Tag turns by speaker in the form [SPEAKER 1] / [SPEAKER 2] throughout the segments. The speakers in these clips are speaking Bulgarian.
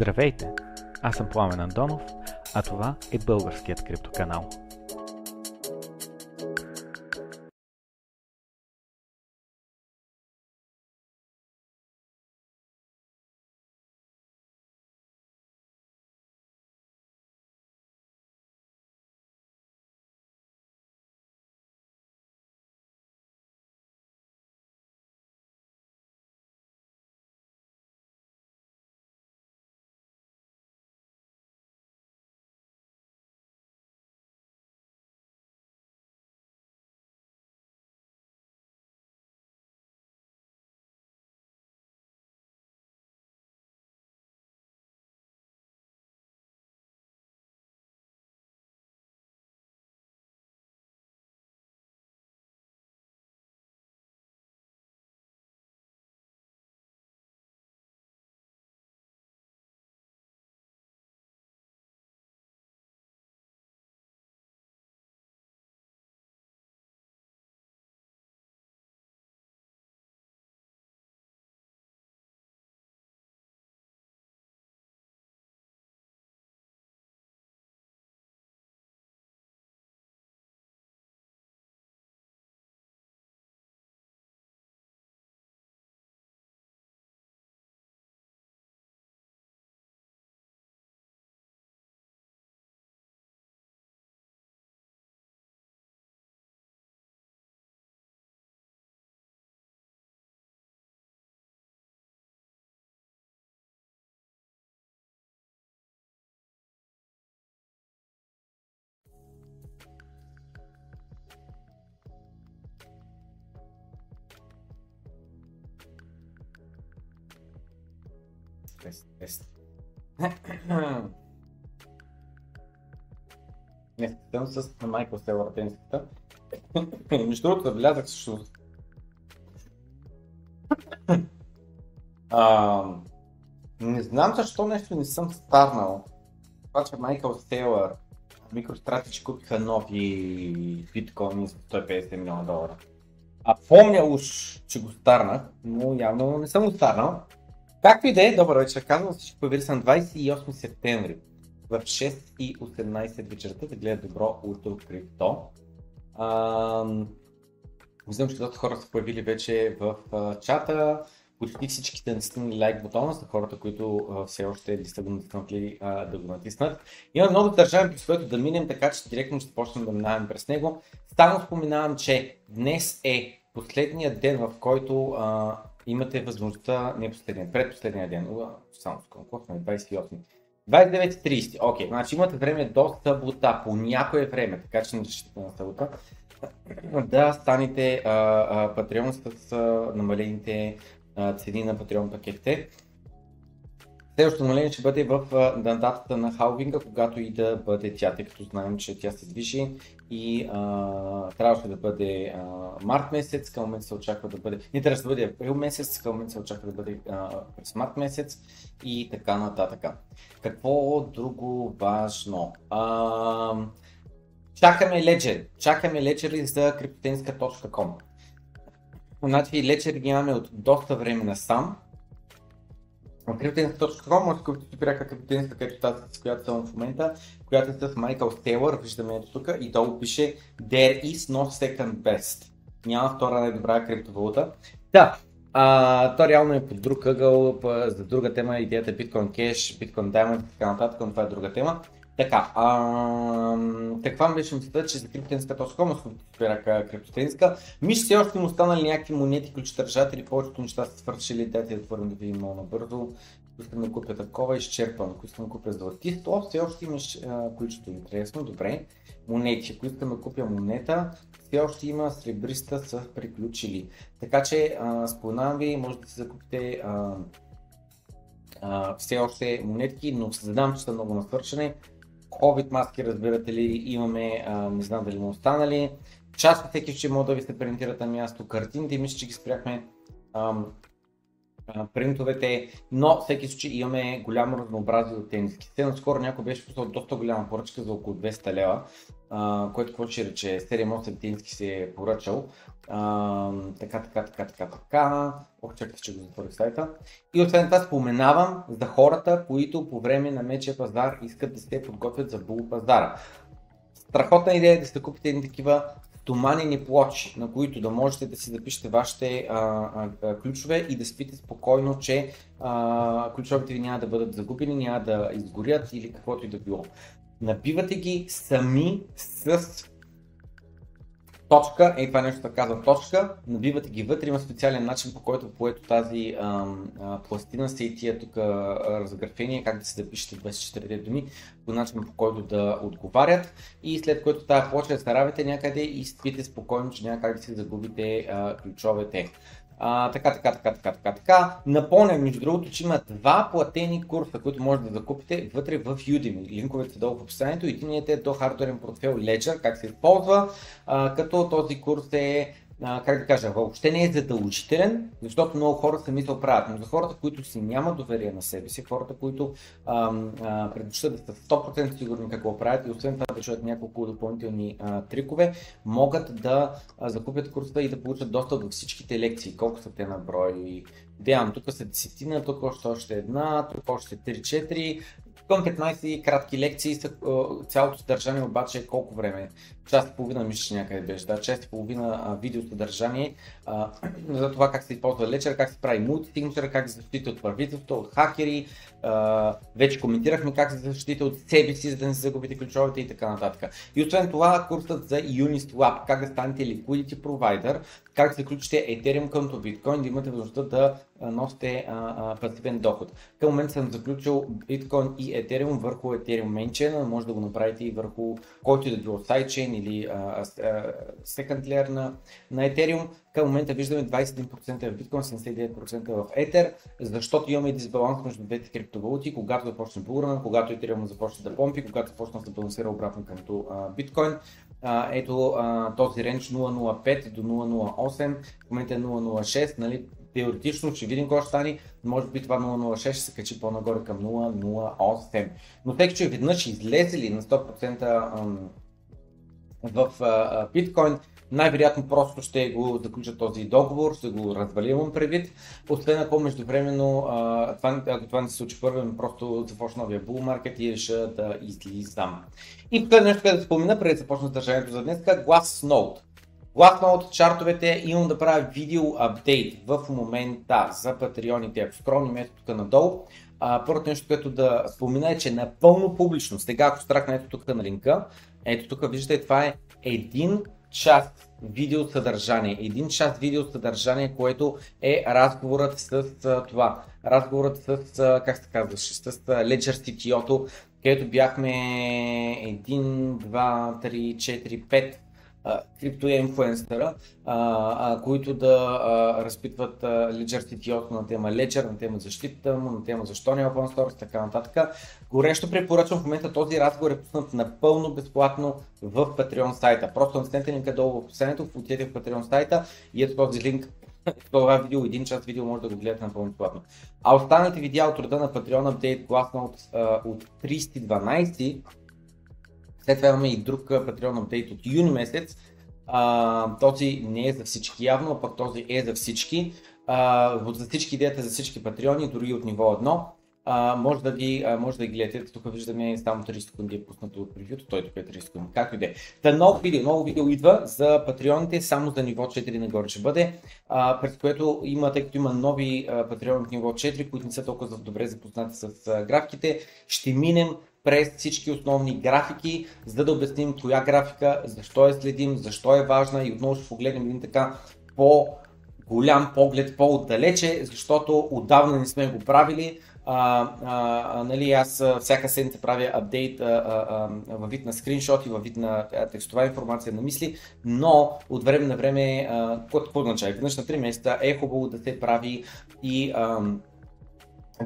[SPEAKER 1] Здравейте! Аз съм Пламен Андонов, а това е българският криптоканал.
[SPEAKER 2] Тест, тест. Не, съм с Майкъл Селър тениската. Между другото, забелязах също. А, не знам защо нещо не съм старнал. Това, че Майкъл Селър, микростратич купиха нови биткоини за 150 милиона долара. А помня уж, че го старнах, но явно не съм го старнал. Както и да е, добър вечер, казвам се, че появи се на 28 септември в 6 и 18 вечерта да гледа добро утро крипто. Виждам, че доста хора са появили вече в а, чата. Почти всичките натиснали лайк бутона за хората, които а, все още не са го натиснали а, да го натиснат. Има много държави, през което да минем, така че директно ще почнем да минаваме през него. Само споменавам, че днес е последният ден, в който а, имате възможността, не последния, предпоследния ден, само скоро, колко сме, 28. 29.30, окей, значи имате време до събота, по някое време, така че не разчитате на събота, да станете патреон с а, намалените а, цени на патреон пакетите. Следващото намаление ще бъде в на датата на халвинга, когато и да бъде тя, тъй като знаем, че тя се движи и а, трябваше да бъде а, март месец, към момента се очаква да бъде, не трябваше да бъде април месец, към момента се очаква да бъде а, през март месец и така нататък. Какво друго важно? А, чакаме Ledger, чакаме Ledger за cryptotenska.com. Значи Ledger ги имаме от доста време насам, Cryptens.com, да купите пряка където тази, с която съм в момента, която е с Майкъл Стейлър, виждаме ето тук и долу пише There is no second best. Няма втора най-добра криптовалута. Да, а, то реално е под друг ъгъл, за друга тема, идеята е Bitcoin Cash, Bitcoin Diamond и така нататък, но това е друга тема. Така, а, каква беше мисълта, че за криптотенска.com спирах криптотенска. Мисля, все още му останали някакви монети, ключодържатели, повечето неща са свършили, дайте да отворим да видим много набързо. Искам да купя такова, изчерпано. Ако искам да купя златисто, все още имаш ключото интересно, добре. Монети, ако искам да купя монета, все още има сребриста са приключили. Така че, споменавам ви, може да си закупите а, а, все още монетки, но съзнавам, че са много насвършени. COVID маски, разбирате ли, имаме, а, не знам дали му останали. Част от всеки ще могат да ви се принтират на място картините, мисля, че ги спряхме ам, принтовете, но всеки случай имаме голямо разнообразие от тениски. Те наскоро някой беше пуснал доста голяма поръчка за около 200 лева, което какво ще рече, 7-8 тински се е поръчал. А, така, така, така, така, така. Ох, чакайте, че го затворих сайта. И освен това споменавам за хората, които по време на мечия пазар искат да се подготвят за бул пазара. Страхотна идея е да сте купите едни такива стоманени плочи, на които да можете да си запишете вашите а, а, ключове и да спите спокойно, че а, ключовете ви няма да бъдат загубени, няма да изгорят или каквото и да било. Набивате ги сами с точка, ей това нещо така казвам точка, набивате ги вътре, има специален начин по който по тази а, а, пластина се и тия тук разграфения, как да се запишете 24 думи, по начин по който да отговарят. И след което тази плоча да се някъде и спите спокойно, че няма как да си загубите а, ключовете. А, така, така, така, така, така, така. Напомням, между другото, че има два платени курса, които може да закупите вътре в Udemy. Линковете са долу в описанието. Единият е до хардуерен портфел Ledger, как се използва, а, като този курс е а, как да кажа, въобще не е задължителен, защото много хора сами се оправят. Но за хората, които си нямат доверие на себе си, хората, които предпочитат да са 100% сигурни какво правят и освен това да чуят няколко допълнителни а, трикове, могат да а, закупят курса и да получат достъп до всичките лекции, колко са те на брой. Идеално, тук са десетина, тук още още една, тук още 3-4, към 15 кратки лекции, цялото съдържание обаче е колко време? Час и половина мисля, някъде беше, да, час и половина видео съдържание за това как се използва лечер, как се прави мултитигничър, как се защитите от правителство, от хакери, вече коментирахме как се защитите от себе си, за да не се загубите ключовете и така нататък. И освен това, курсът за Uniswap, как да станете liquidity provider, как да се включите Ethereum към Bitcoin, да имате възможността да носите пасивен доход. Към момента съм заключил Bitcoin и Ethereum върху Ethereum Mainchain, може да го направите и върху който да било sidechain или а, second layer на, на Ethereum. Към момента виждаме 21% в биткоин, 79% в Ether, защото имаме дисбаланс между двете криптовалути, когато започне булрана, когато Ethereum започне да помпи, когато започне да балансира обратно към биткоин. ето този ренч 0.05 до 0.08, в момента е 0.06, нали, теоретично ще видим какво ще стане, може би това 0.06 ще се качи по-нагоре към 0.08. Но тъй че веднъж излезли на 100% в биткоин, най-вероятно просто ще го заключат този договор, ще го разваливам предвид. Освен ако междувременно това, ако това не се случи първо, просто започна новия bull маркет и реша да излизам. И последно нещо, което да спомена, преди да започна съдържанието за днес, Glassnode. Glassnode чартовете имам да правя видео апдейт в момента за патреоните. Ако скромни ето тук надолу, първото нещо, което да спомена е, че напълно публично, сега ако страхна ето тук на линка, ето тук виждате, това е един час видео съдържание. Един час видео съдържание, което е разговорът с това. Разговорът с, как се казва, с Ledger CTO-то, където бяхме 1, 2, 3, 4, 5 криптоинфлуенсъра, които да а, разпитват Ledger CTO на тема Ledger, на тема защита му, на тема защо няма open source, така нататък. Горещо препоръчвам в момента този разговор е пуснат напълно безплатно в Patreon сайта. Просто натиснете линка долу в описанието, отидете в Patreon сайта и ето този линк това видео, един час видео може да го гледате напълно безплатно. А останалите видеа от рода на Patreon Update гласна от, от 3012 след това имаме и друг Patreon апдейт от юни месец. А, този не е за всички явно, а пък този е за всички. А, за всички идеята за всички патреони, дори от ниво 1. А, може, да ги, може да ги гледате. Тук виждаме само 30 секунди е пуснато от превюто, той тук е 30 секунди. Както и да е. Та ново видео, ново видео идва за патреоните, само за ниво 4 нагоре ще бъде, а, през което има, тъй като има нови патреони от ниво 4, които не са толкова добре запознати с а, графиките, ще минем през всички основни графики, за да обясним коя графика, защо я следим, защо е важна и отново ще погледнем един така по голям поглед по-отдалече, защото отдавна не сме го правили. А, а, нали, аз всяка седмица правя апдейт във вид на скриншоти, във вид на текстова информация на мисли, но от време на време, какво означава? Веднъж на 3 месеца е хубаво да се прави и а,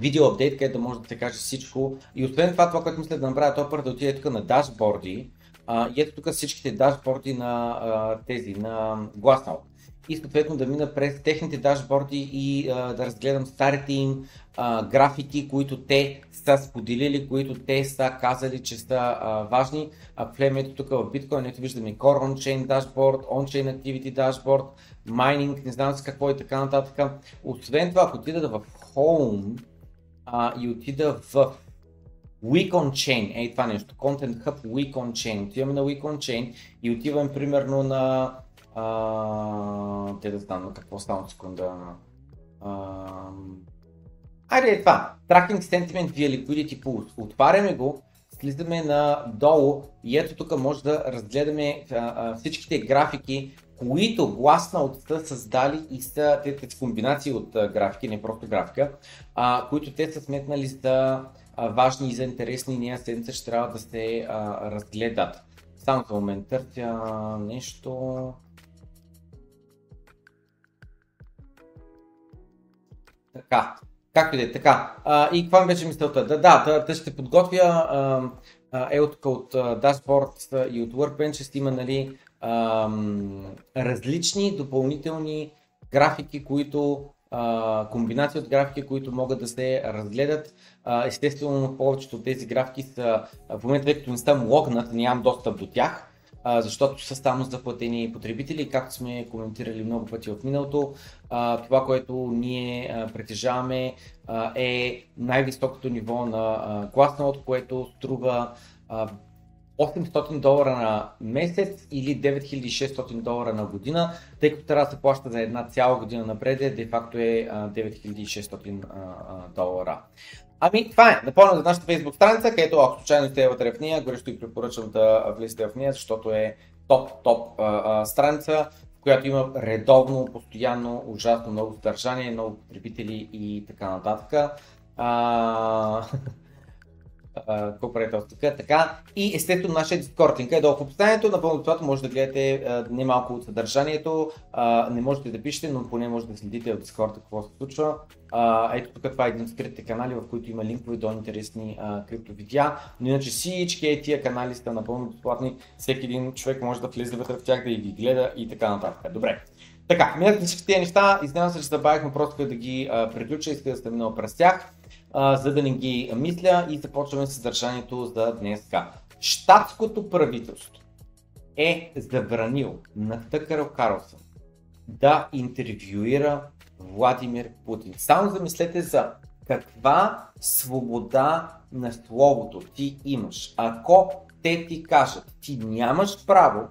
[SPEAKER 2] видео апдейт, където може да се каже всичко. И освен това, това, което мисля да направя, то първо да отиде тук на дашборди, А, и ето тук всичките дашборди на а, тези, на Glassnode и съответно да мина през техните дашборди и а, да разгледам старите им а, графики, които те са споделили, които те са казали, че са а, важни. Ако влеем ето тук в Bitcoin, ето виждаме Core On-Chain Dashboard, On-Chain Activity Dashboard, Mining, не знам с какво и така нататък. Освен това, ако отида в Home а, и отида в Week on Chain, ей това нещо, Content Hub Week on Chain, отиваме на Week on Chain и отиваме примерно на а, те да станат, какво стана секунда. А, айде е това. Tracking Sentiment via Liquidity Pools. Отваряме го, слизаме надолу и ето тук може да разгледаме а, а, всичките графики, които от са създали и са те, комбинации от а, графики, не просто графика, а, които те са сметнали за а, важни и за интересни и ние седмица ще трябва да се а, разгледат. Само за момент търся нещо. Така, както и да е, така. А, и каква беше мисълта? Да, да, да, ще подготвя е от, от Dashboard и от Workbench ще има нали, а, различни допълнителни графики, които а, комбинации от графики, които могат да се разгледат. А, естествено, повечето от тези графики са в момента, тъй като не съм логнат, нямам достъп до тях, а, защото са само заплатени потребители, както сме коментирали много пъти в миналото. А, това, което ние а, притежаваме а, е най-високото ниво на Glassnode, което струва а, 800 долара на месец или 9600 долара на година, тъй като трябва да се плаща за една цяла година напред, де факто е 9600 долара. Ами, това е. Напомням за нашата Facebook страница, където ако случайно сте вътре в нея, горещо ви препоръчвам да влезете в нея, защото е топ, топ а, а, страница, в която има редовно, постоянно, ужасно много съдържание, много потребители и така нататък. А, какво прави така, така. И естествено нашия Discord линк е долу в описанието. Напълно това може да гледате немалко от съдържанието. А, не можете да пишете, но поне може да следите в Discord какво се случва. А, ето тук това е един от скритите канали, в които има линкове до интересни а, криптовидеа. Но иначе всички тия канали са напълно безплатни. Всеки един човек може да влезе вътре в тях, да ги гледа и така нататък. Добре. Така, минахме всички тези неща. Изненадвам се, че забавихме просто да ги а, приключа. Иска да сте минал през тях за да не ги мисля и започваме съдържанието за днес. Штатското правителство е забранил на Тъкър Карлсън да интервюира Владимир Путин. Само замислете за каква свобода на словото ти имаш. Ако те ти кажат, ти нямаш право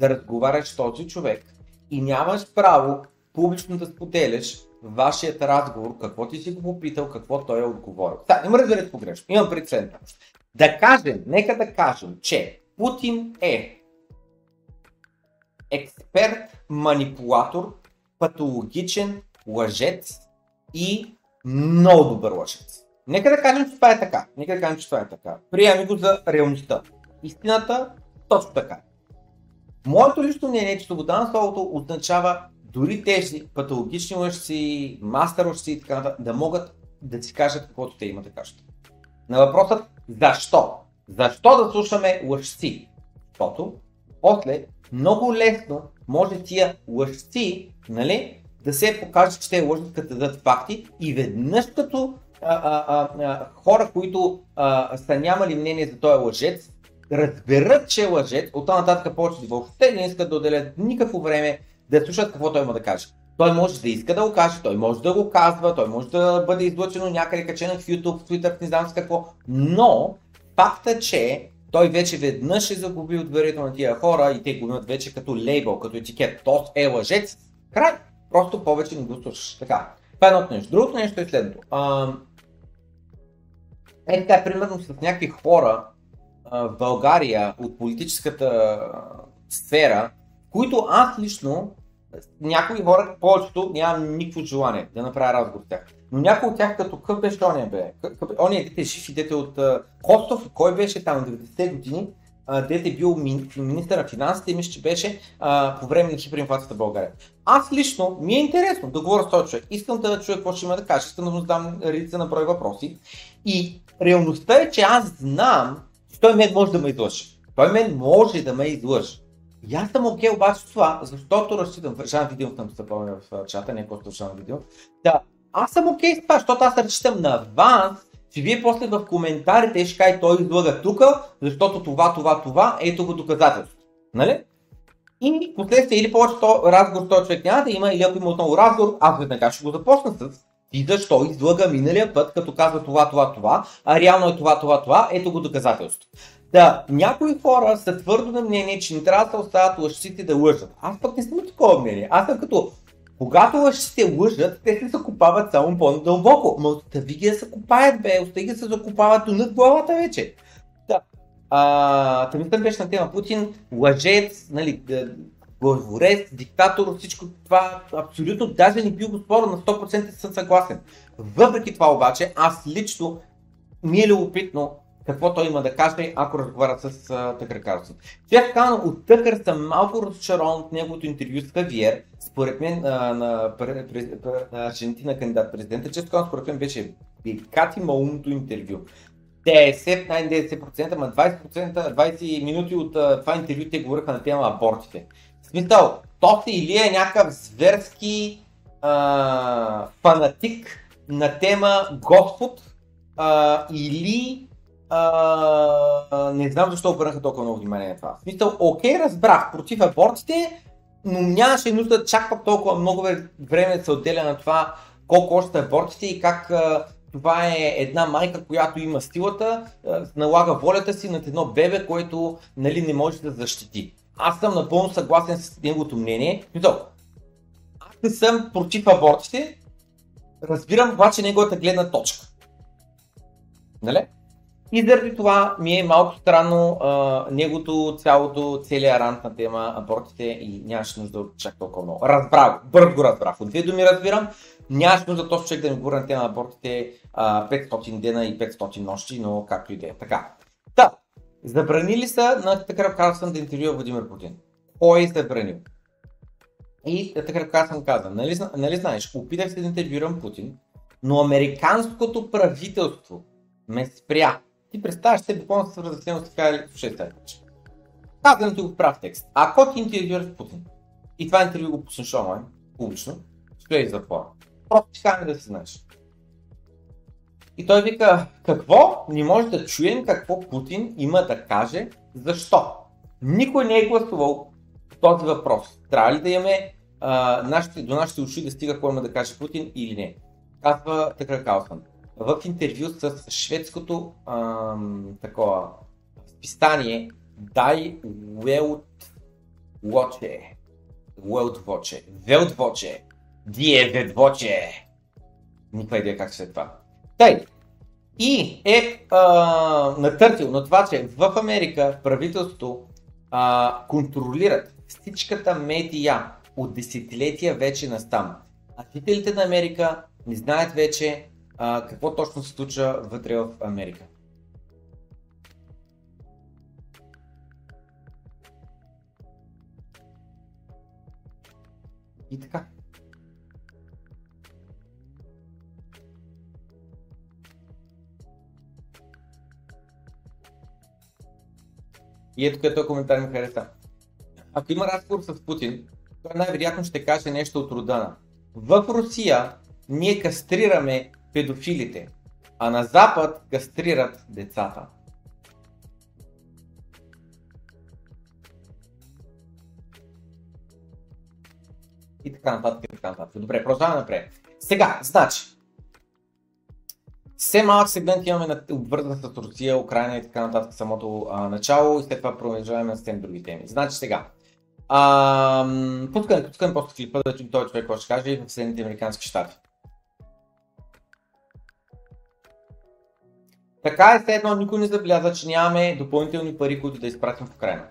[SPEAKER 2] да разговаряш с този човек и нямаш право публично да споделяш вашият разговор, какво ти си го попитал, какво той е отговорил. Да, не ме разберете погрешно. Имам пред. Да кажем, нека да кажем, че Путин е експерт, манипулатор, патологичен лъжец и много добър лъжец. Нека да кажем, че това е така. Нека да кажем, че това е така. Приеми го за реалността. Истината точно така. Моето лично мнение е, че свобода на словото означава дори тези патологични лъжци, мастер лъжци и така нататък, да могат да си кажат каквото те имат да кажат. На въпросът защо? Защо да слушаме лъжци? Защото после много лесно може тия лъжци нали, да се покажат, че те лъжат като дадат факти и веднъж като а, а, а, хора, които а, са нямали мнение за този лъжец, разберат, че е лъжец, оттам нататък почват въобще не искат да отделят никакво време да слушат какво той има да каже. Той може да иска да го каже, той може да го казва, той може да бъде излъчено някъде качено в YouTube, в Twitter, не знам с какво, но факта, че той вече веднъж е загубил доверието на тия хора и те го имат вече като лейбъл, като етикет, то е лъжец, край, просто повече не го слушаш. Така, това е едното нещо. Другото нещо е следното. А, е така, примерно с някакви хора в България от политическата сфера, които аз лично, някои хора, повечето нямам никакво желание да направя разговор с тях. Но някой от тях като къв беше ония бе? Ония дете жив и дете от Костов, кой беше там 90-те години, дете бил министър на финансите и мисля, че беше а, по време на хиперинфлацията в България. Аз лично ми е интересно да говоря с този човек. Искам да чуя какво ще има да каже, искам да му задам редица на брой въпроси. И реалността е, че аз знам, че той ме може да ме излъже. Той мен може да ме излъжи. И аз съм окей okay, обаче това, защото разчитам, решавам видео, там се помня в чата, не просто решавам видео. Да, аз съм окей okay с това, защото аз разчитам на аванс, че вие после в коментарите ще кажете той излага тук, защото това, това, това, ето го доказателство. Нали? И последствие или повече разговор с този човек няма да има, или ако има отново разговор, аз веднага ще го започна с ти защо излага миналия път, като казва това, това, това, а реално е това, това, това, ето го доказателство. Да, някои хора са твърдо на мнение, че не трябва да се остават лъжците да лъжат. Аз пък не съм такова мнение. Аз съм като, когато лъжците лъжат, те се закопават само по-надълбоко. Ма остави ги да се копаят, бе, остави ги да се закопават до над главата вече. Да. А, беше на тема Путин, лъжец, нали, главорез, диктатор, всичко това абсолютно даже не бил го на 100% съм съгласен. Въпреки това обаче, аз лично ми е любопитно какво той има да каже, ако разговаря с Тъкър Карлсон. Честно казано, от Тъкър съм малко разочарован от неговото интервю с Хавиер, според мен на, на, на Аржентина кандидат президента, често казано според мен беше бикати малумното интервю. 10, най-90%, ма 20%, 20 минути от това интервю те говориха на тема абортите. В смисъл, Тоти или е някакъв зверски а, фанатик на тема Господ а, или а, не знам защо обърнаха толкова много внимание на това. В смисъл, окей, разбрах, против абортите, но нямаше нужда чак пак толкова много време да се отделя на това колко още абортите и как а, това е една майка, която има силата, а, налага волята си над едно бебе, което нали, не може да защити. Аз съм напълно съгласен с неговото мнение. Мисъл, аз не съм против абортите, разбирам обаче неговата гледна точка. Нали? И заради това ми е малко странно а, негото цялото, целият рант на тема абортите и нямаше нужда от чак толкова много. Разбрах, бързо го разбрах. От две думи разбирам, нямаше нужда този човек да ми говори на тема абортите а, 500 дена и 500 нощи, но както и да е. Така. Та, забранили са на Такър Карлсън да интервюва Владимир Путин. Кой е забранил? И Такър Карлсън каза, нали, нали знаеш, опитах се да интервюирам Путин, но американското правителство ме спря ти представяш се буквално се свърза с него с така или слушай тази Казвам ти го прав текст. Ако ти интервюираш Путин и това интервю го пуснеш онлайн, публично, влезеш в затвора. Просто ти да се знаеш. И той вика, какво? Не може да чуем какво Путин има да каже, защо? Никой не е гласувал този въпрос. Трябва ли да имаме а, нашите, до нашите уши да стига какво има да каже Путин или не? Казва така Калсън в интервю с шведското ам, такова спистание Дай Welt Watche. Welt Watche. Welt Watche. Die Welt Никаква идея как ще е това. Тъй. И е а, натъртил на това, че в Америка правителството а, контролират всичката медия от десетилетия вече настам. А жителите на Америка не знаят вече а, какво точно се случва вътре в Америка. И така. И ето като коментар ми хареса. Ако има разговор с Путин, той най-вероятно ще каже нещо от рода В Русия ние кастрираме педофилите, а на Запад кастрират децата. И така нататък, и така нататък. Добре, продължаваме напред. Сега, значи, все малък сегмент имаме на обвързан с Русия, Украина и така нататък самото а, начало и след това продължаваме на съвсем други теми. Значи сега, пускаме, пускаме просто клипа да този човек ще каже в Съединените Американски щати. Така е, все едно никой не забеляза, че нямаме допълнителни пари, които да изпратим в Украина.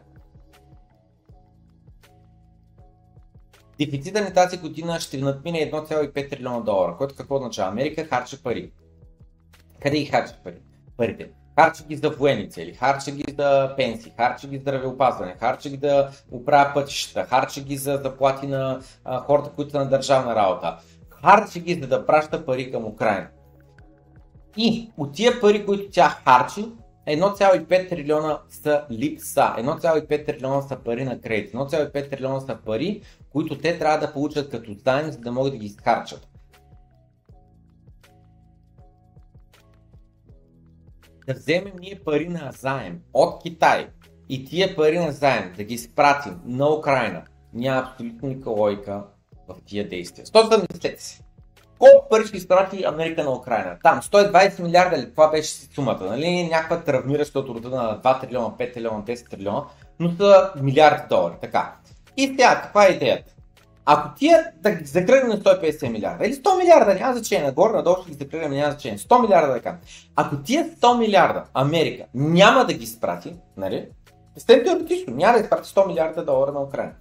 [SPEAKER 2] Дефицита ни тази година ще надмине 1,5 трилиона долара, което какво означава? Америка харча пари. Къде ги харча пари? Парите. Харча ги за военни цели, харча ги за пенсии, харча ги за здравеопазване, харча ги да оправя пътищата, харча ги за заплати на хората, които са на държавна работа. Харча ги за да праща пари към Украина. И от тия пари, които тя харчи, 1,5 трилиона са липса, 1,5 трилиона са пари на кредит, 1,5 трилиона са пари, които те трябва да получат като заем, за да могат да ги изхарчат. Да вземем ние пари на заем от Китай и тия пари на заем да ги изпратим на Украина, няма абсолютно никаква логика в тия действия. Сто да мислете си. Колко пари ще изпрати Америка на Украина? Там 120 милиарда ли? Това беше сумата, нали? Някаква травмираща от рода на 2 трилиона, 5 трилиона, 10 трилиона, но са милиарди долари. Така. И сега, каква е идеята? Ако тия да ги закръгнем на 150 милиарда или 100 милиарда, няма значение, нагоре, надолу ще ги закръгнем, няма значение, 100 милиарда да кажем. Ако тия 100 милиарда Америка няма да ги спрати, нали? Стем теоретично, няма да изпрати 100 милиарда долара на Украина.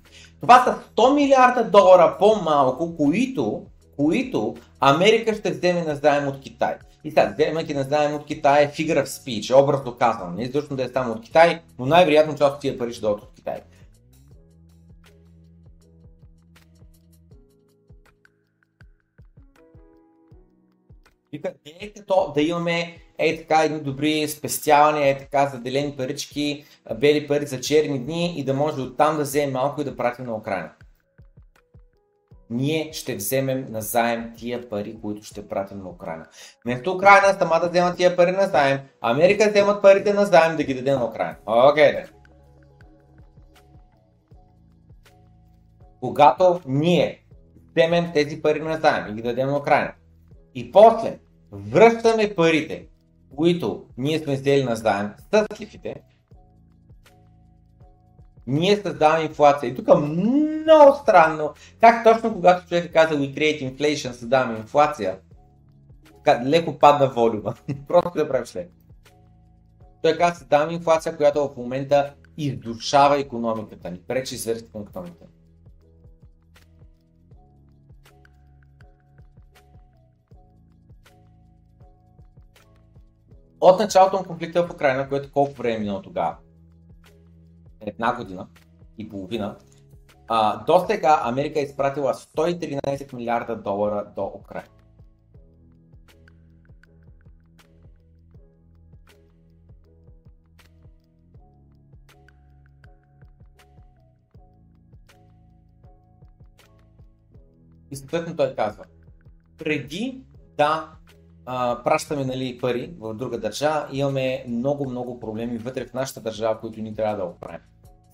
[SPEAKER 2] Това са 100 милиарда долара по-малко, които които Америка ще вземе на заем от Китай. И сега, вземайки на заем от Китай е figure of speech, образ доказвам. Не изобщо да е само от Китай, но най-вероятно част от тия пари ще дойдат от Китай. И къде е като да имаме е така едни добри спестявания, е така заделени парички, бели пари за черни дни и да може оттам да вземем малко и да пратим на Украина ние ще вземем на заем тия пари, които ще пратим на Украина. Вместо Украина сама да вземат тия пари на заем, Америка вземат парите на заем да ги даде на Украина. Окей, okay, Когато ние вземем тези пари на заем и ги дадем на Украина, и после връщаме парите, които ние сме взели на заем с лифите, ние създаваме инфлация. И тук много странно, как точно когато човек каза we create inflation, създаваме инфлация, леко падна волюма. Просто да правиш леко. Той каза, създаваме инфлация, която в момента издушава економиката ни, пречи за на економиката. От началото на конфликта в Украина, което колко време е минало тогава? Една година и половина. А, до сега Америка е изпратила 113 милиарда долара до Украина. И съответно той казва, преди да а, пращаме нали, пари в друга държава, имаме много-много проблеми вътре в нашата държава, които ни трябва да оправим.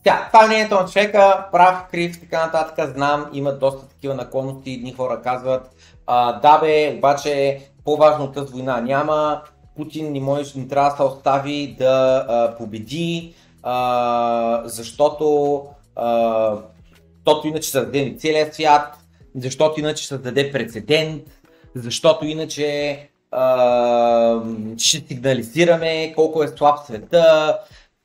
[SPEAKER 2] Тя, това мнението на човека, прав, крив, така нататък, знам, има доста такива наклонности, едни хора казват, а, да бе, обаче по-важно от тази война. Няма, Путин не може, не трябва да се остави да а, победи, а, защото, а, защото иначе ще даде целият свят, защото иначе ще даде прецедент, защото иначе а, ще сигнализираме колко е слаб света,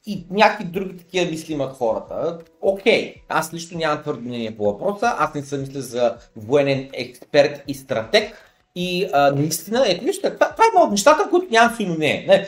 [SPEAKER 2] и някакви други такива мисли имат хората. Окей, okay. аз лично нямам твърдо мнение по въпроса, аз не съм мисля за военен експерт и стратег, и а, наистина, ето вижте, това, това е едно от нещата, които нямам си мнение. Не,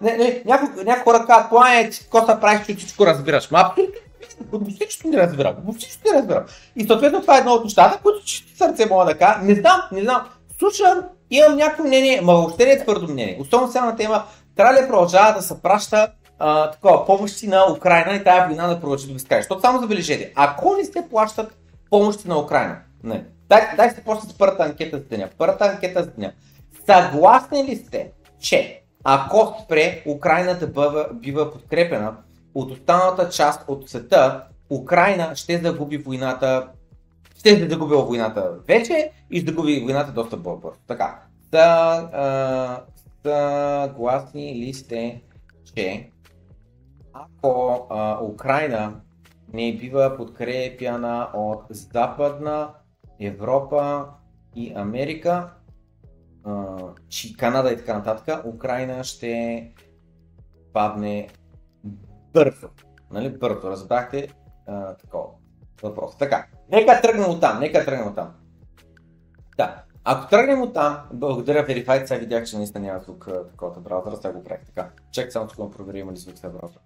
[SPEAKER 2] не, не, някои, някои хора казват, това е, какво се правиш, че всичко разбираш. Ма абсолютно всичко не разбирам. Всичко не разбирам. И съответно това е едно от нещата, които чисто сърце мога да кажа. Не знам, не знам. Слушам, имам някакво мнение, ма въобще не е твърдо мнение. Особено сега на тема, трябва ли продължава да се праща а, такова, помощи на Украина и тази война да продължи до безкрай. Защото само забележете, ако не се плащат помощи на Украина, не, дай, дай се почне с първата анкета за деня. Първата анкета за деня. Съгласни ли сте, че ако спре Украина да бъва, бива подкрепена от останалата част от света, Украина ще загуби войната, ще загуби войната вече и ще загуби войната доста по-бързо. Така, съгласни ли сте, че ако а, Украина не бива подкрепяна от Западна Европа и Америка, а, чи Канада и така нататък, Украина ще падне бързо. Нали? Бързо, разбрахте а, такова въпрос. Така, нека тръгнем от там, нека тръгнем от там. Да, ако тръгнем от там, благодаря Verified, сега видях, че наистина няма звук такова браузъра, сега го правих така. Чакай само, че го проверя има ли звук браузъра.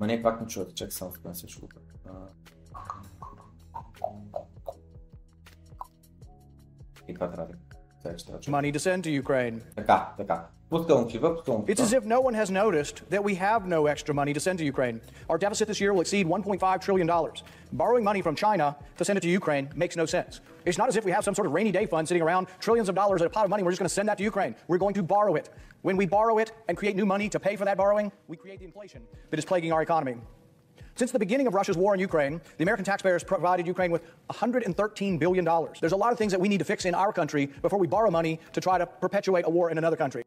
[SPEAKER 2] Ма не, пак не чувате, чакай само в се ще го И това трябва да трябва,
[SPEAKER 3] money to send to Ukraine.
[SPEAKER 2] Така, така. What's going, What's going?
[SPEAKER 3] It's as if no one has noticed that we have no extra money to send to Ukraine. Our deficit this year will exceed $1.5 trillion. Borrowing money from China to send it to Ukraine makes no sense. It's not as if we have some sort of rainy day fund sitting around trillions of dollars at a pot of money. We're just going to send that to Ukraine. We're going to borrow it. When we borrow it and create new money to pay for that borrowing, we create the inflation that is plaguing our economy. Since the beginning of Russia's war in Ukraine, the American taxpayers provided Ukraine with $113 billion. There's a lot of things that we need to fix in our country before we borrow money to try to perpetuate a war in another country.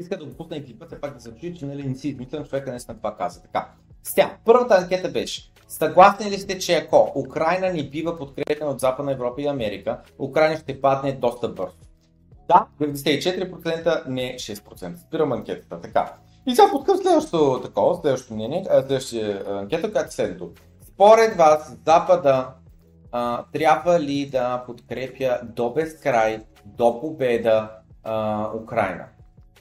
[SPEAKER 2] Иска да го пусна и клипа, пак да се чуи, че нали, не си измислям, човека наистина това каза. Така. Сега, първата анкета беше, съгласни ли сте, че ако Украина не бива подкрепена от Западна Европа и Америка, Украина ще падне доста бързо? Да, 94%, не 6%. Спирам анкетата. Така. И сега подкъм следващото такова, следващото мнение, а, следващия а, анкета, която следното. Според вас, Запада а, трябва ли да подкрепя до безкрай, до победа а, Украина?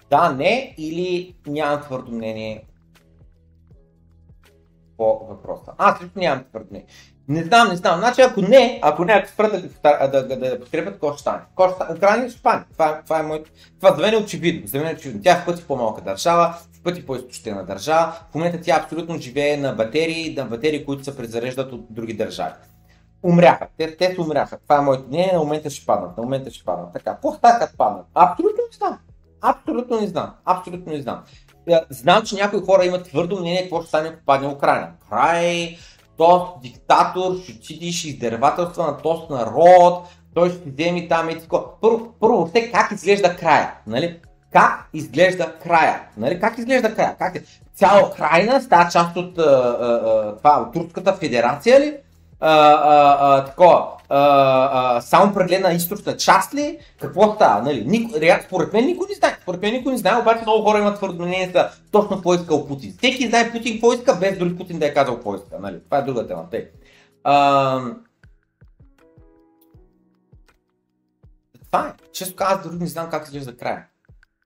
[SPEAKER 2] Да, не или нямам твърдо мнение по въпроса. Аз лично нямам твърдо мнение. Не знам, не знам. Значи ако не, ако не, ако спрат да, да, да, да подкрепят, какво ще стане? Какво ще стане? Украина ще стане. Това, това е моето. Това за мен е очевидно. За мен е очевидно. Тя е в пъти по-малка държава, в пъти по-изтощена държава. В момента тя абсолютно живее на батерии, на батерии, които се презареждат от други държави. Умряха. Те, те умряха. Това е моето мнение. На момента ще паднат. На момента ще паднат. Така. Какво като паднат? Абсолютно не знам. Абсолютно не знам. Абсолютно не знам. Е, Знам, че някои хора имат твърдо мнение какво ще стане, ако падне Украина. Край, този диктатор ще отиде, издервателства на този народ, той ще вземе там и тако. Първо, първо въобще как изглежда края, нали? Как изглежда края? Нали? Как изглежда края? Как е? Цяла Украина става част от, а, а, а, това, от Турската федерация ли? а, а, а, такова, само прегледна източна част ли? Какво става? Нали? Нико, rea- според мен никой не знае. Според мен никой не знае, обаче много хора имат твърдо мнение за точно какво е искал Путин. Всеки знае Путин какво иска, без дори Путин да е казал какво иска. Нали? Това е друга тема. Тъй. А, това е. Често казвам, дори не знам как изглежда края.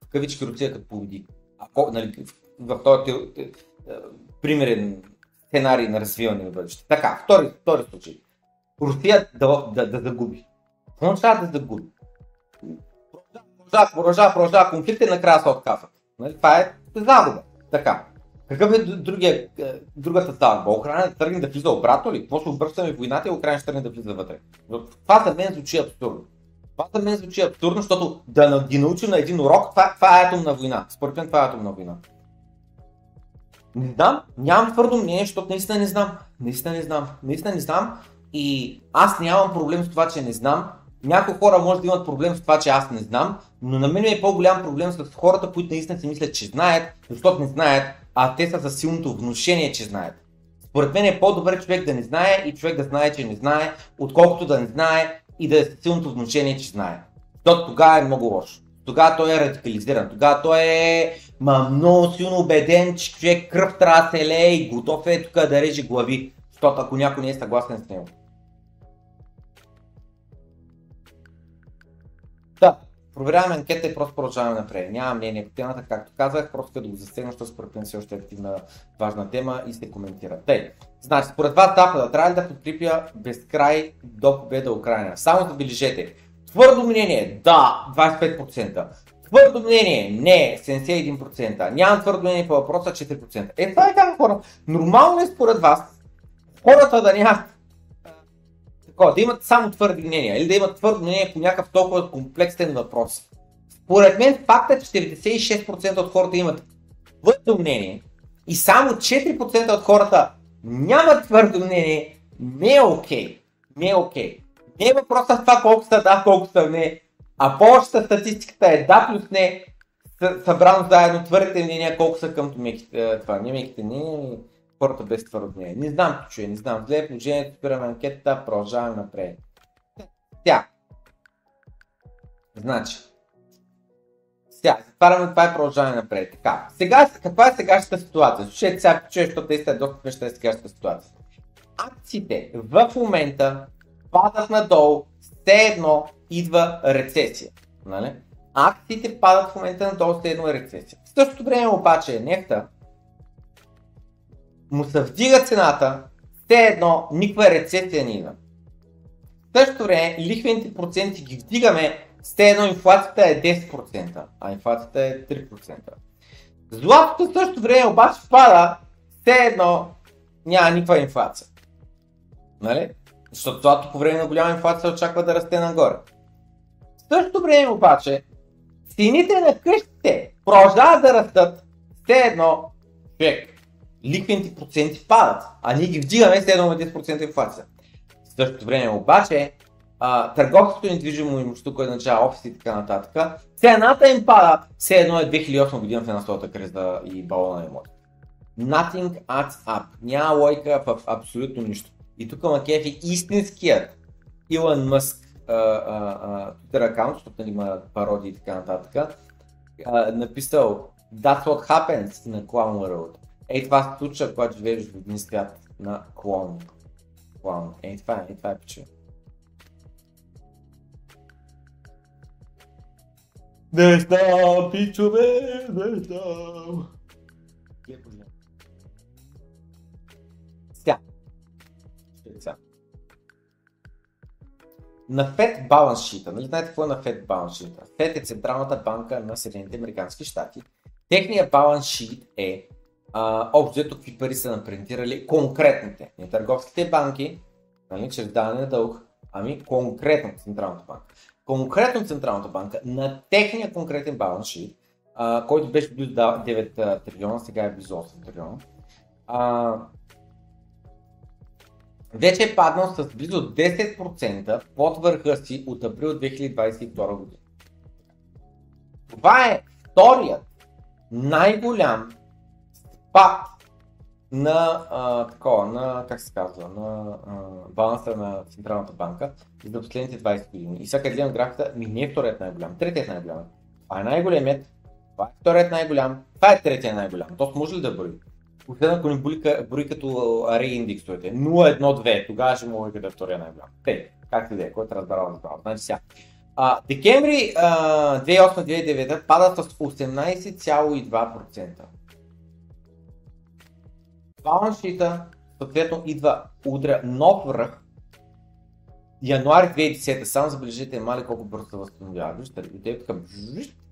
[SPEAKER 2] В кавички Русия като победи. Ако, нали, в, в този те- те- е, примерен сценарий на развиване на бъдеще. Така, втори, втори случай. Русия да, да, да загуби. Какво означава да загуби? Продължава, продължава, продължава конфликт и накрая се отказват. Нали? Това е загуба. Така. Какъв е другия, е, другата загуба? Украина тръгне да влиза обратно ли? Какво ще обръщаме войната и Украина ще тръгне да влиза вътре? Това за мен звучи абсурдно. Това за мен звучи абсурдно, защото да ги научим на един урок, това, това е атомна война. Според мен това е атомна война. Не знам, нямам твърдо мнение, защото наистина не знам. Наистина не знам. Наистина не знам. И аз нямам проблем с това, че не знам. Някои хора може да имат проблем с това, че аз не знам, но на мен е по-голям проблем с хората, които наистина си мислят, че знаят, защото не знаят, а те са със силното внушение, че знаят. Според мен е по-добре човек да не знае и човек да знае, че не знае, отколкото да не знае и да е с силното внушение, че знае. Защото тогава е много лошо. Тогава той е радикализиран. Тогава той е ма, много силно убеден, че човек кръв трябва да се лее и готов е тук да реже глави. Защото ако някой не е съгласен с него. Проверяваме анкета и просто продължаваме напред. Нямам мнение по темата, както казах, просто да го засегна, защото според мен все още е активна важна тема и се коментира. Тъй, значи, според вас Запада трябва ли да подкрепя безкрай до победа Украина? Само забележете. Твърдо мнение, да, 25%. Твърдо мнение, не, 71%. Нямам твърдо мнение по въпроса, 4%. Е, това е така, хора. Нормално е според вас хората да нямат такова, да имат само твърди мнения или да имат твърдо мнение по някакъв толкова комплексен въпрос. Според мен факта, че 96% от хората имат твърдо мнение и само 4% от хората нямат твърдо мнение, не е окей. Okay. Не е окей. Okay. Не е въпросът това колко са да, колко са не, а по-общата статистиката е да плюс не, съ- събрано заедно твърдите мнения, колко са към меките, това, не меките, не, хората без твърдо мнение. Не знам, че не знам. Зле положението, спираме анкетата, продължаваме напред. Сега. Значи. Сега, затваряме това и продължаваме напред. Така, сега, каква е сегашната ситуация? Слушайте сега, чуеш, защото наистина е доста смешна е сегашната ситуация. Акциите в момента падат надолу, все едно идва рецесия. Нали? Акциите падат в момента надолу, все едно е рецесия. В същото време обаче нефта му се вдига цената, все едно никаква рецесия не идва. В същото време лихвените проценти ги вдигаме, с едно инфлацията е 10%, а инфлацията е 3%. Златото в същото време обаче пада, все едно няма никаква инфлация. Нали? Защото злато по време на голяма инфлация очаква да расте нагоре. В същото време обаче, цените на къщите продължават да растат, все едно, човек, ликвените проценти падат, а ние ги вдигаме с едно 10% инфлация. В същото време обаче, а, търговското недвижимо имущество, което означава офиси и така нататък, цената им пада, все едно е 2008 година в финансовата криза и балона на имоти. Nothing adds up. Няма лойка в абсолютно нищо. И тук Макефи истинският Илон Мъск Twitter аккаунт, защото нали, има пародии и така нататък, а, написал That's what happens на Clown World. Ей това се случва, когато живееш в един свят на клон. Клон. Ей това е, ей това е пиче. Не знам, пичове, не знам. Сега. Сега. На Fed баланс шита, нали знаете какво е на Fed баланс шита? Fed е Централната банка на Съединените Американски щати. Техният баланс шит е общо какви пари са напринтирали конкретните, не търговските банки, нали, чрез даване на дълг, ами конкретно Централната банка. Конкретно Централната банка на техния конкретен баланс шит, а, който беше близо 9 трилиона, сега е близо 8 трилиона, а, вече е паднал с близо 10% под върха си от април 2022 година. Това е вторият най-голям спад на, а, такова, на, как се казва, на а, баланса на Централната банка за последните 20 години. И всяка гледам графиката, ми не е вторият най-голям, третият най-голям. Това е най-големият, това е вторият най-голям, това е третият най-голям. То може ли да брои? Последно, ако ни брои, брои като арей индексовете, 0-1-2, тогава ще мога да е втория най-голям. Те, как да е, който разбрал, разбрал. Значи сега. А, декември 2008-2009 пада с 18,2%. Балансшита съответно идва удря нов връх. Януари 2010, само забележите мали колко бързо се възстановява. Вижте, и те така,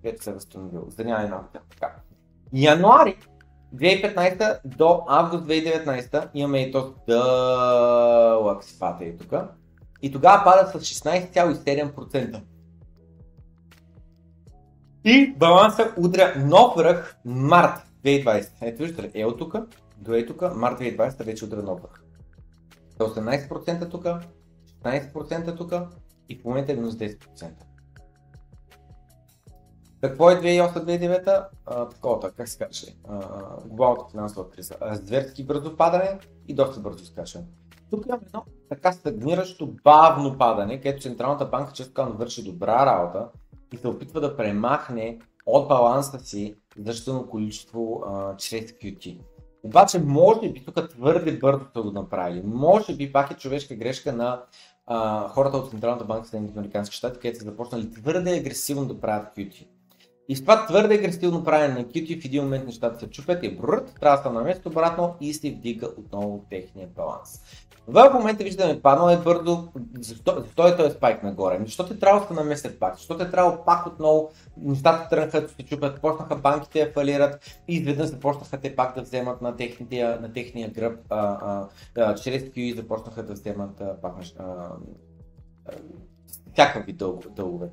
[SPEAKER 2] вече се е възстановил. За няма една така. Януари 2015 до август 2019 имаме и този дълъг спад и тук. И тогава пада с 16,7%. И баланса удря нов връх март 2020. Ето виждате ли, е тук, до е тук, март 2020 вече удря нов връх. 18% тук, 16% тук и в момента е минус 10%. Какво е 2008-2009? Такова, как се каже, глобалната финансова криза. Зверски бързо падане и доста бързо скачане. Тук имаме едно така стагниращо бавно падане, където Централната банка често казано върши добра работа и се опитва да премахне от баланса си значително количество а, чрез QT. Обаче, може би тук твърде бързо са го направили. Може би пак е човешка грешка на а, хората от Централната банка в Съединените Американски щати, където са започнали твърде агресивно да правят QT. И с това твърде агресивно правене на QT в един момент нещата се чупят и брррт, трябва да се намест обратно и се вдига отново техния баланс. В момента виждаме паднал е твърдо, защо, е този спайк нагоре? Ами, защо те трябва да се пак? Защо те трябва пак отново нещата тръгнаха се чупят, почнаха банките да фалират и изведнъж започнаха те пак да вземат на, техните, на техния гръб, а, а, а, чрез QE започнаха да вземат а, пак а, а, всякакви дългове.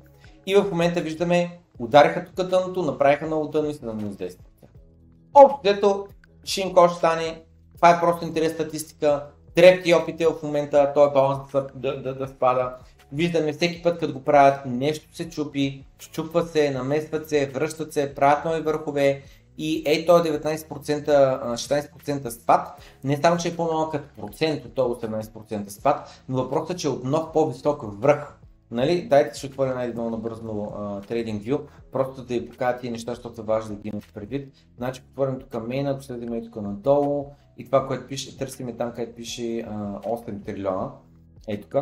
[SPEAKER 2] И в момента виждаме, удариха тук дъното, направиха много дъно и се на минус 10. Общо, дето, Шинко ще стане, това е просто интерес статистика, трети опити в момента този баланс да, да, да, да спада. Виждаме всеки път, като го правят, нещо се чупи, щупва се, наместват се, връщат се, правят нови върхове и ей този 19%, 16% спад, не само, че е по-малък като процент от този 18% спад, но въпросът е, че е от нов по-висок връх. Нали? Дайте ще отворя най-много набързо TradingView, просто да ви покажа тия неща, защото са важни да ги имате предвид. Значи, отворим тук мейна, ако следим тук надолу и това, което пише, търсиме там, където пише а, 8 трилиона. Ей тук.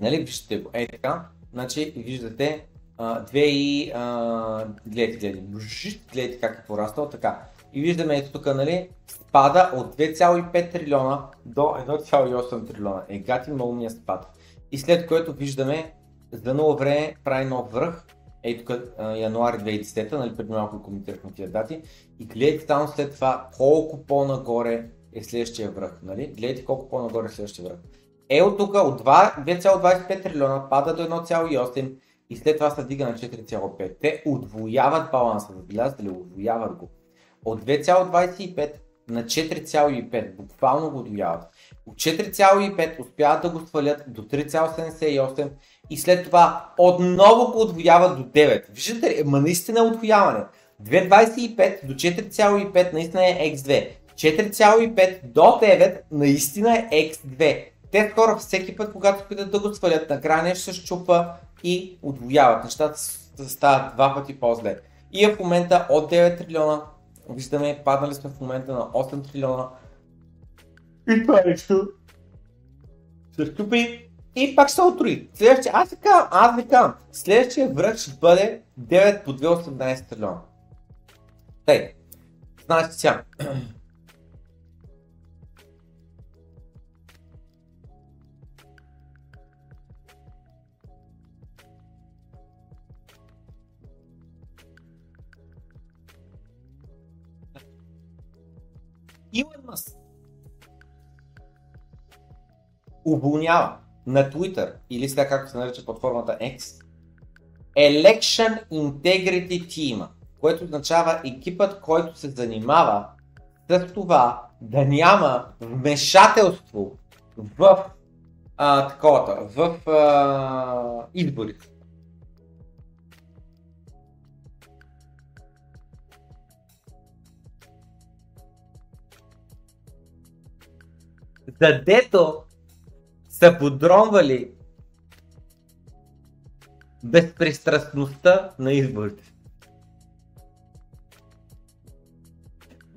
[SPEAKER 2] Нали, виждате го. Ей така. Значи, виждате 2 и... А, гледайте, гледайте. Гледайте как е пораснал. Така. И виждаме ето тук, нали, спада от 2,5 трилиона до 1,8 трилиона. Е, гати много ми е спад. и след което виждаме за ново време прави нов връх, ей тук януари 2010, нали, преди малко коментирахме тия дати, и гледайте там след това колко по-нагоре е следващия връх, нали? Гледайте колко по-нагоре е следващия връх. Е от тук от 2,25 трилиона пада до 1,8 и след това се дига на 4,5. Те отвояват баланса, забелязате ли, отвояват го. От 2,25 на 4,5, буквално го отвояват. От 4,5 успяват да го свалят до 3,78 и след това отново го отвояват до 9. Виждате ли, ма наистина е отвояване. 2,25 до 4,5 наистина е X2. 4,5 до 9 наистина е X2. Те хора всеки път, когато опитат да го свалят, накрая нещо се щупа и отвояват. Нещата стават два пъти по-зле. И е в момента от 9 трилиона, виждаме, паднали сме в момента на 8 трилиона. И това нещо се щупи и пак се отруи. Следващия, аз ви казвам, аз ви казвам, следващия връх ще бъде 9 по 2,18 трилиона. Тъй, знаете сега, Илон Мъск уволнява на Twitter или сега както се нарича платформата X Election Integrity Team, което означава екипът, който се занимава с това да няма вмешателство в а, таковата, в а, изборите. Задето са подронвали безпристрастността на изборите.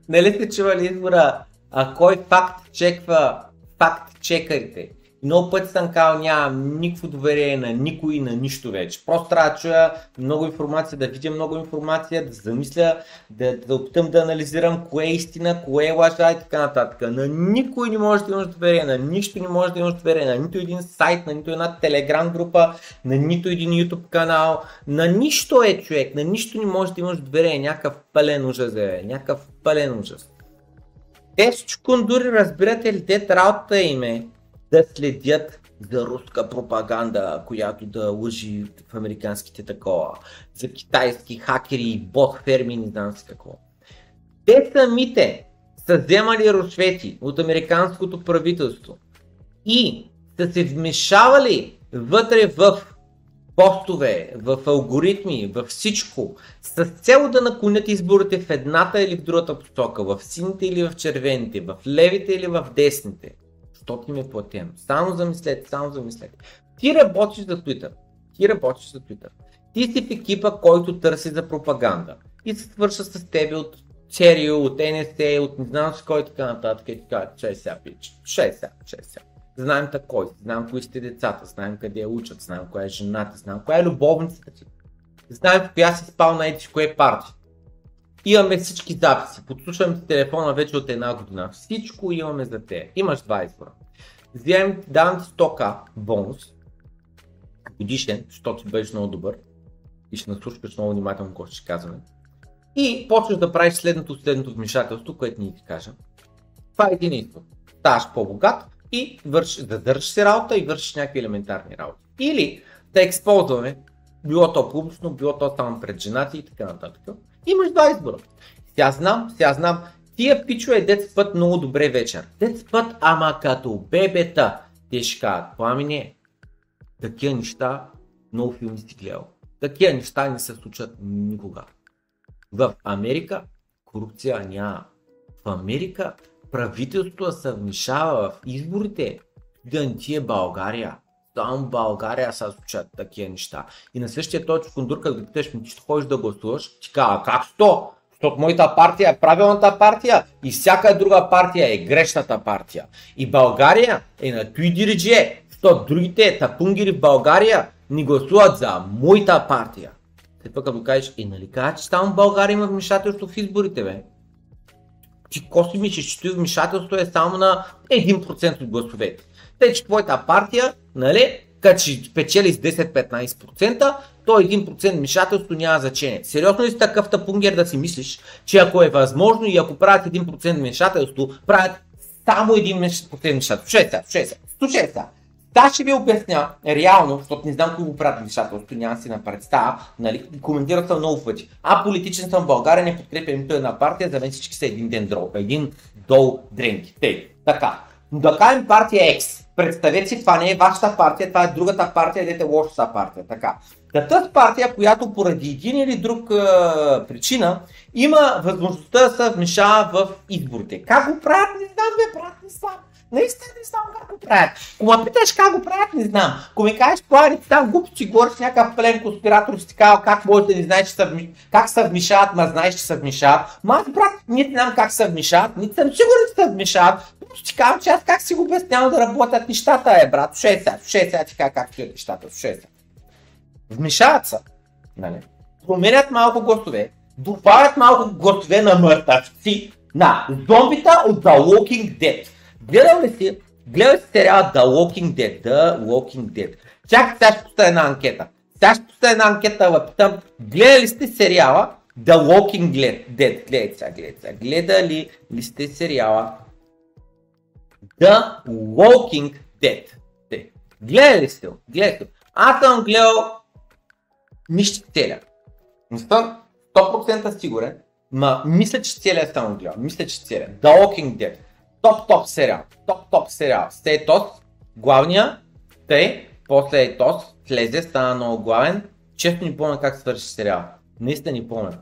[SPEAKER 2] Нали сте чували избора, а кой факт чеква факт чекарите? Много пъти съм казал, нямам никакво доверие на никой и на нищо вече. Просто трябва да чуя много информация, да видя много информация, да замисля, да, да опитам да анализирам кое е истина, кое е лъжа и така нататък. На никой не може да имаш доверие, на нищо не може да имаш доверие, на нито един сайт, на нито една телеграм група, на нито един YouTube канал, на нищо е човек, на нищо не може да имаш доверие, някакъв пълен ужас е, някакъв пълен ужас. Те чукундури, разбирате ли, те работата им е да следят за руска пропаганда, която да лъжи в американските такова, за китайски хакери бот ферми, не знам си какво. Те самите са вземали рушвети от американското правителство и са се вмешавали вътре в постове, в алгоритми, във всичко, с цел да наклонят изборите в едната или в другата посока, в сините или в червените, в левите или в десните защото им е платено. Само замислете, само замислете. Ти работиш за Twitter. Ти работиш за Twitter. Ти си в екипа, който търси за пропаганда. И се свърша с тебе от CRU, от NSA, от не знам с кой така нататък. И така, чай сега, пич. Чай сега, чай сега. Знаем кой, знаем кои сте децата, знаем къде учат, знаем коя е жената, знаем коя е любовницата ти. Знаем коя си спал на ети, кое е парти. Имаме всички записи. Подслушваме телефона вече от една година. Всичко имаме за те. Имаш два избора. Вземем, давам ти 100к бонус, годишен, защото ти бъдеш много добър и ще наслушваш много внимателно какво ще казваме. И почваш да правиш следното, следното вмешателство, което ние ти кажем. Това е един избор. Ставаш по-богат и вършиш, да държиш си работа и вършиш някакви елементарни работи. Или да използваме, било то публично, било то само пред женати и така нататък Имаш два избора. Сега знам, сега знам, тия пичове дет спът много добре вечер. Дет спът, ама като бебета. Те ще кажат, пламене, такива неща много филми си гледал. Такива неща не се случат никога. В Америка корупция няма. В Америка правителството се вмешава в изборите. Да е България. Само България се случат такива неща. И на същия този кондур, като питаш ми, ти ще ходиш да гласуваш, ти казва, как сто? Защото моята партия е правилната партия и всяка друга партия е грешната партия. И България е на той диридже, защото другите тапунгири в България ни гласуват за моята партия. След това като кажеш, е нали кажа, че само в България има вмешателство в изборите, бе? Ти коси мислиш, че вмешателство е само на 1% от гласовете. Те, че твоята партия, нали, като ще печели с 10-15%, то 1% вмешателство няма значение. Сериозно ли си такъв тъпунгер да си мислиш, че ако е възможно и ако правят 1% вмешателство, правят само 1% вмешателство? Слушай сега, слушай сега, слушай сега. Та ще ви обясня реално, защото не знам кои го правят вмешателството, няма си на представа, нали, коментирал съм много пъти. А политичен съм в България, не подкрепя нито една партия, за мен всички са един ден дрол, един дол дренки. Тей, така. Да кажем партия X. Представете си, това не е вашата партия, това е другата партия, дете лошата партия. Така. Та тази партия, която поради един или друг е, причина има възможността да се вмешава в изборите. Как го правят, не знам, бе, брат, не знам. Наистина не знам как го правят. Ако ме питаш как го правят, не знам. Ако ми кажеш, плани, там глупости говориш някакъв плен конспиратор си така, как може да не знаеш, че са, как се вмешават, ма знаеш, че се вмешават. Ма аз, брат, не знам как се вмешават, не съм сигурен, че се вмешават. Просто ти казвам, че аз как си го обяснявам да работят нещата, е, брат. 6 сега, 6 сега ти как стоят нещата, 6 сега. Вмешават се. Нали? Променят малко гласове, добавят малко гласове на мъртъвци, на зомбита от The Walking Dead. Гледал ли си, гледал си сериала The Walking Dead? The Walking Dead. Чакай, сега ще пуста една анкета. Сега ще пуста една анкета, в питам, гледали сте сериала The Walking Dead? Гледайте сега, гледайте сега. Гледали ли сте сериала The Walking Dead? Гледали ли сте го? Гледайте. Аз съм гледал нищо целя. Не съм 100% сигурен, ма мисля, че целият съм гледал. Мисля, че целият. The Walking Dead. Топ-топ сериал. Топ-топ сериал. Стейтос, главния, тъй, после Ейтос, слезе, стана много главен. Често ни помня как свърши сериал. Наистина ни помня.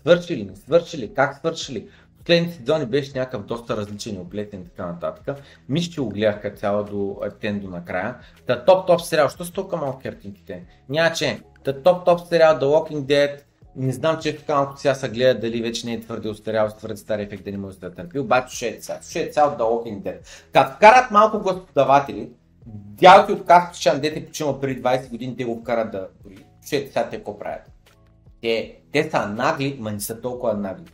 [SPEAKER 2] Свърши ли, не свърши ли, как свърши ли. Последните сезони беше някакъв доста различен, облетен и така нататък. Мисля, че го гледах като цяло до тен до накрая. Та топ-топ сериал, що са толкова малко картинките? Няма че. Та топ-топ сериал The Walking Dead, не знам, че така малко сега се гледа дали вече не е твърде устарял с твърде стар ефект да не може да търпи, обаче ще е цял, ще е цял The Walking Dead. Като вкарат малко господаватели, дялки от както че дете починал преди 20 години, те го вкарат да дори. Ще е сега те какво правят. Те, те са нагли, ма не са толкова нагли.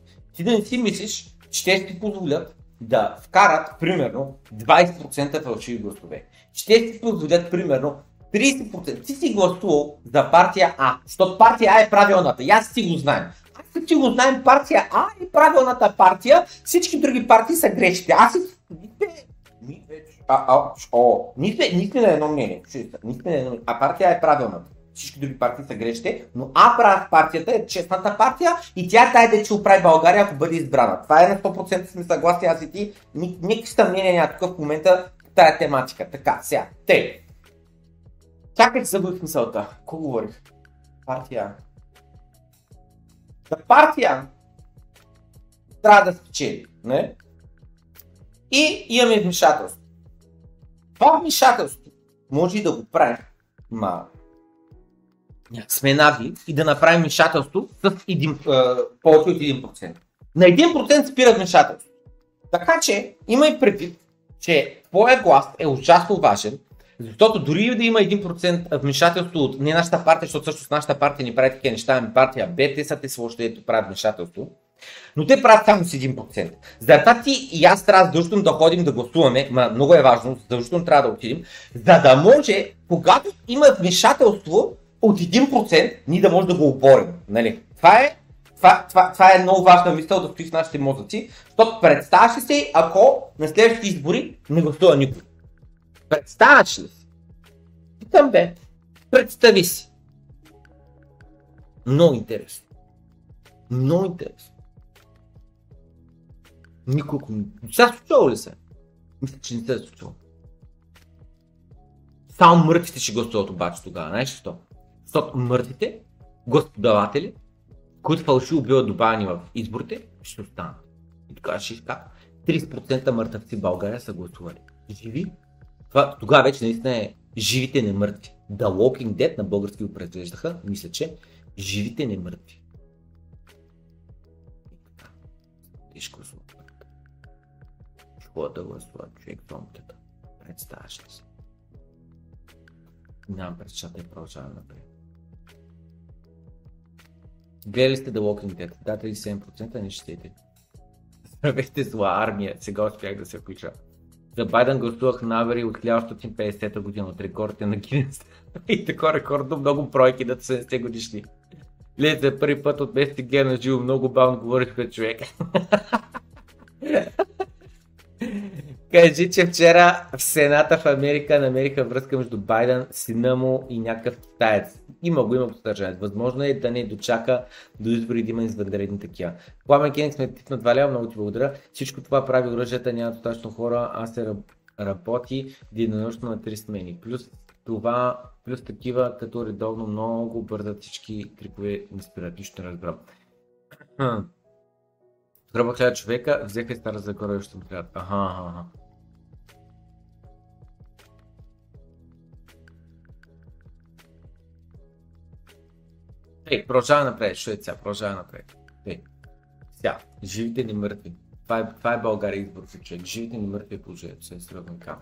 [SPEAKER 2] Ти да не си мислиш, че те ще ти позволят да вкарат примерно 20% фалшиви гласове. Ще ти позволят примерно 30% ти си гласувал за партия А, защото партия А е правилната. Аз си го знаем. Аз си го знаем, партия А е правилната партия, всички други партии са грешните. Аз си... Ние сме на едно мнение. Ние сме на едно мнение. А партия е правилната. Всички други партии са грешните, но А партията е честната партия и тя тая да ще оправи България, ако бъде избрана. Това е на 100% сме съгласни, аз и ти. Никакви съмнения няма такъв в момента тая тематика. Така, сега. Те, Чакай, забавих мисълта. Какво говорих? Партия. За партия трябва да спечели. Не? И имаме вмешателство. Това вмешателство може и да го правим, ма сме нагли и да направим вмешателство с един, е, повече от 1%. На 1% спира вмешателство. Така че има и предвид, че твоя глас е ужасно важен защото дори да има 1% вмешателство от не нашата партия, защото също с нашата партия ни прави такива неща, ами партия Б, те са те също ето правят вмешателство. Но те правят само с 1%. Затова ти и аз трябва задължително да ходим да гласуваме, ма много е важно, задължително трябва да отидем, за да може, когато има вмешателство от 1%, ние да може да го оборим. Нали? Това е това, това, това е много важна мисъл да стои в нашите мозъци, защото представяш си, ако на следващите избори не гласува никой. Представяш ли си? Питам бе, представи си. Много интересно. Много интересно. Никой, сега случва ли се? Мисля, че не се случило. Само мъртвите ще гласуват обаче тогава, знаеш защо? Защото мъртвите, господаватели, които фалшиво биват добавени в изборите, ще останат. И тогава ще изкат. 30% мъртвци в България са гласували. Живи това, тогава вече наистина е живите не мъртви. The Walking Dead на български го произвеждаха, мисля, че живите не мъртви. Тежко звук. Какво да гласува човек томтета? Представяш ли се? Нямам предчата и продължавам напред. Гледали сте The Walking Dead? Да, 37% не щете. Здравейте, зла армия. Сега успях да се включа. За Байден гласувах на Авери от 1950 година от рекордите на Гинес. И така рекордно много бройки на 70 годишни. Гледайте за първи път от месеци гледа на живо, много бавно говорих пред човека. Кажи, че вчера в Сената в Америка намериха връзка между Байден, сина му и някакъв китаец. Има го, има го съдържание. Възможно е да не дочака до избори да има извънредни такива. Пламен Кенинг сме тип на 2 лева, много ти благодаря. Всичко това прави оръжията, няма достатъчно хора, а се работи денонощно на три смени. Плюс това, плюс такива, като редовно много бързат всички трипове не спират. Нищо не разбрам. Гроба хиляда човека, взеха и Стара Загора и ще му трябва. Аха, аха, аха. Ей, продължавай напред, Швеция, продължавай напред. Ей, сега, живите ни мъртви. Това е, това е България избор за човек. Живите ни мъртви е положението, се е сериозно кам.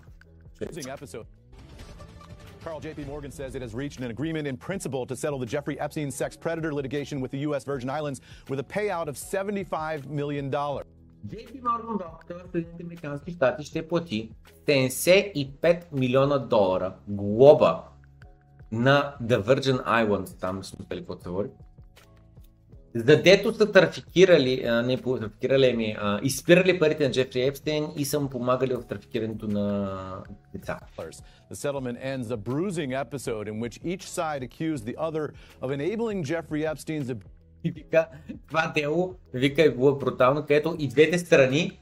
[SPEAKER 4] Carl J.P. Morgan says it has reached an agreement in principle to settle the Jeffrey Epstein sex predator litigation with the U.S. Virgin Islands with a payout of $75 million.
[SPEAKER 2] JP Morgan в Съединените Американски щати ще плати 75 милиона долара глоба на The Virgin Islands, там сме спели какво се говори, Задето са трафикирали, а, не трафикирали ми, а, изпирали парите на Джефри Епстейн и са му помагали в трафикирането на деца.
[SPEAKER 4] The settlement ends a bruising episode in which each side accused the other of enabling Jeffrey Epstein's
[SPEAKER 2] и вика, това дело, вика е било брутално, където и двете страни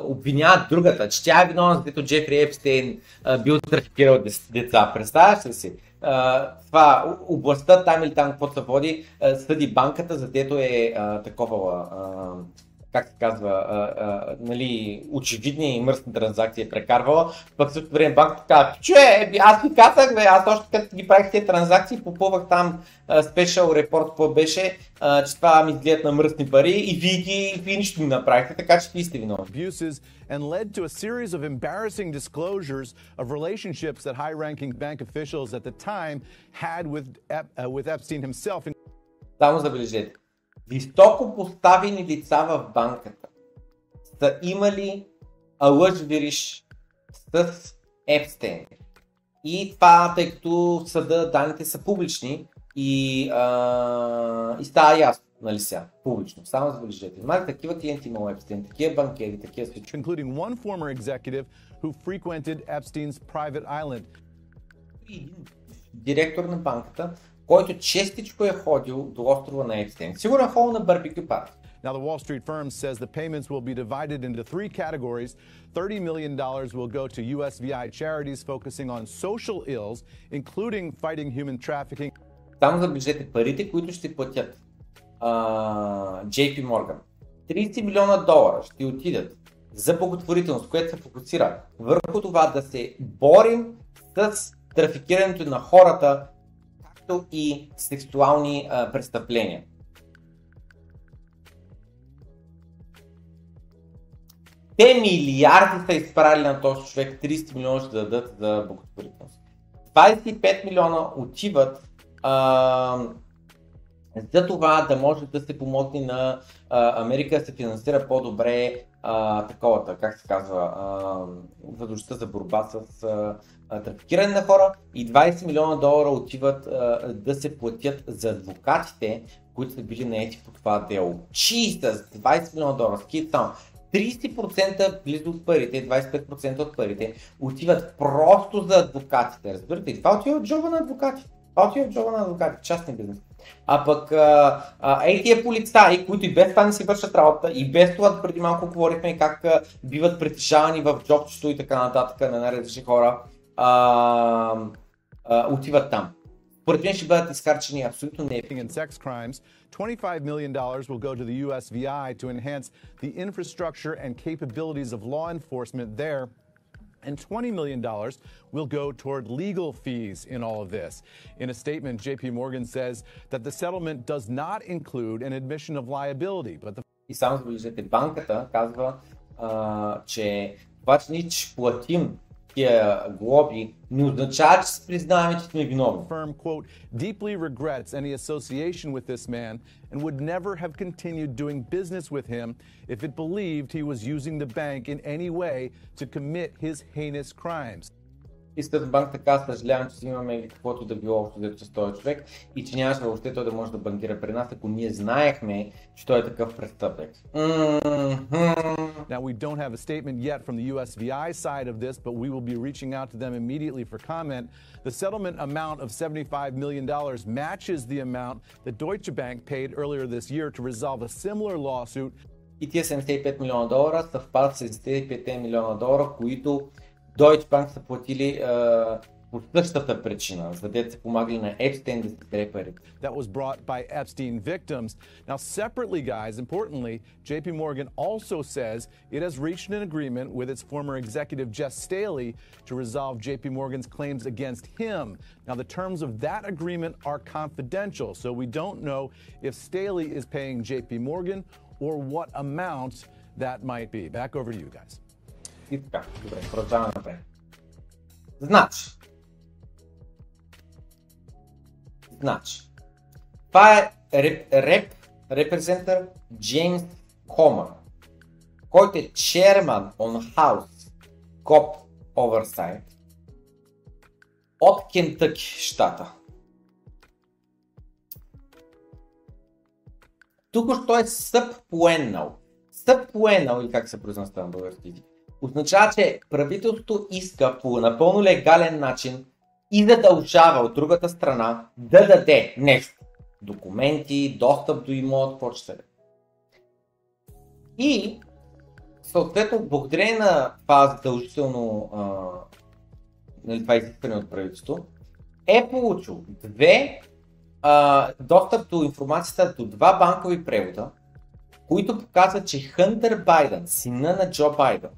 [SPEAKER 2] обвиняват другата, че тя е виновна, защото Джефри Епстейн а, бил трафикирал деца. Представяш ли си? А, това, областта там или там, какво се води, съди банката, за дето е а, такова, а, как се казва, а, а, нали, очевидни и мръсни транзакции е прекарвала, пък също време банката казва, че аз ви казах, бе, аз още като ги правих тези транзакции, попълвах там спешъл репорт, какво беше, а, че това ми изгледат на мръсни пари и вие, ги, вие нищо не направихте, така че вие сте виновни.
[SPEAKER 4] and led to a series of embarrassing disclosures of relationships that high-ranking bank officials at the time had with, uh, with Epstein himself.
[SPEAKER 2] Само забележете високо поставени лица в банката са имали лъжвериш с Епстейн. И това, тъй като съда, данните са публични и, а, и става ясно, нали сега, публично. Само забележете. Мали такива клиенти има Епстейн, такива банкери, такива всички.
[SPEAKER 4] Including one former executive who frequented Epstein's private island.
[SPEAKER 2] Директор на банката, който честичко е ходил до острова на Епстейн. Сигурно е ходил на барбекю парк.
[SPEAKER 4] Now, the Wall Street firm says the payments will be divided into three categories. $30 million will go to USVI charities focusing on social ills, including fighting human trafficking.
[SPEAKER 2] Само забележете парите, които ще платят uh, JP Morgan. 30 милиона долара ще отидат за благотворителност, което се фокусира върху това да се борим с трафикирането на хората както и сексуални а, престъпления. Те милиарди са изправили на този човек, 30 милиона ще дадат за благотворителност. 25 милиона отиват а, за това да може да се помогне на а, Америка да се финансира по-добре а, таковата, как се казва, възможността за борба с а, трафикиране на хора и 20 милиона долара отиват а, да се платят за адвокатите, които са били наети по това дело. Jesus, 20 милиона долара, скид само. 30% близо от парите, 25% от парите отиват просто за адвокатите. Разбирате ли? Това отива от джоба на адвокатите. Това отива от джоба на адвокатите. Частни бизнес. А пък а, а, ей тия полицаи, които и без това не си вършат работа, и без това преди малко говорихме как а, биват притежавани в джобчето и така нататък на най-различни хора, а, а, отиват там. Според мен ще бъдат изхарчени абсолютно не.
[SPEAKER 4] In sex crimes, $25 million will go to the USVI to enhance the infrastructure and capabilities of law enforcement there and $20 million will go toward legal fees in all of this. In a statement, JP Morgan says that the settlement does not include an admission of liability, but the
[SPEAKER 2] И само забележете, банката казва, а, че това, че ние ще платим тия глоби, не означава, че се признаваме, че сме виновни.
[SPEAKER 4] firm, quote, deeply regrets any association with this man and would never have continued doing business with him if it believed he was using the bank in any way to commit his heinous crimes.
[SPEAKER 2] И след банк така съжалявам, че си имаме или каквото да било общо взето с този човек и че нямаше въобще той да може да банкира при нас, ако ние знаехме, че той е такъв престъпник. Мгм.
[SPEAKER 4] Now, we don't have a statement yet from the USVI side of this, but we will be reaching out to them immediately for comment. The settlement amount of $75 million matches the amount that Deutsche Bank paid earlier this year to resolve a similar lawsuit
[SPEAKER 2] И тия 75 милиона долара съвпадат с 75 милиона долара, които Deutsche Bank са платили а, по същата причина, за да са помагали на Епстейн да си тере парите.
[SPEAKER 4] that was brought by Epstein victims. Now, separately, guys, importantly, JP Morgan also says it has reached an agreement with its former executive Jess Staley to resolve JP Morgan's claims against him. Now, the terms of that agreement are confidential, so we don't know if Staley is paying JP Morgan or what amount that might be. Back over to you guys.
[SPEAKER 2] И така, добре, продължаваме напред. Значи. Значи. Това е реп, реп репрезентър Джеймс Комър, който е chairman on House COP Oversight от Кентъки, щата. Тук що е събпоеннал. Събпоенал, или как се произнася на български означава, че правителството иска по напълно легален начин и задължава от другата страна да даде нещо. Документи, достъп до имот, какво И съответно, благодарение на това задължително нали, това изискване от правителството, е получил две а, достъп до информацията до два банкови превода, които показват, че Хънтер Байден, сина на Джо Байден,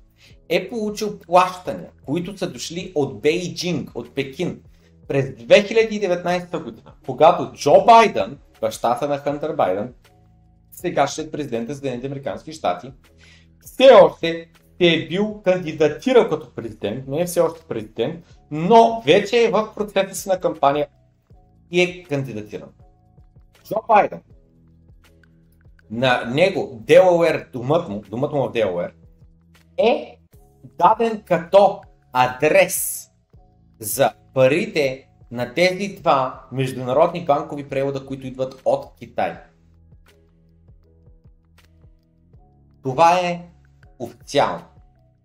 [SPEAKER 2] е получил плащания, които са дошли от Бейджинг, от Пекин, през 2019 година, когато Джо Байден, бащата на Хънтер Байден, сегашният президент на Съединените Американски щати, все още се е бил кандидатирал като президент, не е все още президент, но вече е в процеса си на кампания и е кандидатиран. Джо Байден, на него Делауер, думът му, думът му в Делауер, е даден като адрес за парите на тези два международни банкови превода, които идват от Китай. Това е официално.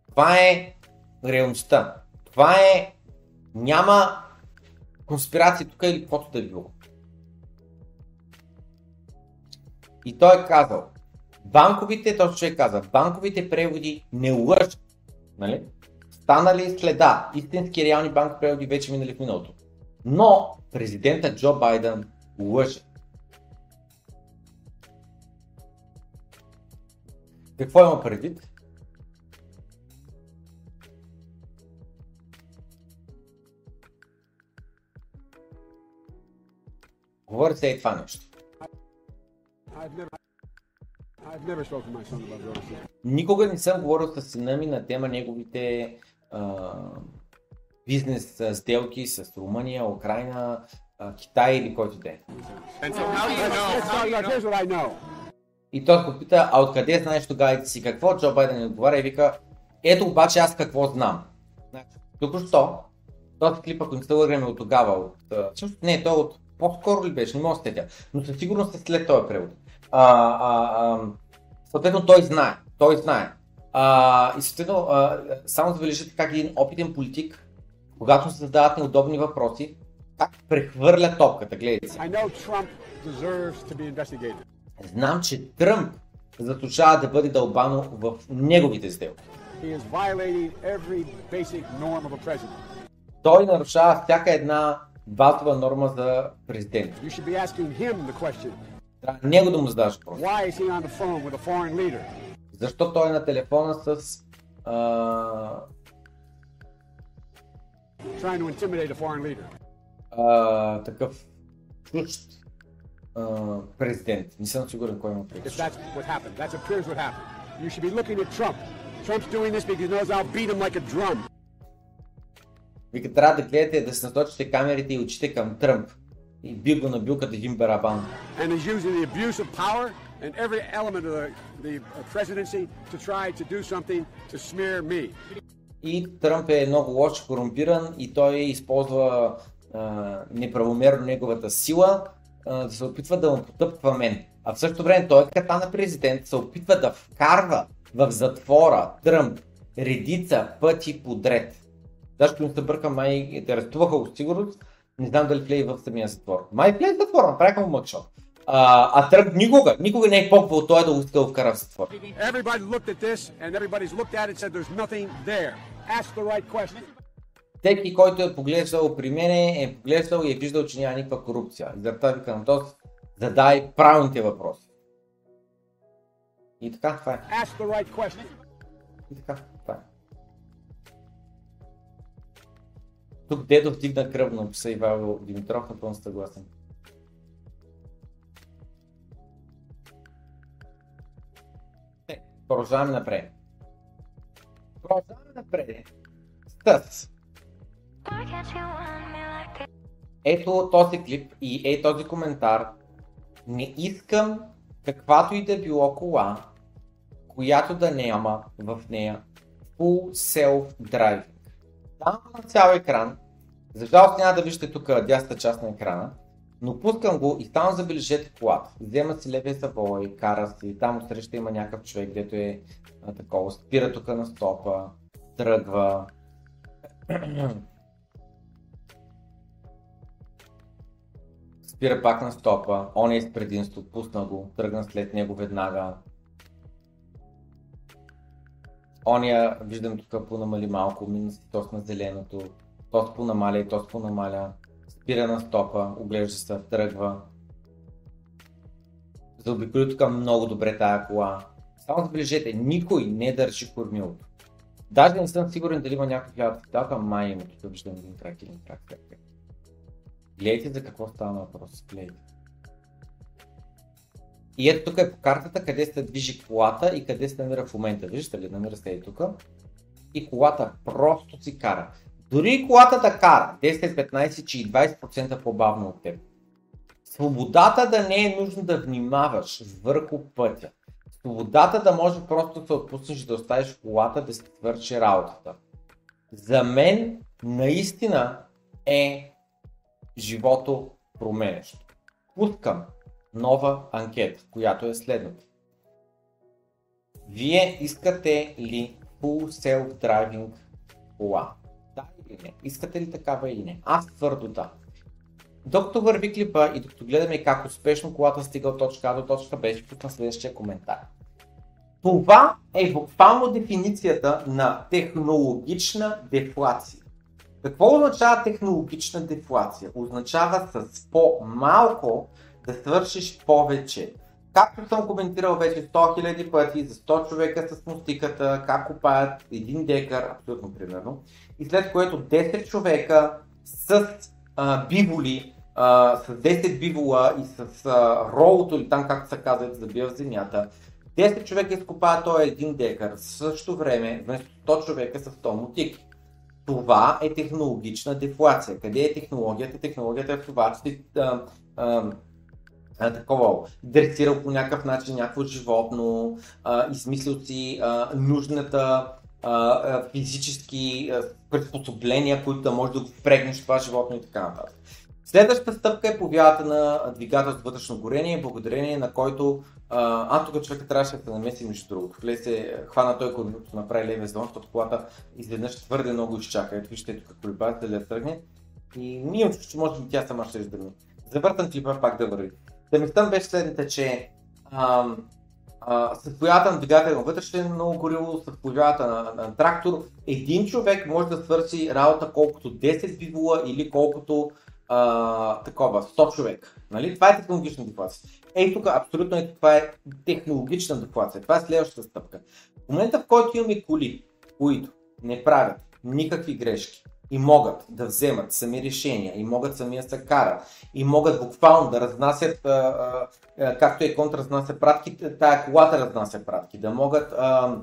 [SPEAKER 2] Това е реалността. Това е... Няма конспирация тук или каквото да е било. И той е казал, банковите, точно човек каза, банковите преводи не лъжат. Нали? Станали следа, истински реални банкови преводи вече минали в миналото. Но президента Джо Байден лъже. Какво има предвид? Говори се и това нещо. Никога не съм говорил с сина ми на тема неговите а, бизнес сделки с Румъния, Украина, а, Китай или който да е.
[SPEAKER 5] And so how do you know? Let's talk about here's what I know.
[SPEAKER 2] И той го пита, а откъде знаеш тогава си какво? Джо Байден не отговаря и вика, ето обаче аз какво знам. Значи, току-що, този клип, ако не се лъгнем от тогава, от, не, той от по-скоро ли беше, не мога да но със сигурност е след този превод. А, а, а, съответно той знае, той знае. А, и съответно, а, само забележете как един опитен политик, когато се задават неудобни въпроси, как прехвърля топката, гледайте си. Знам, че Тръмп заслужава да бъде дълбано в неговите сделки. Той нарушава всяка една базова норма за президент. Трябва него да му задаваш въпрос. Защо той е на телефона с а, а, такъв чужд президент? Не съм сигурен кой
[SPEAKER 5] If
[SPEAKER 2] предвид.
[SPEAKER 5] that's what happened, that appears what happened. You should be looking at Trump. Trump's doing this because he knows I'll beat him like a drum.
[SPEAKER 2] Вика, трябва да гледате, да се насочите камерите и очите към Тръмп. И би го набил като един барабан.
[SPEAKER 5] And he's using the abuse of power and every element of the, the presidency to try to do something to smear me.
[SPEAKER 2] И Тръмп е много лош, корумпиран и той използва а, неправомерно неговата сила а, да се опитва да му потъпква мен. А в същото време той като на президент се опитва да вкарва в затвора Тръмп редица пъти подред. Защо не се бърка, май те арестуваха го сигурност, не знам дали влезе в самия затвор. Май влезе в затвор, направиха му мъкшот. А, а Тръмп никога, никога не е попвал той да го иска да вкара в затвор. Всеки, който е поглеждал при мене, е поглеждал и е виждал, че няма никаква корупция. И затова викам, то задай правилните въпроси. И така, това е.
[SPEAKER 5] Ask the right question.
[SPEAKER 2] И така, Тук дедо вдигна кръвно, писа Ивайло Димитров, напълно съгласен. Продължаваме напред. Продължаваме напред. С ето този клип и е този коментар. Не искам каквато и да било кола, която да няма в нея Full Self Driving. Там на цял екран, за жалост няма да виждате тук дясната част на екрана, но пускам го и там забележете колата. Взема си левия завой, кара си, там среща има някакъв човек, дето е а, такова, спира тук на стопа, тръгва. спира пак на стопа, он е с предимство, пусна го, тръгна след него веднага. Оня, виждам тук понамали малко, мина си тос на зеленото, тос понамаля и тос понамаля, спира на стопа, оглежда се, тръгва. Заобиколи тук много добре тая кола. Само забележете, никой не държи кормилото. Даже не съм сигурен дали има някакви атака, май има тук виждам един крак един крак. крак, крак. Гледайте за какво става въпрос. Гледайте. И ето тук е по картата къде се движи колата и къде се намира в момента. Виждате ли, намира се и тук. И колата просто си кара. Дори колата да кара 10, 15 че и 20% по-бавно от теб. Свободата да не е нужно да внимаваш върху пътя. Свободата да може просто да се отпуснеш да оставиш колата да си свърши работата. За мен наистина е живото променящо. Пускам нова анкета, която е следната. Вие искате ли Full Self-Driving кола? Не? Искате ли такава или не? Аз твърдо да. Докато върви клипа и докато гледаме как успешно колата стига от точка А до точка Б, ще пусна следващия коментар. Това е буквално дефиницията на технологична дефлация. Какво означава технологична дефлация? Означава с по-малко да свършиш повече. Както съм коментирал вече 100 000 пъти за 100 човека с мустиката, как купаят един декар, абсолютно примерно, и след което 10 човека с а, биволи, а, с 10 бивола и с а, ролото или там както се казва, да забива в земята, 10 човека изкопават този един декар, в същото време вместо 100 човека с 100 мотики. Това е технологична дефлация. Къде е технологията? Технологията е в това, че а, а, такова, дресирал по някакъв начин някакво животно, а, измислил си а, нужната физически приспособления, които да можеш да го впрегнеш това животно и така нататък. Следващата стъпка е повялата на двигател с вътрешно горение, благодарение на който а, тук човека трябваше да се намеси между другото. Влезе, хвана той колелото, направи левия звон, защото колата изведнъж твърде много изчака. Ето вижте тук колебата да тръгне. И ние че може би тя сама ще издърми. Завъртам клипа пак да върви. Демистън беше следната, че а, а, с появата на двигател на вътрешно гориво, с появата на, на, трактор, един човек може да свърши работа колкото 10 бивола или колкото а, такова, 100 човек. Нали? Това е технологична дефлация. Ей тук абсолютно е, това е технологична дефлация. Това е следващата стъпка. В момента в който имаме коли, които не правят никакви грешки и могат да вземат сами решения и могат сами да се карат и могат буквално да разнасят, а, а, както и контр разнася пратки, тая колата разнася пратки, да могат, а,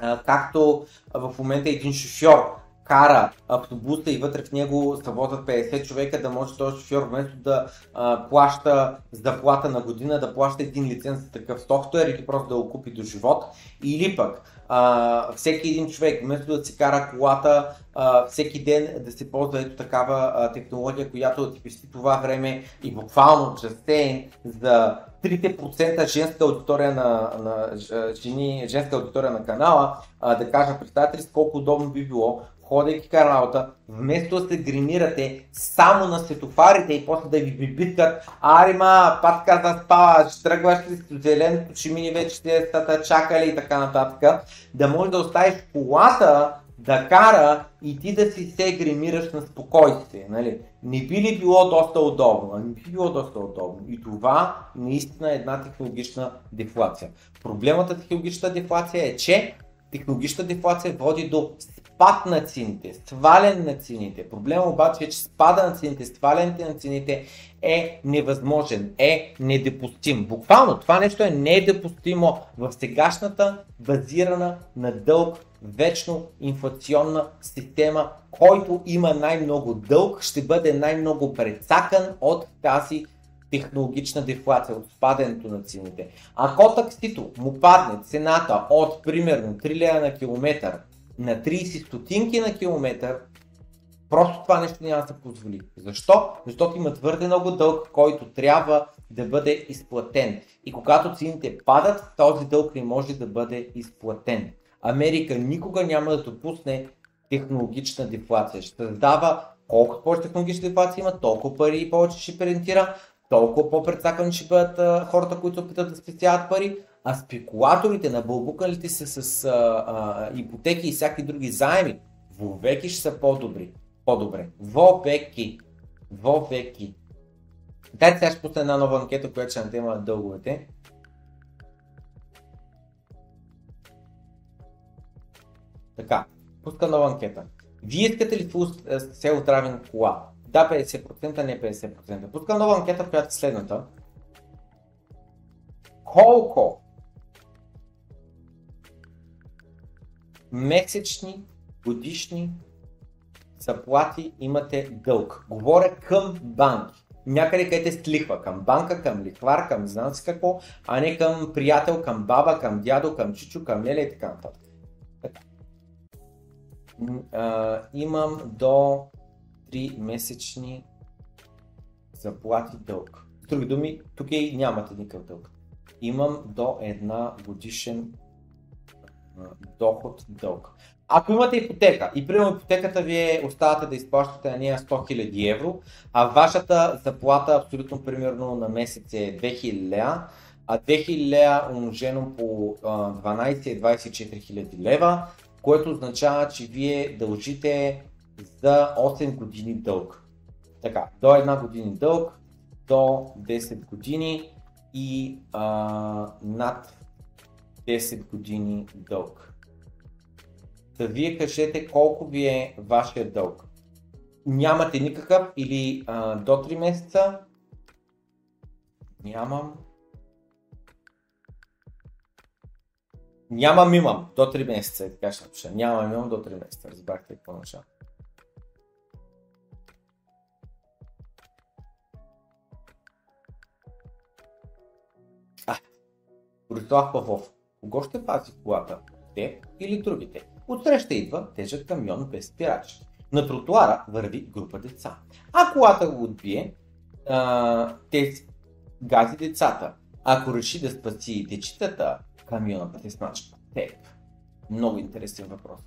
[SPEAKER 2] а, както в момента един шофьор кара автобуса и вътре в него се возят 50 човека, да може този шофьор вместо да а, плаща заплата на година, да плаща един лиценз за такъв софтуер или просто да го купи до живот. Или пък а, всеки един човек, вместо да си кара колата, а, всеки ден да се ползва ето такава а, технология, която да ти пести това време и буквално частен за 3% женска аудитория на, на жени, женска аудитория на канала, а, да кажа, представете ли колко удобно би било ходейки към вместо да се гримирате само на светофарите и после да ви бибиткат, арима, пак каза спава, ще тръгваш ли с зеленото, ще мини вече стата чакали и така нататък, да можеш да оставиш колата да кара и ти да си се гримираш на спокойствие. Нали? Не би ли било доста удобно? Не би било доста удобно. И това наистина е една технологична дефлация. Проблемата технологична дефлация е, че технологичната дефлация води до спад на цените, сваляне на цените. Проблема обаче е, че спада на цените, свалянето на цените е невъзможен, е недопустим. Буквално това нещо е недопустимо в сегашната базирана на дълг вечно инфлационна система, който има най-много дълг, ще бъде най-много прецакан от тази технологична дефлация, от спадането на цените. Ако таксито му падне цената от примерно 3 лева на километър на 30 стотинки на километър, просто това нещо няма да се позволи. Защо? Защото има твърде много дълг, който трябва да бъде изплатен. И когато цените падат, този дълг не може да бъде изплатен. Америка никога няма да допусне технологична дефлация. Ще създава колкото повече технологична дефлация има, толкова пари и повече ще принтира, толкова по-предсакани ще бъдат а, хората, които опитат да спестяват пари, а спекулаторите на бълбукалите се с а, а, ипотеки и всякакви други заеми, вовеки ще са по-добри. По-добре. Вовеки. Вовеки. Дайте сега ще пусна една нова анкета, която ще на тема дълговете. Така, пуска нова анкета. Вие искате ли се отравен кола? Да, 50%, не 50%. Пуска нова анкета, която е следната. Колко месечни, годишни заплати имате дълг? Говоря към банки. Някъде където сте лихва, към банка, към лихвар, към знам си какво, а не към приятел, към баба, към дядо, към чичо, към леля и така нататък. Имам до 3 месечни заплати дълг. С други думи, тук и нямате никакъв дълг. Имам до една годишен доход дълг. Ако имате ипотека и примерно ипотеката ви е, оставате да изплащате на нея 100 000 евро, а вашата заплата абсолютно примерно на месец е 2000 лева, а 2000 лева умножено по 12 е 24 000 лева, което означава, че вие дължите за 8 години дълг. Така, до една години дълг, до 10 години и а, над 10 години дълг. Да вие кажете колко ви е вашия дълг. Нямате никакъв или а, до 3 месеца? Нямам. Нямам, имам. До 3 месеца. Така ще напиша. Нямам, имам до 3 месеца. Разбрахте какво начало. Борислав Павлов. Кого ще пази колата? Те или другите? Отсреща идва тежък камион без спирач. На тротуара върви група деца. А колата го отбие, а, те гази децата. Ако реши да спаси дечетата, камионът те смачка теб. Много интересен въпрос.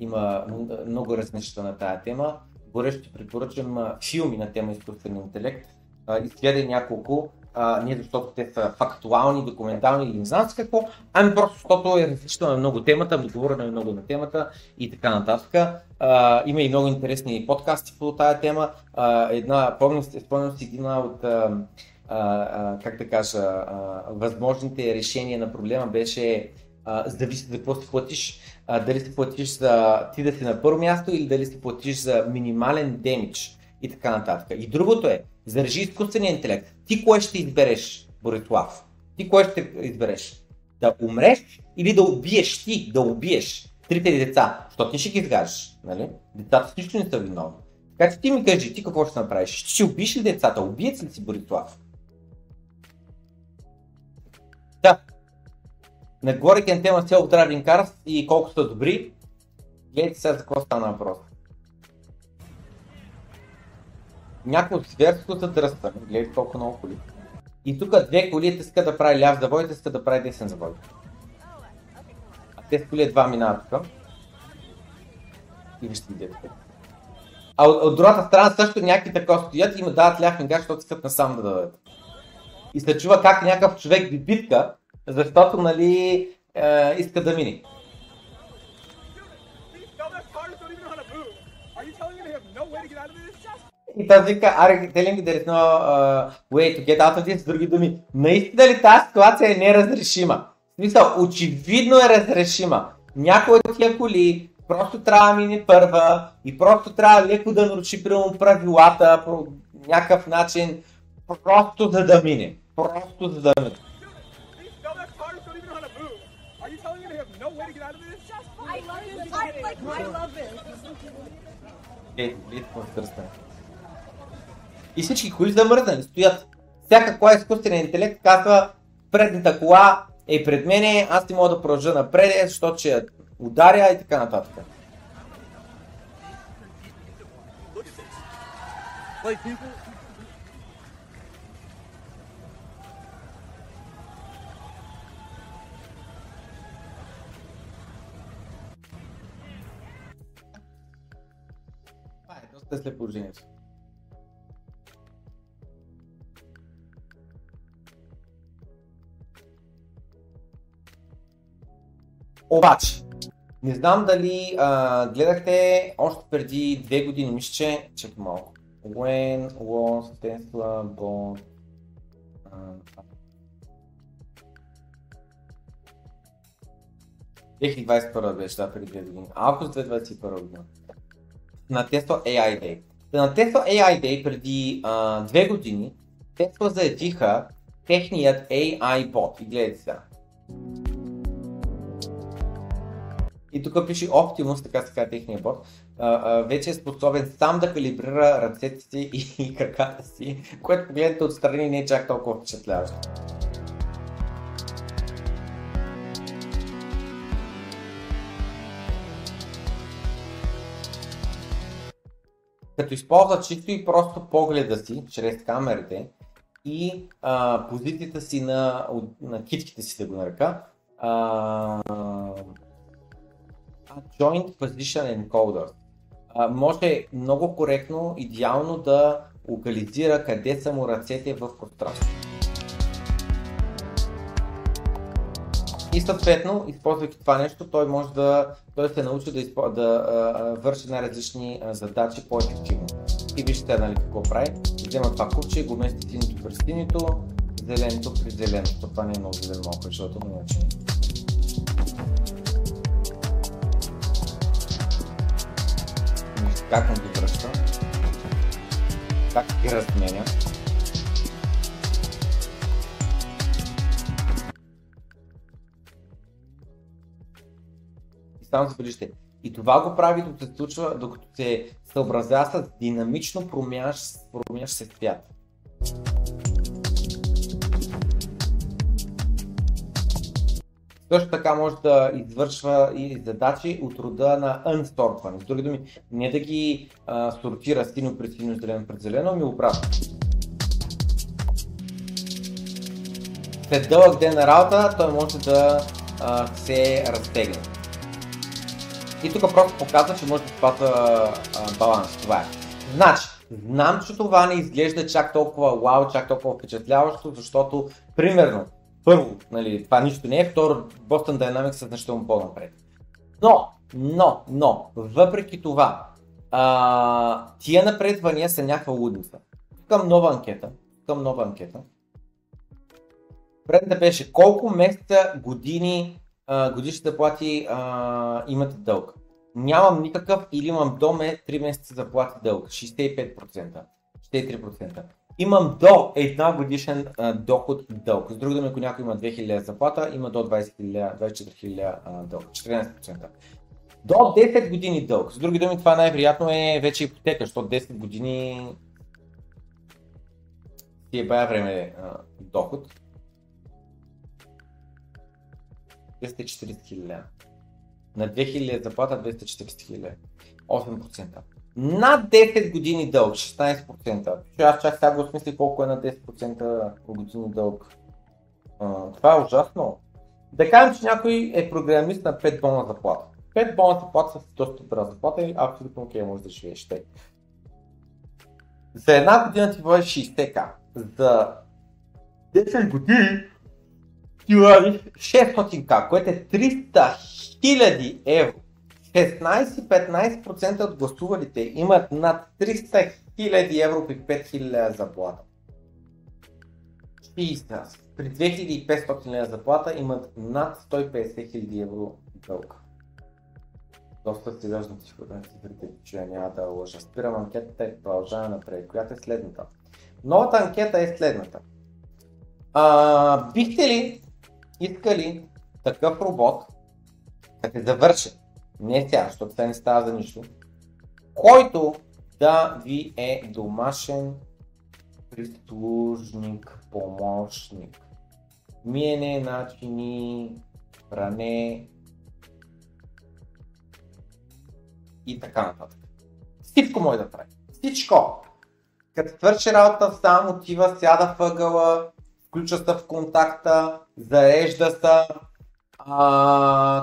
[SPEAKER 2] Има много разнеща на тая тема. Горещо препоръчам филми на тема изкуствен интелект. Изгледай няколко а, не защото те са фактуални, документални или не знам с какво, ами просто защото е различно на много темата, договорено е много на темата и така нататък. А, има и много интересни подкасти по тази тема. А, една, помня, си една от а, а, как да кажа, а, възможните решения на проблема беше а, зависи за какво си платиш. А, дали си платиш за ти да си на първо място или дали си платиш за минимален демидж и така нататък. И другото е, заражи изкуствения интелект. Ти кое ще избереш, Борислав? Ти кое ще избереш? Да умреш или да убиеш ти, да убиеш? трите деца, защото ти ще ги изгажеш, нали? Децата с не са виновни. Така че ти ми кажи, ти какво ще направиш? Ще си убиш ли децата? Убиец ли си Борислав? Да. Нагоре към тема Self Driving Cars и колко са добри. Гледайте сега за какво стана въпрос. Някой от зверството са дръста. Гледайте колко много коли. И тук две коли искат да прави ляв завой, искат да прави десен завой. А те с коли едва минават тук. И вижте идеята. А от, от другата страна също някакви така стоят и им дават ляв мигаш, защото искат насам да дадат. И се чува как някакъв човек ви битка, защото нали е, иска да мине.
[SPEAKER 5] These dumbass cars don't even know how to move. Are you telling me they have no way to get out of this?
[SPEAKER 2] И тази вика, are telling me there is no uh, way to get out of this, с други думи. Наистина ли тази ситуация е неразрешима? В смисъл, очевидно е разрешима. Някой от тия коли просто трябва да мине първа и просто трябва леко да наруши примерно правилата по някакъв начин, просто за да мине. Просто за да мине.
[SPEAKER 6] I love this. I like. I love it.
[SPEAKER 2] Е, виж какво стърсне. И всички коли замръзнали, стоят. Всяка кола е изкуствен интелект казва, предната кола е пред мене, аз не мога да продължа напред, защото ще я ударя и така нататък. Това е доста след положението. Обаче, не знам дали а, гледахте още преди две години, мисля, че, чакай малко. When was Tesla bought uh, 2021 беше, да, преди две години. Август 2021 година. На Tesla AI Day. На Tesla AI Day преди а, две години Tesla заявиха техният AI бот. И гледайте сега. И тук пише Optimus, така се казва техния бот, вече е способен сам да калибрира ръцете си и, краката си, което погледнете отстрани не е чак толкова впечатляващо. като използва чисто и просто погледа си, чрез камерите и а, позицията си на, на китките си, да го нарека, а, Joint Position Encoder. А, може много коректно, идеално да локализира къде са му ръцете в пространството. И съответно, използвайки това нещо, той може да, той се научи да, изпо, да а, върши най-различни а, задачи по-ефективно. И вижте нали, какво прави. Взема това купче, го мести синито при синито, зеленото при зеленото. Това не е много зелено защото му иначе. Как му ги връща. Как ги разменя. И само забележите. И това го прави докато се случва, докато се съобразява с динамично променящ, променящ се свят. Също така може да извършва и задачи от рода на unstortване. С други думи, не да ги а, сортира синьо пред синьо, зелено пред зелено, ами обратно. След дълъг ден на работа, той може да а, се разтегне. И тук просто показва, че може да спазва баланс. Това е. Значи, знам, че това не изглежда чак толкова вау, чак толкова впечатляващо, защото, примерно, първо, нали, това нищо не е, второ, Boston Dynamics е значително по-напред. Но, но, но, въпреки това, а, тия напредвания са някаква лудница. Към нова анкета, към нова анкета, предната беше колко месеца, години, а, годишни заплати а, имате дълг. Нямам никакъв или имам до ме 3 месеца заплати дълг. 65%. 63%. Имам до една годишен а, доход дълг. С други думи, ако някой има 2000 заплата, има до 20 000, 24 000 а, дълг. 14%. До 10 години дълг. С други думи, това най-вероятно е вече ипотека, защото 10 години ти е бая време а, доход. 240 хиляди. На 2000 заплата 240 хиляди. 8%. Над 10 години дълг, 16%. Аз чак сега го смисля колко е на 10% години дълг. А, това е ужасно. Да кажем, че някой е програмист на 5 бона заплата. 5 бона заплата са доста добра заплата и абсолютно окей, може да живееш те. За една година ти владиш 60к. За 10 години ти владиш 600к, което е 300 000 евро. 16-15% от гласувалите имат над 300 000 евро при 5000 заплата. 60 при 2500 лева заплата имат над 150 000 евро дълг. Доста сериозно цифрите, че няма да лъжа. Спирам анкетата и продължаваме напред, която е следната. Новата анкета е следната. А, бихте ли искали такъв робот, да те завърши, не сега, защото сега не става за нищо, който да ви е домашен прислужник, помощник миене, начини, пране и така нататък. Всичко може да прави. Всичко! Като свърши работа, сам отива, сяда въгъла, включва се в контакта, зарежда се,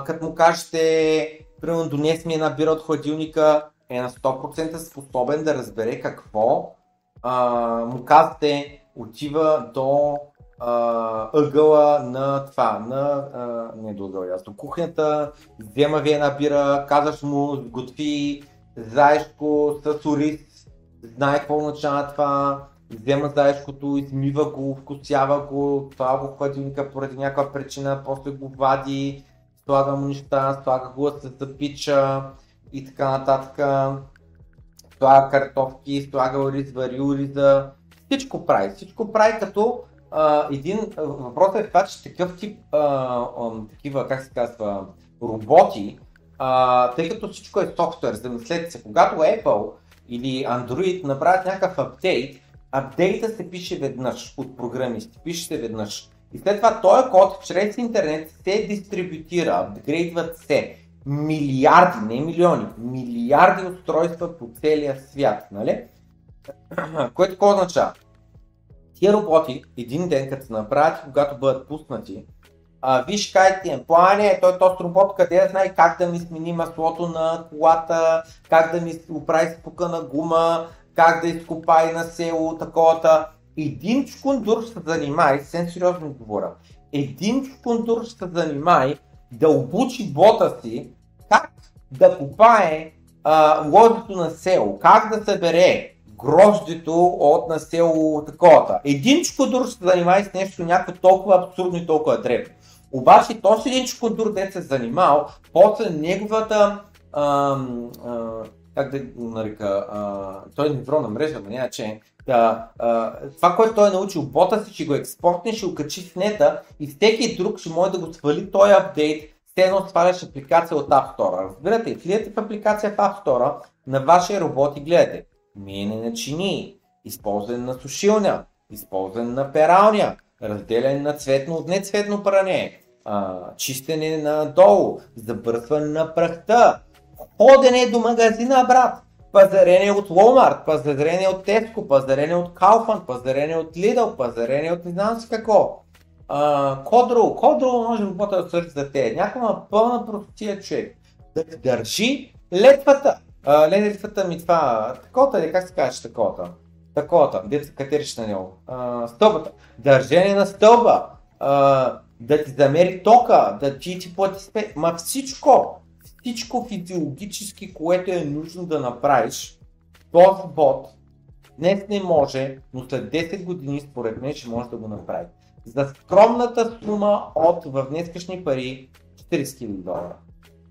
[SPEAKER 2] като му кажете, примерно донес ми една бира от хладилника, е на 100% способен да разбере какво а, му казвате, отива до ъгъла на това, на, а, не до ъгъла, ясно, кухнята, взема ви една бира, казваш му, готви заешко с ориз, знае какво означава това, взема заешкото, измива го, вкусява го, това го хладилника поради някаква причина, после го вади, слага му неща, слага се запича и така нататък. Слага картофки, слага ориз, вари ориза, всичко прави. Всичко прави като а, един въпрос е това, че такъв тип а, а, такива, как се казва, роботи, а, тъй като всичко е софтуер, замислете се, когато Apple или Android направят някакъв апдейт, апдейта се пише веднъж от програмисти, пише се веднъж. И след това този код чрез интернет се дистрибутира, апгрейдват се милиарди, не милиони, милиарди устройства по целия свят, нали? Което какво означава? Тия роботи, един ден, като се направят, когато бъдат пуснати, а, виж кай ти е плане, той този робот къде знае как да ми смени маслото на колата, как да ми оправи спука на гума, как да изкопай на село, таковата. Един чкундур се занимай, съвсем сериозно говоря, един чкундур се занимай да обучи бота си как да копае а, на село, как да събере гроздето от на село таковата. Един чукодур ще се занимава с нещо някакво толкова абсурдно и толкова дребно. Обаче този един чукодур, дет се е занимал, после неговата а, а, как да го нарека, а, той е невронна мрежа, но няма че да, а, това, което той е научил бота си, че го експортне, ще го качи в нета и всеки друг ще може да го свали този апдейт, все едно сваляш апликация от App Store. Разбирате, влизате в апликация в App Store на вашия робот и гледате миене на чини, използване на сушилня, използване на пералня, разделяне на цветно от нецветно пране, а, чистене надолу, забърсване на прахта, ходене до магазина, брат, пазарене от Walmart, пазарене от Tesco, пазарене от Kaufland, пазарене от Lidl, пазарене от не знам си какво. Кодро, Кодро може да да свърши за те. Някаква пълна простия човек. Да държи летвата. Ленерицата ми това, такота ли, как се казваш такота? Такота, дете се катериш на него. А, стълбата, държение на стълба, а, да ти замери тока, да ти ти плати спе, ма всичко, всичко физиологически, което е нужно да направиш, този бот днес не може, но след 10 години според мен ще може да го направи. За скромната сума от в днескашни пари 40 000 долара.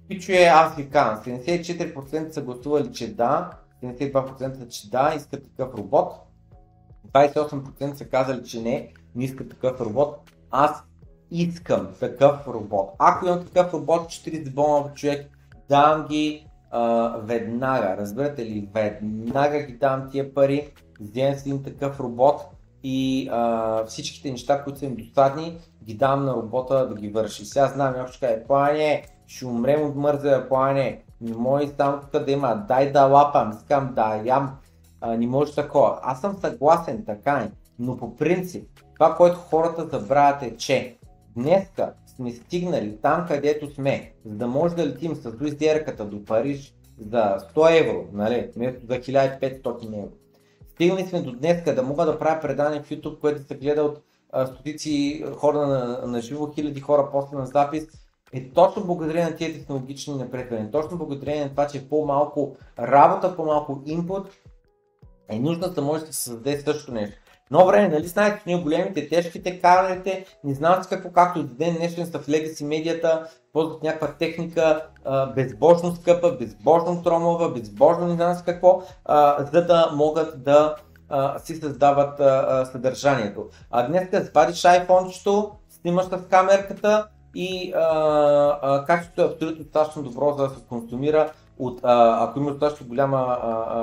[SPEAKER 2] Пичуе, аз ви казвам, 74% са гласували, че да, 72% че да, искат такъв робот, 28% са казали, че не, не искат такъв робот. Аз искам такъв робот. Ако имам такъв робот, 40 бона човек, Дам ги а, веднага, разбирате ли, веднага ги дам тия пари, вземам си един такъв робот и а, всичките неща, които са им досадни, ги дам на робота да ги върши. Сега знам, някой ще каже, плане, ще умрем от мърза, плане, не може само тук да има, дай да лапам, искам да ям, а, не може такова. Аз съм съгласен, така е, но по принцип, това, което хората забравят е, че днеска сме стигнали там, където сме, за да може да летим с Дуиздерката до Париж за 100 евро, нали, вместо за 1500 евро. Стигнали сме до днес, да мога да правя предание в YouTube, което се гледа от а, стотици хора на, на живо, хиляди хора после на запис, е точно благодарение на тези технологични напредвания, точно благодарение на това, че е по-малко работа, по-малко инпут, е нужно да може да се създаде също нещо. Но време, нали знаете, ние големите, тежките караните, не знам с какво, както до ден днешен са в Legacy медията, ползват някаква техника, а, безбожно скъпа, безбожно тромова, безбожно не знам с какво, а, за да могат да а, си създават а, а, съдържанието. А днес да свадиш iPhone-чето, снимаш с камерката и а, а, качеството е абсолютно достатъчно добро за да се консумира от, а, ако има достатъчно голяма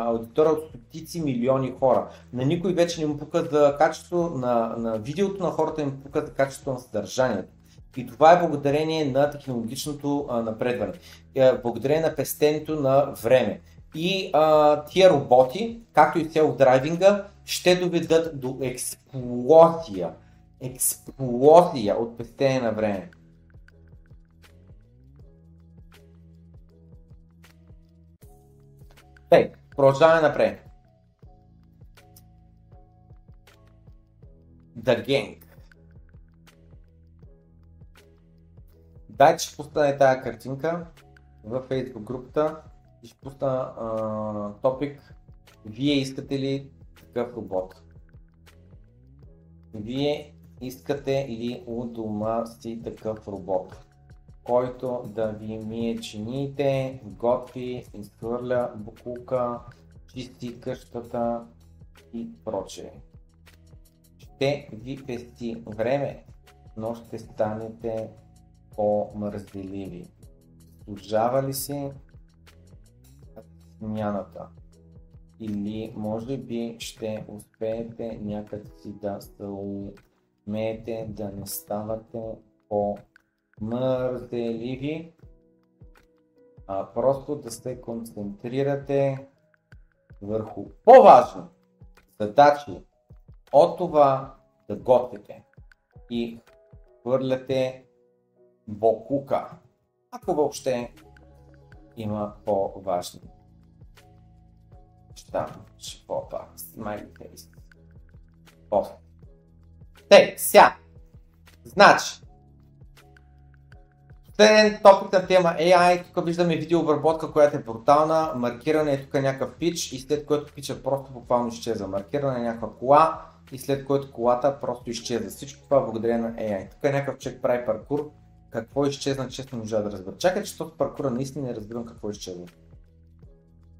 [SPEAKER 2] аудитория от стотици милиони хора. На никой вече не му пука за качество на, на видеото, на хората им пука за качество на съдържанието. И това е благодарение на технологичното а, напредване, е, благодарение на пестенето на време. И а, тия роботи, както и цел драйвинга, ще доведат до експлозия. Експлозия от пестене на време. Тъй, продължаваме напред. The Gang. Дай, че ще пусна тази картинка в Facebook групата и ще пусна топик. Вие искате ли такъв робот? Вие искате ли у дома си такъв робот? Който да ви мие чиниите, готви, изхвърля букука, чисти къщата и прочее. Ще ви пести време, но ще станете по-мързеливи. Служава ли си смяната? Или може би ще успеете някакси да се умеете да не ставате по мързеливи, а просто да се концентрирате върху по-важни задачи от това да готвите и хвърляте бокука, ако въобще има по-важни неща. Ще попа, смайли фейс. Те, сега. Значи, Последен топик на тема AI, тук виждаме видеообработка, която е брутална, маркиране е тук някакъв пич и след което пича просто буквално изчезва. Маркиране е някаква кола и след което колата просто изчезва. Всичко това благодарение на AI. Тук е някакъв човек прави паркур. Какво изчезна, честно не можа да разбера. Чакай, че този паркура наистина не разбирам какво изчезва.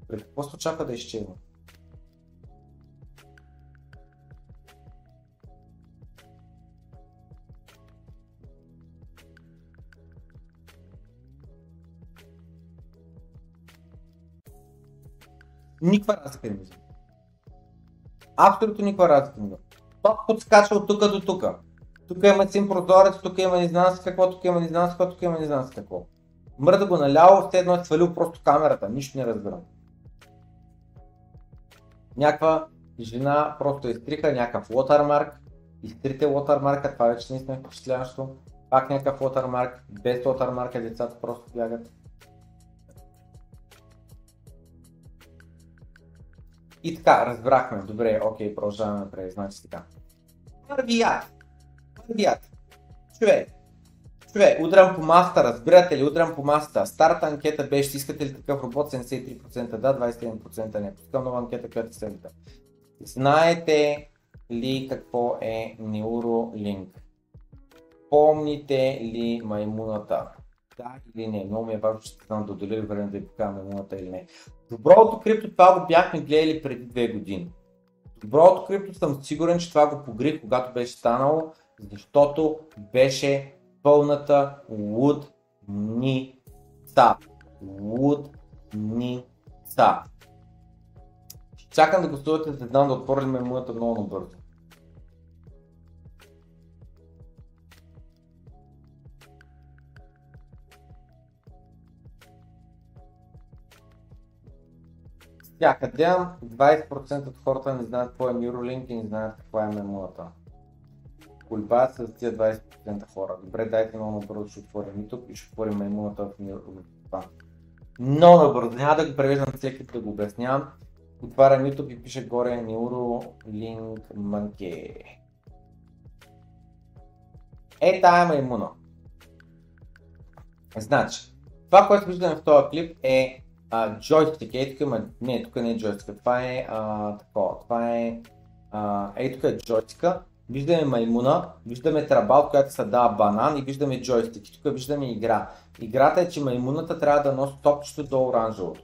[SPEAKER 2] Пред какво се очаква да изчезва? Никаква разлика не виждам. Абсолютно никаква разлика не виждам. Това подскача от тук до тук. Тук има един прозорец, тук има не знам с какво, тук има не знам с какво, тук има не знам с какво. Мърда го наляво, все едно е свалил просто камерата, нищо не разбирам. Някаква жена просто изтриха някакъв лотармарк, изтрите лотармарка, това вече наистина е впечатляващо. Пак някакъв лотармарк, без лотармарка децата просто бягат. И така, разбрахме. Добре, окей, продължаваме напред. Значи така. Първият. Първият. Човек. Човек, удрям по маста, разбирате ли, удрям по маста. Старата анкета беше, искате ли такъв робот, 73% да, 27% не. Пускам нова анкета, която е следната. Знаете ли какво е Neuralink? Помните ли маймуната? Да или не? Много ми е важно, че знам да отделя време да ви покажа маймуната или не. Доброто крипто това го бяхме гледали преди две години. Доброто крипто съм сигурен, че това го погрих, когато беше станало, защото беше пълната лудница. Лудница. Чакам да гласувате, за знам да отворим маймуната много набързо. Всяка ден 20% от хората не знаят какво е Neuralink и не знаят каква е мемуната. Колебаят се за тия 20% хора. Добре, дайте много набързо, ще отворим YouTube и ще отворим мемуната в Neuralink. Много набързо, няма да го превеждам всеки да го обяснявам. Отварям YouTube и пише горе Neuralink Monkey. Е, тая е маймуна. Значи, това, което виждаме в този клип е а, джойстик, е тук има, не, тук не е джойстика, това е а, такова, това е, а, е тук е джойстика, виждаме маймуна, виждаме трабал, която се дава банан и виждаме джойстик. Тук виждаме игра. Играта е, че маймуната трябва да носи топчето до оранжевото.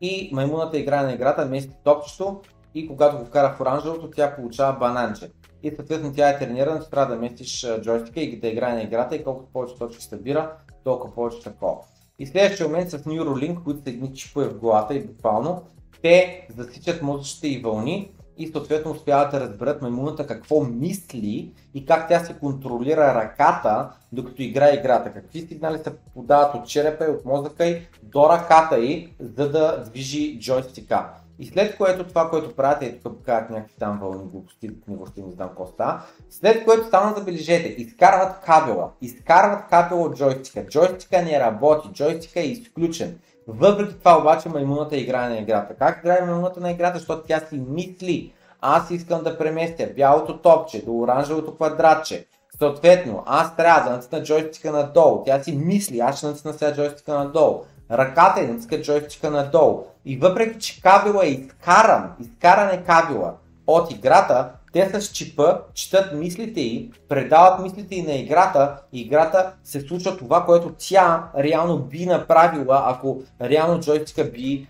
[SPEAKER 2] И маймуната играе на играта, мести топчето и когато го вкара в оранжевото, тя получава бананче. И съответно тя е тренирана, че трябва да местиш джойстика и да играе на играта и колкото повече точки събира, толкова повече такова. И следващия момент с Neuralink, които са едни чипове в главата и буквално, те засичат мозъчните и вълни и съответно успяват да разберат маймуната какво мисли и как тя се контролира ръката, докато играе играта. Какви сигнали се подават от черепа и от мозъка й до ръката й, за да движи джойстика. И след което това, което правят, е тук показват някакви там вълни глупости, въобще не знам какво става. След което стана, забележете, изкарват кабела, изкарват кабела от джойстика. Джойстика не работи, джойстика е изключен. Въпреки това обаче маймуната играе на играта. Как играе маймуната на играта? Защото тя си мисли. Аз искам да преместя бялото топче до оранжевото квадратче. Съответно, аз трябва да натисна джойстика надолу. Тя си мисли, аз ще натисна сега джойстика надолу. Ръката е натиска джойстика надолу. И въпреки, че кабела е изкаран, изкаран е кабела от играта, те с чипа четат мислите й, предават мислите й на играта и играта се случва това, което тя реално би направила, ако реално джойстика би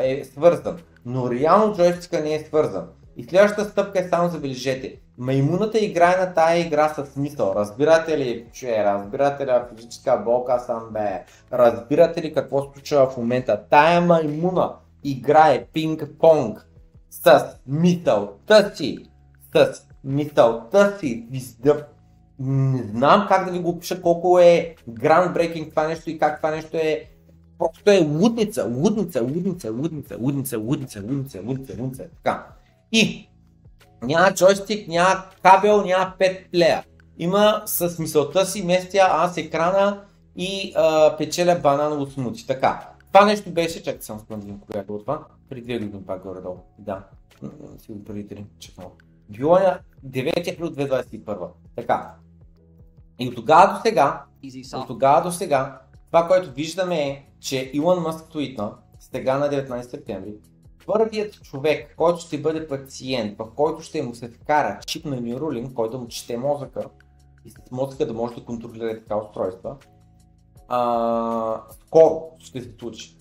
[SPEAKER 2] е свързан. Но реално джойстика не е свързан. И следващата стъпка е само забележете. Маймуната играе на тая игра с смисъл. Разбирате ли, че разбирате ли физическа болка съм бе? Разбирате ли какво случва в момента? Тая маймуна играе пинг-понг с мисълта си. С мисълта си. Не знам как да ви го опиша колко е грандбрейкинг това нещо и как това нещо е Просто е лудница, лудница, лудница, лудница, лудница, лудница, лудница, лудница, лудница, така. И няма джойстик, няма кабел, няма 5 плея. Има с мисълта си местя аз екрана и а, печеля бананово смути. Така. Това нещо беше, чакай съм спомням кога е било това. Преди две години пак горе-долу. Да. Си го преди три, чакам. Било е на 9 април 2021. Така. И от тогава до сега, от тогава до сега, това, което виждаме е, че Илон Мъск твитна сега на 19 септември, първият човек, който ще бъде пациент, в който ще му се вкара чип на Neuralink, който му чете мозъка и с мозъка да може да контролира така устройства, а, скоро ще се случи.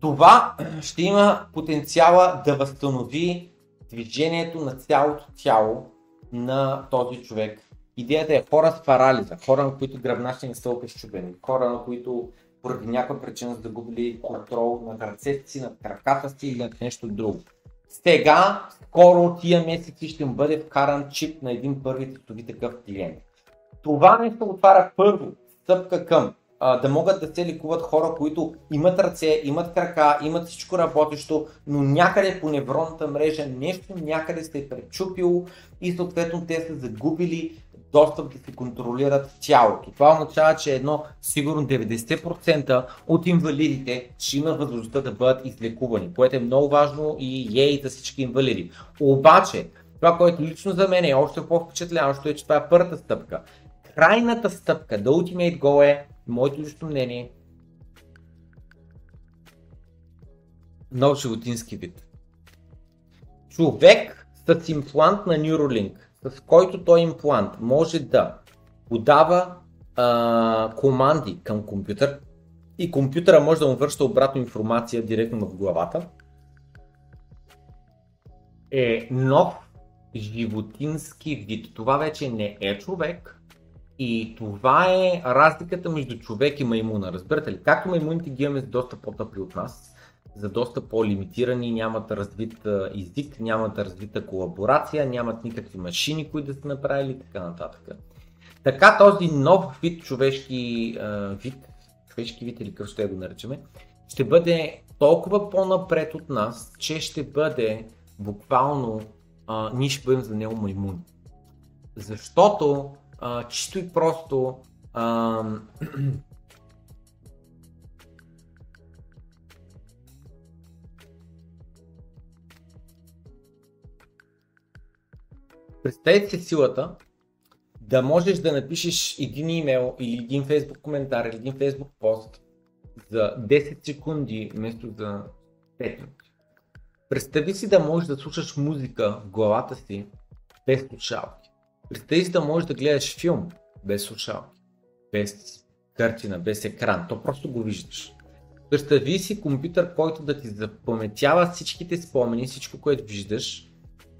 [SPEAKER 2] Това ще има потенциала да възстанови движението на цялото тяло на този човек. Идеята е хора с парализа, хора на които гръбначни не са окъщубени, хора на които поради някаква причина са загубили контрол на ръцете си, на краката си или на нещо друго. Сега, скоро тия месеци ще му бъде вкаран чип на един първи тестови такъв клиент. Това нещо отваря първо стъпка към а, да могат да се ликуват хора, които имат ръце, имат крака, имат всичко работещо, но някъде по невронната мрежа нещо някъде се е пречупило и съответно те са загубили достъп да се контролират тялото. Това означава, че едно сигурно 90% от инвалидите ще имат възможността да бъдат излекувани, което е много важно и ей за всички инвалиди. Обаче, това, което лично за мен е още по-впечатляващо е, че това е първата стъпка. Крайната стъпка, The Ultimate Goal е, моето лично мнение, много животински вид. Човек с имплант на Neuralink с който той имплант може да подава а, команди към компютър и компютъра може да му връща обратно информация директно в главата, е нов животински вид. Това вече не е човек, И това е разликата между човек и маймуна. Разбирате ли? Както маймуните ги имаме доста по-тъпли от нас, за доста по-лимитирани, нямат развит език, нямат развита колаборация, нямат никакви машини, които да са направили и така нататък. Така този нов вид човешки вид, човешки вид или какъв ще го наричаме, ще бъде толкова по-напред от нас, че ще бъде буквално, а, ние ще бъдем за него маймуни. Защото а, чисто и просто а, Представете си силата да можеш да напишеш един имейл или един фейсбук коментар или един фейсбук пост за 10 секунди вместо за 5 минути. Представи си да можеш да слушаш музика в главата си без слушалки. Представи си да можеш да гледаш филм без слушалки, без картина, без екран. То просто го виждаш. Представи си компютър, който да ти запаметява всичките спомени, всичко, което виждаш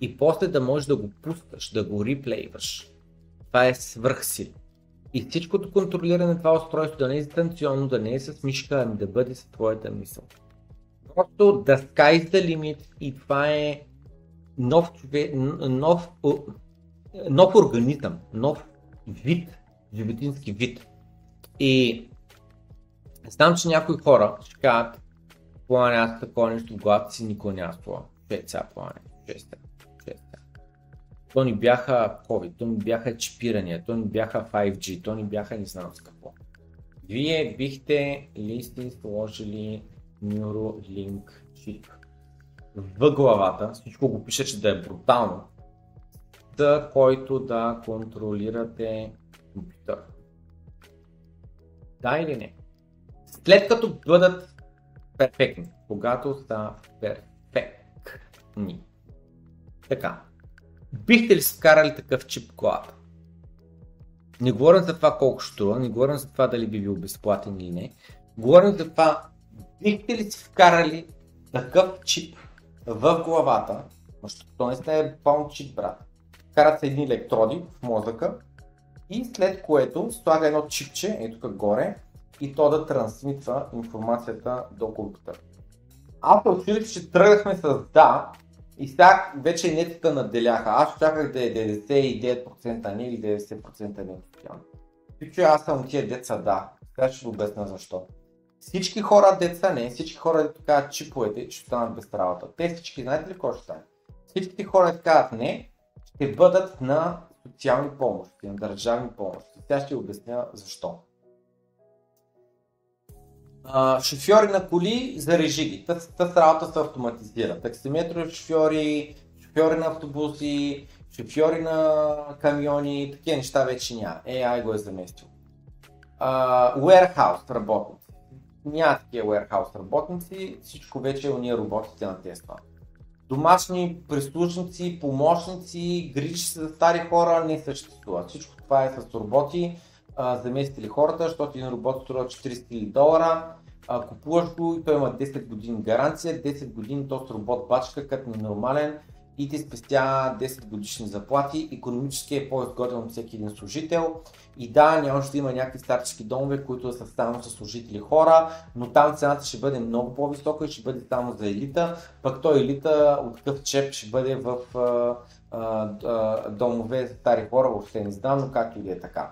[SPEAKER 2] и после да можеш да го пускаш, да го реплейваш. Това е свръхсил. И всичкото контролиране това устройство да не е дистанционно, да не е с мишка, ами да бъде с твоята мисъл. Просто the sky's the limit и това е нов, човек, нов, нов организъм, нов вид, животински вид. И знам, че някои хора ще кажат, плане аз такова нещо в главата си, никога няма това. Шест сега плане, шест то ни бяха COVID, то ни бяха чипирания, то ни бяха 5G, то ни бяха не знам с какво. Вие бихте ли сте сложили Neuralink чип в главата, всичко го пише, че да е брутално, за който да контролирате компютър. Да или не? След като бъдат перфектни, когато са перфектни. Така, Бихте ли вкарали такъв чип в колата? Не говорим за това колко струва, не говорим за това дали би бил безплатен или не. Говорим за това, бихте ли си вкарали такъв чип в главата, защото то не е пълн чип, брат. Карат се едни електроди в мозъка и след което слага едно чипче, ето тук горе, и то да трансмитва информацията до компютъра. Аз се че тръгнахме с да, и сега вече нетата наделяха. Аз чаках да е 99%, а не или 90% не постоянно. Пичо, аз съм тия деца, да. Сега ще ви обясня защо. Всички хора деца не, всички хора дето казват чиповете, ще станат без работа. Те всички, знаете ли какво ще стане? Всичките хора дето казват не, ще бъдат на социални помощи, на държавни помощи. Сега ще обясня защо шофьори на коли, зарежи ги. Тази работа се автоматизира. Таксиметрови шофьори, шофьори на автобуси, шофьори на камиони, такива неща вече няма. AI го е заместил. Uh, работници. Няма такива warehouse работници, всичко вече е уния роботите на Тесла. Домашни прислужници, помощници, грижи за стари хора не съществува. Всичко това е с роботи заместили хората, защото един робот струва 40 000 долара, а, купуваш го и той има 10 години гаранция, 10 години този робот бачка като ненормален и ти спестя 10 годишни заплати, економически е по-изгоден от всеки един служител. И да, няма да има някакви старчески домове, които са само с служители хора, но там цената ще бъде много по-висока и ще бъде само за елита, пък той елита от какъв чеп ще бъде в а, а, домове за стари хора, въобще не знам, но както и да е така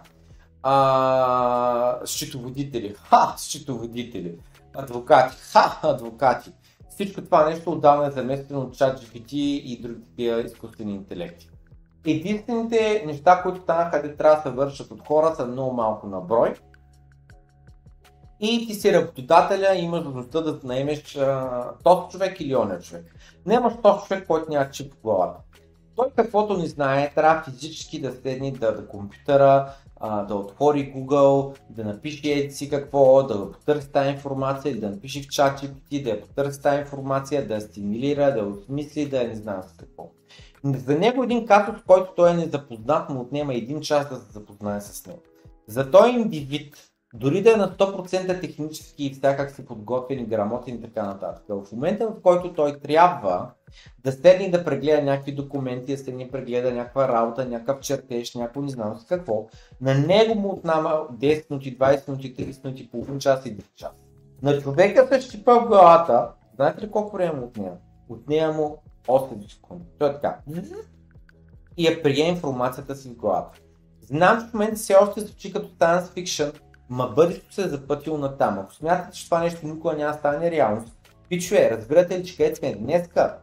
[SPEAKER 2] а, счетоводители, ха, счетоводители, адвокати, ха, адвокати. Всичко това нещо отдавна е заместено от чат GPT и други изкуствени интелекти. Единствените неща, които станаха, де трябва да се вършат от хора, са много малко на брой. И ти си работодателя имаш възможността да наемеш този човек или оня човек. Нямаш този човек, който няма чип в главата. Той каквото не знае, трябва физически да седне да, да компютъра, а, да отвори Google, да напише еди си какво, да потърси тази информация, да напише в чат GPT, да я потърси тази информация, да я стимулира, да осмисли, да не знам с какво. За него един казус, който той е незапознат, му отнема един час да се запознае с него. За този индивид, дори да е на 100% технически и всякак си подготвен грамотен и така нататък, в момента в който той трябва да седне и да прегледа някакви документи, да седне и прегледа някаква работа, някакъв чертеж, някакво не знам какво, на него му отнама 10 минути, 20 минути, 30 минути, половин час и 1 час. На човека се щипа в главата, знаете ли колко време му отнема? Отнема му 8 секунди. Той е така. И я прие информацията си в главата. Знам, че в момента все още звучи като science fiction, ма бъдещето се е запътило на там. Ако смятате, че това нещо никога няма стане реалност, пичове, разбирате ли, че където сме днеска,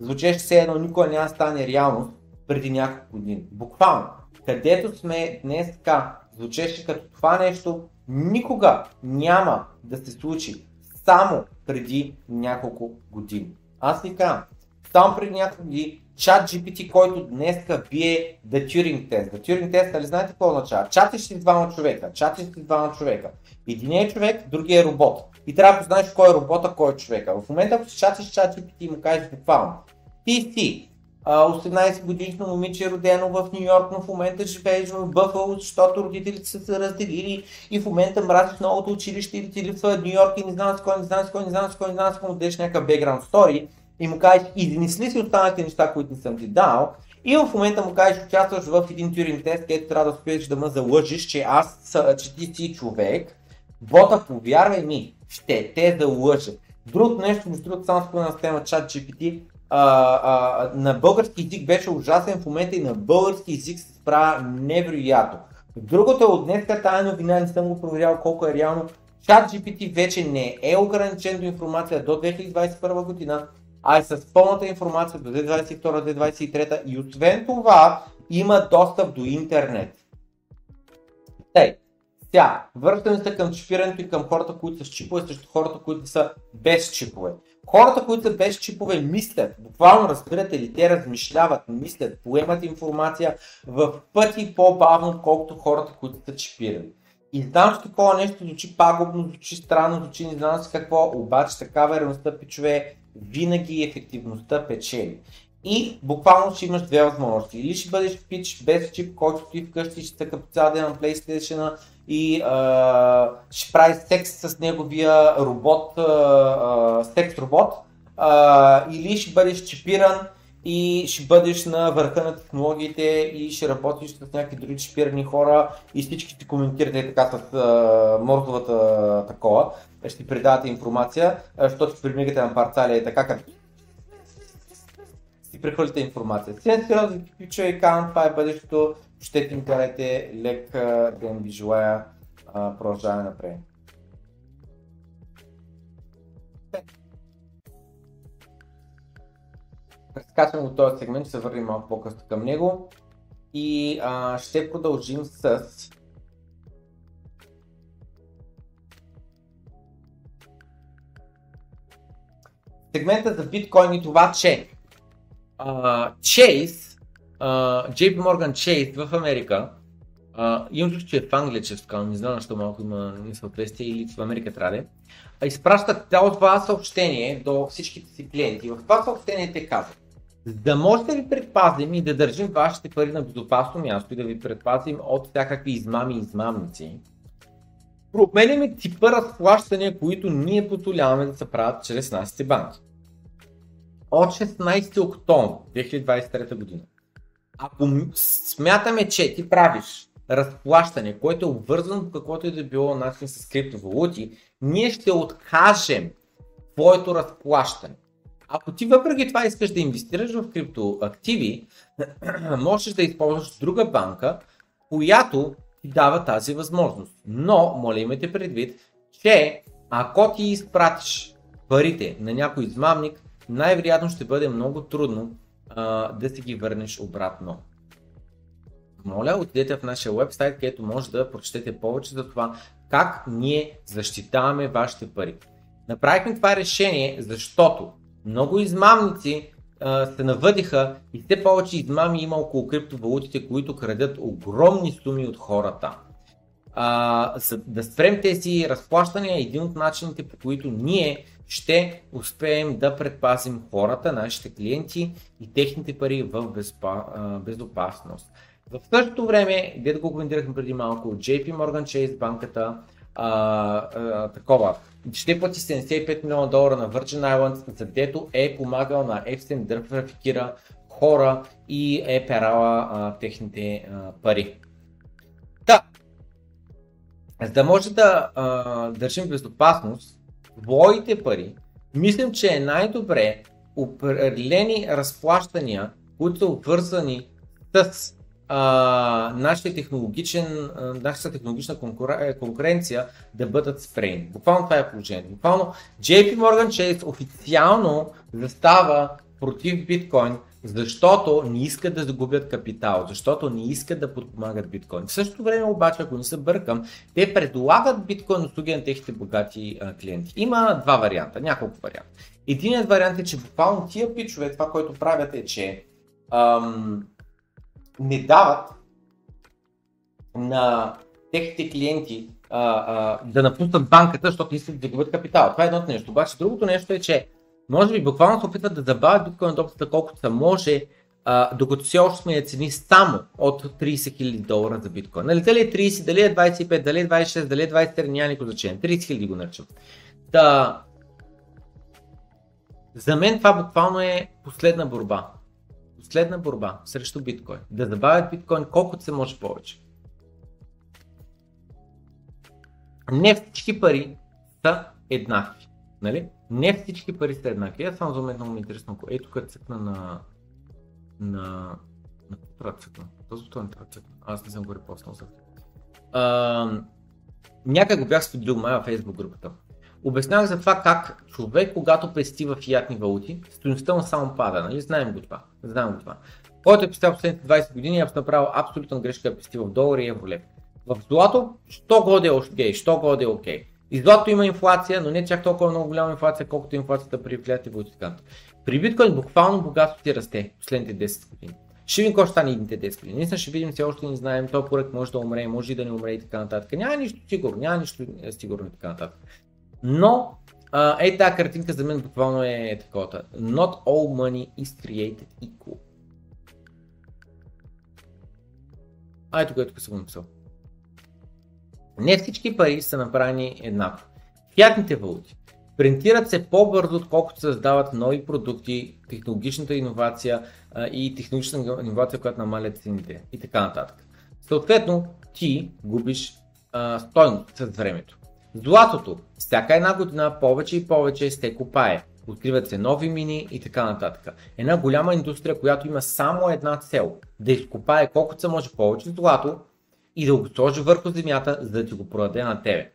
[SPEAKER 2] звучеше все едно никога няма стане реалност преди няколко години. Буквално, където сме днеска, звучеше като това нещо никога няма да се случи само преди няколко години. Аз ви казвам, само преди няколко години чат GPT, който днеска бие The Turing Test. The Turing Test, нали знаете какво означава? Чатиш си двама човека, чатиш си двама човека. Единият е човек, другия е робот. И трябва да знаеш кой е робота, кой е човека. В момента, ако си чатиш чат GPT и му кажеш буквално, ти си 18 годишно момиче, родено в Нью Йорк, но в момента живееш в Бъфало, защото родителите са се разделили и в момента мразиш новото училище или ти липсва Нью Йорк и не знам с кой, не знам с кой, не знам с кой, не знам с кой, му дадеш някакъв бекграунд стори и му кажеш, измисли си останалите неща, които не съм ти дал, и в момента му кажеш, участваш в един тюринг тест, където трябва да успееш да ме залъжиш, че аз, че ти си човек, бота, повярвай ми, ще те залъже. Другото нещо, между другото, само спомена с тема чат GPT, а, а, на български език беше ужасен в момента и на български език се справя невероятно. Другото е от днес тази новина, не съм го проверял колко е реално. Чат GPT вече не е ограничен до информация до 2021 година, а е с пълната информация до 2022-2023 и освен това има достъп до интернет. Тъй, сега, връщаме се към чипирането и към хората, които са с чипове, срещу хората, които са без чипове. Хората, които са без чипове, мислят, буквално разбирате ли, те размишляват, мислят, поемат информация в пъти по-бавно, колкото хората, които са чипирани. И знам, че такова нещо звучи пагубно, звучи странно, звучи не знам си какво, обаче такава е реалността, пичове, винаги ефективността печели. И буквално ще имаш две възможности. Или ще бъдеш пич без чип, който ти вкъщи ще по цял ден на PlayStation и а, ще прави секс с неговия робот, а, секс робот. А, или ще бъдеш чипиран и ще бъдеш на върха на технологиите и ще работиш с някакви други чипирани хора и всички ще коментирате така с а, морзовата такова, ще ти предавате информация, защото примигате на парцали е така като си прехвърлите информация. Сега сериозно пича и казвам, това е бъдещето, ще им карайте лек ден ви желая, продължаваме напред. Прескачам от този сегмент, ще се върнем малко по-късно към него и а, ще продължим с сегмента за биткоин и това, че uh, Chase, uh, JP Morgan Chase в Америка, uh, имам чувство, че е в Англия, че сказал, не знам защо малко има несъответствие или в Америка трябва да изпращат цяло това съобщение до всичките си клиенти. В това съобщение те казват, да може да ви предпазим и да държим вашите пари на безопасно място и да ви предпазим от всякакви измами и измамници, променяме типа разплащания, които ние позволяваме да се правят чрез нашите банки от 16 октомври 2023 година. Ако смятаме, че ти правиш разплащане, което е обвързано по каквото и да било начин с криптовалути, ние ще откажем твоето разплащане. Ако ти въпреки това искаш да инвестираш в криптоактиви, можеш да използваш друга банка, която ти дава тази възможност. Но, моля имайте предвид, че ако ти изпратиш парите на някой измамник, най-вероятно ще бъде много трудно а, да си ги върнеш обратно. Моля, отидете в нашия вебсайт, където може да прочетете повече за това как ние защитаваме вашите пари. Направихме това решение, защото много измамници се навъдиха и все повече измами има около криптовалутите, които крадят огромни суми от хората. А, за да спрем тези разплащания, един от начините по които ние ще успеем да предпазим хората, нашите клиенти и техните пари в безпа, безопасност. В същото време, дето го коментирахме преди малко, JP Morgan Chase банката а, а, такова. Ще плати 75 милиона долара на Virgin Islands, задето е помагал на Epstein да трафикира хора и е перала а, техните а, пари. Да. За да може да а, държим безопасност, твоите пари, мислям, че е най-добре определени разплащания, които са обвързани с а, нашия технологичен, а, нашата технологична конкур... конкуренция да бъдат спрейни. Буквално това е положението. Буквално JP Morgan Chase официално застава против биткоин, защото не искат да загубят капитал, защото не искат да подпомагат биткоин. В същото време обаче, ако не се бъркам, те предлагат биткоин услуги на техните богати а, клиенти. Има два варианта, няколко варианта. Единият вариант е, че буквално тия пичове, това, което правят е, че ам, не дават на техните клиенти а, а, да напуснат банката, защото искат да загубят капитал. Това е едното нещо. Обаче другото нещо е, че може би буквално се опитват да забавят биткоин адопцията колкото се може, а, докато все още сме цени само от 30 000 долара за биткоин. Нали, дали е 30, дали е 25, дали е 26, дали е 23, няма никакво значение. 30 000 го наричам. Да. За мен това буквално е последна борба. Последна борба срещу биткоин. Да забавят биткоин колкото се може повече. Не всички пари са еднакви. Нали? Не всички пари са еднакви. Аз само за мен много ми е интересно. Ето като цъкна на... на... на трябва цъкна? Този бутон трябва цъкна. Аз не съм го репостнал за Някак го бях споделил мая в Facebook групата. Обяснявах за това как човек, когато пести в фиатни валути, стоеността му само пада. Нали? Знаем го това. Знаем го това. Който е пестил последните 20 години, е направил абсолютно грешка да пести в долари и евролев. В злато, що годе е окей, що годе е окей. И има инфлация, но не чак толкова много голяма инфлация, колкото инфлацията при фиатни валути. При биткоин буквално богатството ти расте последните 10 години. Ще видим какво ще стане идните 10 години. Наистина ще видим, все още не знаем, този порък може да умре, може и да не умре и така нататък. Няма нищо сигурно, няма нищо сигурно и така нататък. Но, а, е тази картинка за мен буквално е такова. Not all money is created equal. А ето което съм написал. Не всички пари са направени еднакво. Фиатните валути принтират се по-бързо, отколкото се създават нови продукти, технологичната иновация и технологичната иновация, която намаля цените и така нататък. Съответно, ти губиш стойност с времето. Златото, всяка една година повече и повече се копае. Откриват се нови мини и така нататък. Една голяма индустрия, която има само една цел да изкопае колкото се може повече злато и да го сложи върху земята, за да ти го продаде на тебе.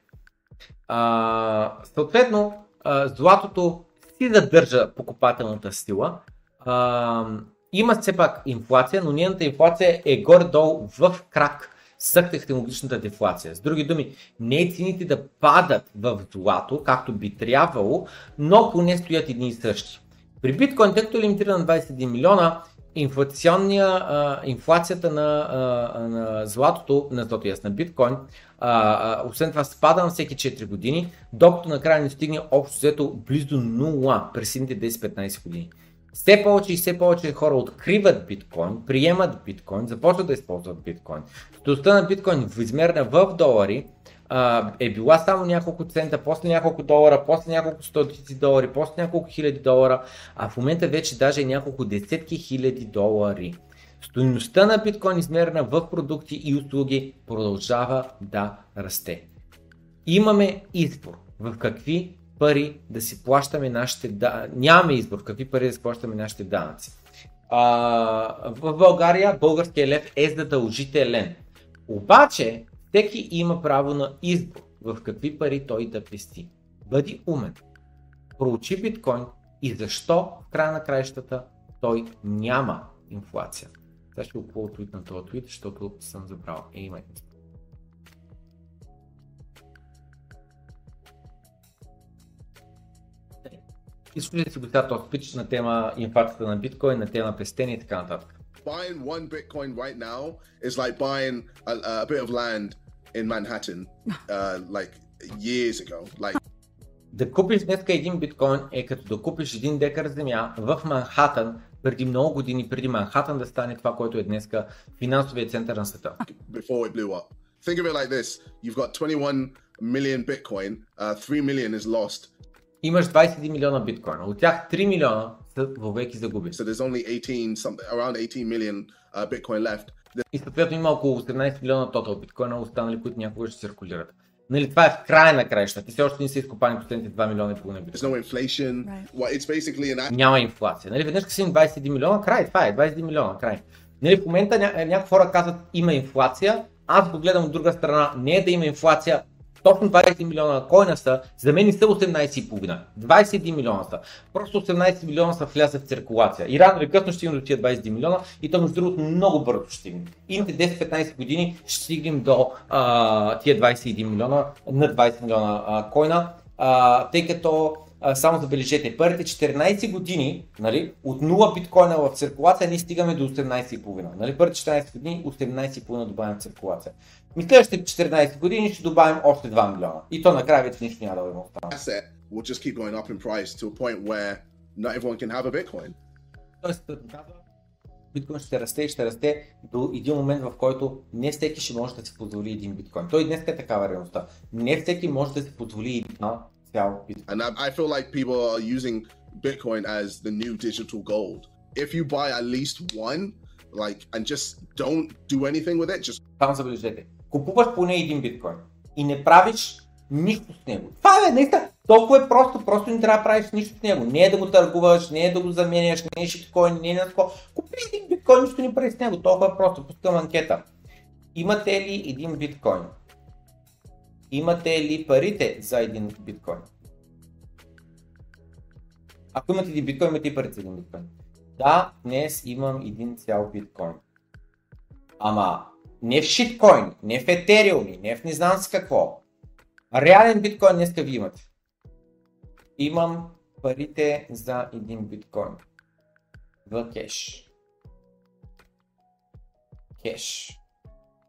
[SPEAKER 2] А, съответно, а, златото си задържа покупателната сила. А, има все пак инфлация, но нейната инфлация е горе-долу в крак с технологичната дефлация. С други думи, не е цените да падат в злато, както би трябвало, но поне стоят едни и същи. При биткоин, тъй като е лимитиран на 21 милиона, инфлационния, а, инфлацията на, а, на златото, на злато, на биткоин, а, а, освен това спада на всеки 4 години, докато накрая не стигне общо взето близо до 0 през следните 10-15 години. Все повече и все повече хора откриват биткоин, приемат биткоин, започват да използват биткоин. Стоеността на биткоин измерна в долари е била само няколко цента, после няколко долара, после няколко стотици долари, после няколко хиляди долара, а в момента вече даже е няколко десетки хиляди долари. Стоеността на биткоин измерена в продукти и услуги продължава да расте. Имаме избор в какви пари да си плащаме нашите данъци. Нямаме избор в какви пари да си плащаме нашите данъци. А, в България българския лев е задължителен. Обаче, всеки има право на избор в какви пари той да пести. Бъди умен. Проучи биткоин и защо в края на краищата той няма инфлация. Сега ще го твит на този твит, защото съм забрал. Е, имайте Изслушайте си го сега този на тема инфлацията на биткоин, на тема пестение и така нататък.
[SPEAKER 7] Buying one Bitcoin right now is like buying a, a bit of land in Manhattan uh, like years ago. Like
[SPEAKER 2] да купиш днеска един биткоин е като да купиш един декар земя в Манхатън преди много години, преди Манхатън да стане това, което е днеска финансовия център на света.
[SPEAKER 7] Before it blew up. Think of it like this. You've got 21 million Bitcoin, uh, 3 million is lost.
[SPEAKER 2] Имаш 21 милиона биткоина. От тях 3 милиона са вовеки загубени.
[SPEAKER 7] So there's only 18 something around 18 million uh, Bitcoin left.
[SPEAKER 2] И съответно има около 18 милиона тотал биткоина, останали, които някога ще циркулират. Нали, това е в края на краищата. Ти все още не са изкопани последните 2 милиона и половина
[SPEAKER 7] There's
[SPEAKER 2] биткоина.
[SPEAKER 7] no inflation.
[SPEAKER 6] Right.
[SPEAKER 7] Well, it's basically an
[SPEAKER 2] Няма инфлация. Нали, веднъж си на 21 милиона, край, това е, 21 милиона, край. Нали, в момента ня- някои хора казват има инфлация, аз го гледам от друга страна, не е да има инфлация, точно 20 милиона койна са, за мен не са 18,5. 21 милиона са. Просто 18 милиона са влязли в циркулация. И рано или късно ще стигнем до тия 21 милиона и то между другото много бързо ще стигнем. Идните 10-15 години ще стигнем до а, тия 21 милиона, на 20 милиона а, койна, а, тъй като а, само забележете, първите 14 години, нали, от 0 биткоина в циркулация, ние стигаме до 18,5. Нали, първите 14 години 18,5 добавяме в циркулация. И следващите 14 години ще добавим още 2 милиона. И то накрая вече нищо няма да има останало.
[SPEAKER 7] asset will just keep going up in price to a point where not everyone can have a Bitcoin.
[SPEAKER 2] Тоест, биткоин ще расте и ще расте до един момент, в който не всеки ще може да си позволи един биткоин. Той днес е такава реалността. Не всеки може да си позволи един цял биткоин.
[SPEAKER 7] And I, I feel like people are using Bitcoin as the new digital gold. If you buy at least one, like, and just don't do anything with it, just
[SPEAKER 2] Само забележете. Купуваш поне един биткоин и не правиш нищо с него. Това е, наистина, толкова е просто, просто не трябва да правиш нищо с него. Не е да го търгуваш, не е да го заменяш, не е шиткоин, не е на тако. Купи един биткоин, нищо не прави с него, толкова е просто. Пускам анкета. Имате ли един биткоин? Имате ли парите за един биткоин? Ако имате един биткоин, имате и парите за един биткоин. Да, днес имам един цял биткоин. Ама не в шиткоин, не в етериуми, не в не знам си какво. Реален биткоин днеска ви имате. Имам парите за един биткоин. В кеш. Кеш.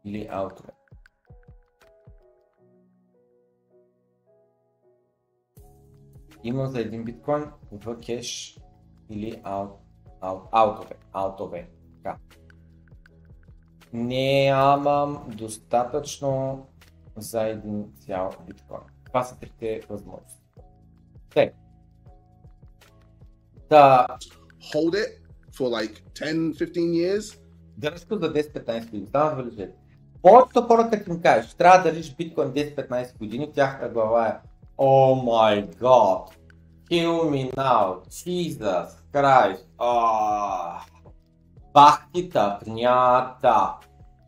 [SPEAKER 2] Или аутове. Имам за един биткоин в кеш или аут, аут, аутове. Аутове. Нямам достатъчно за един цял биткоин. Това са трите възможности. Те. Да,
[SPEAKER 7] hold it for like 10, 15 years.
[SPEAKER 2] дръжко за 10-15 години. Само забележете. Повечето хора, като им кажеш, трябва да държиш биткоин 10-15 години, тяхната глава е О май гад, kill me now, Jesus Christ, ah, бах ти тъпнята,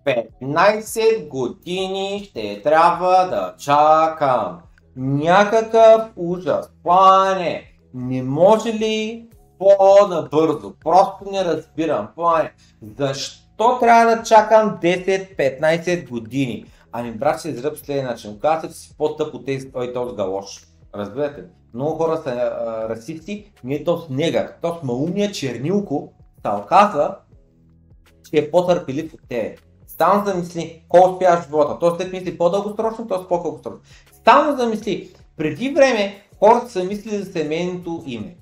[SPEAKER 2] 15 години ще трябва да чакам. Някакъв ужас, плане, не може ли по-набързо? Просто не разбирам, плане. Защо трябва да чакам 10-15 години? Ами брат ще изръб следния начин. Казвате си по-тъп от тези, този галош. Разбирате? Много хора са а, расисти, ние то с негър, то с малумния чернилко се оказва, че е по-търпелив от тебе. Стално замисли, колко успяваш в живота. Той след мисли по-дългосрочно, той с по-дългосрочно. Стално замисли, преди време хората са мислили за семейното име.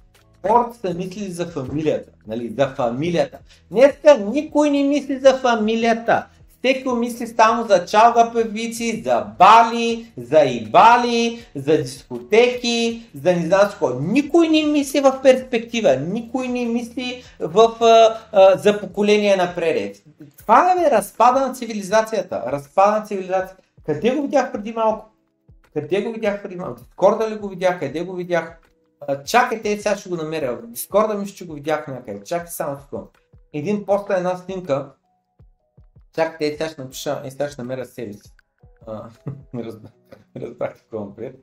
[SPEAKER 2] Хората са мислили за фамилията, нали, за фамилията. Днеска никой не мисли за фамилията. Всеки мисли само за чалга певици, за бали, за ибали, за дискотеки, за не знам какво. Никой не мисли в перспектива, никой не мисли в, а, а, за поколение напред. Това е разпада на цивилизацията. Разпада на цивилизацията. Къде го видях преди малко? Къде го видях преди малко? Дискорда ли го видях? Къде го видях? А, чакайте, сега ще го намеря. Дискорда мисля, че го видях някъде. Чакай само секунда. Един пост на една снимка. Чакайте, сега ще напиша, и сега ще намеря себе си. Разбрах, разбрах какво му пред.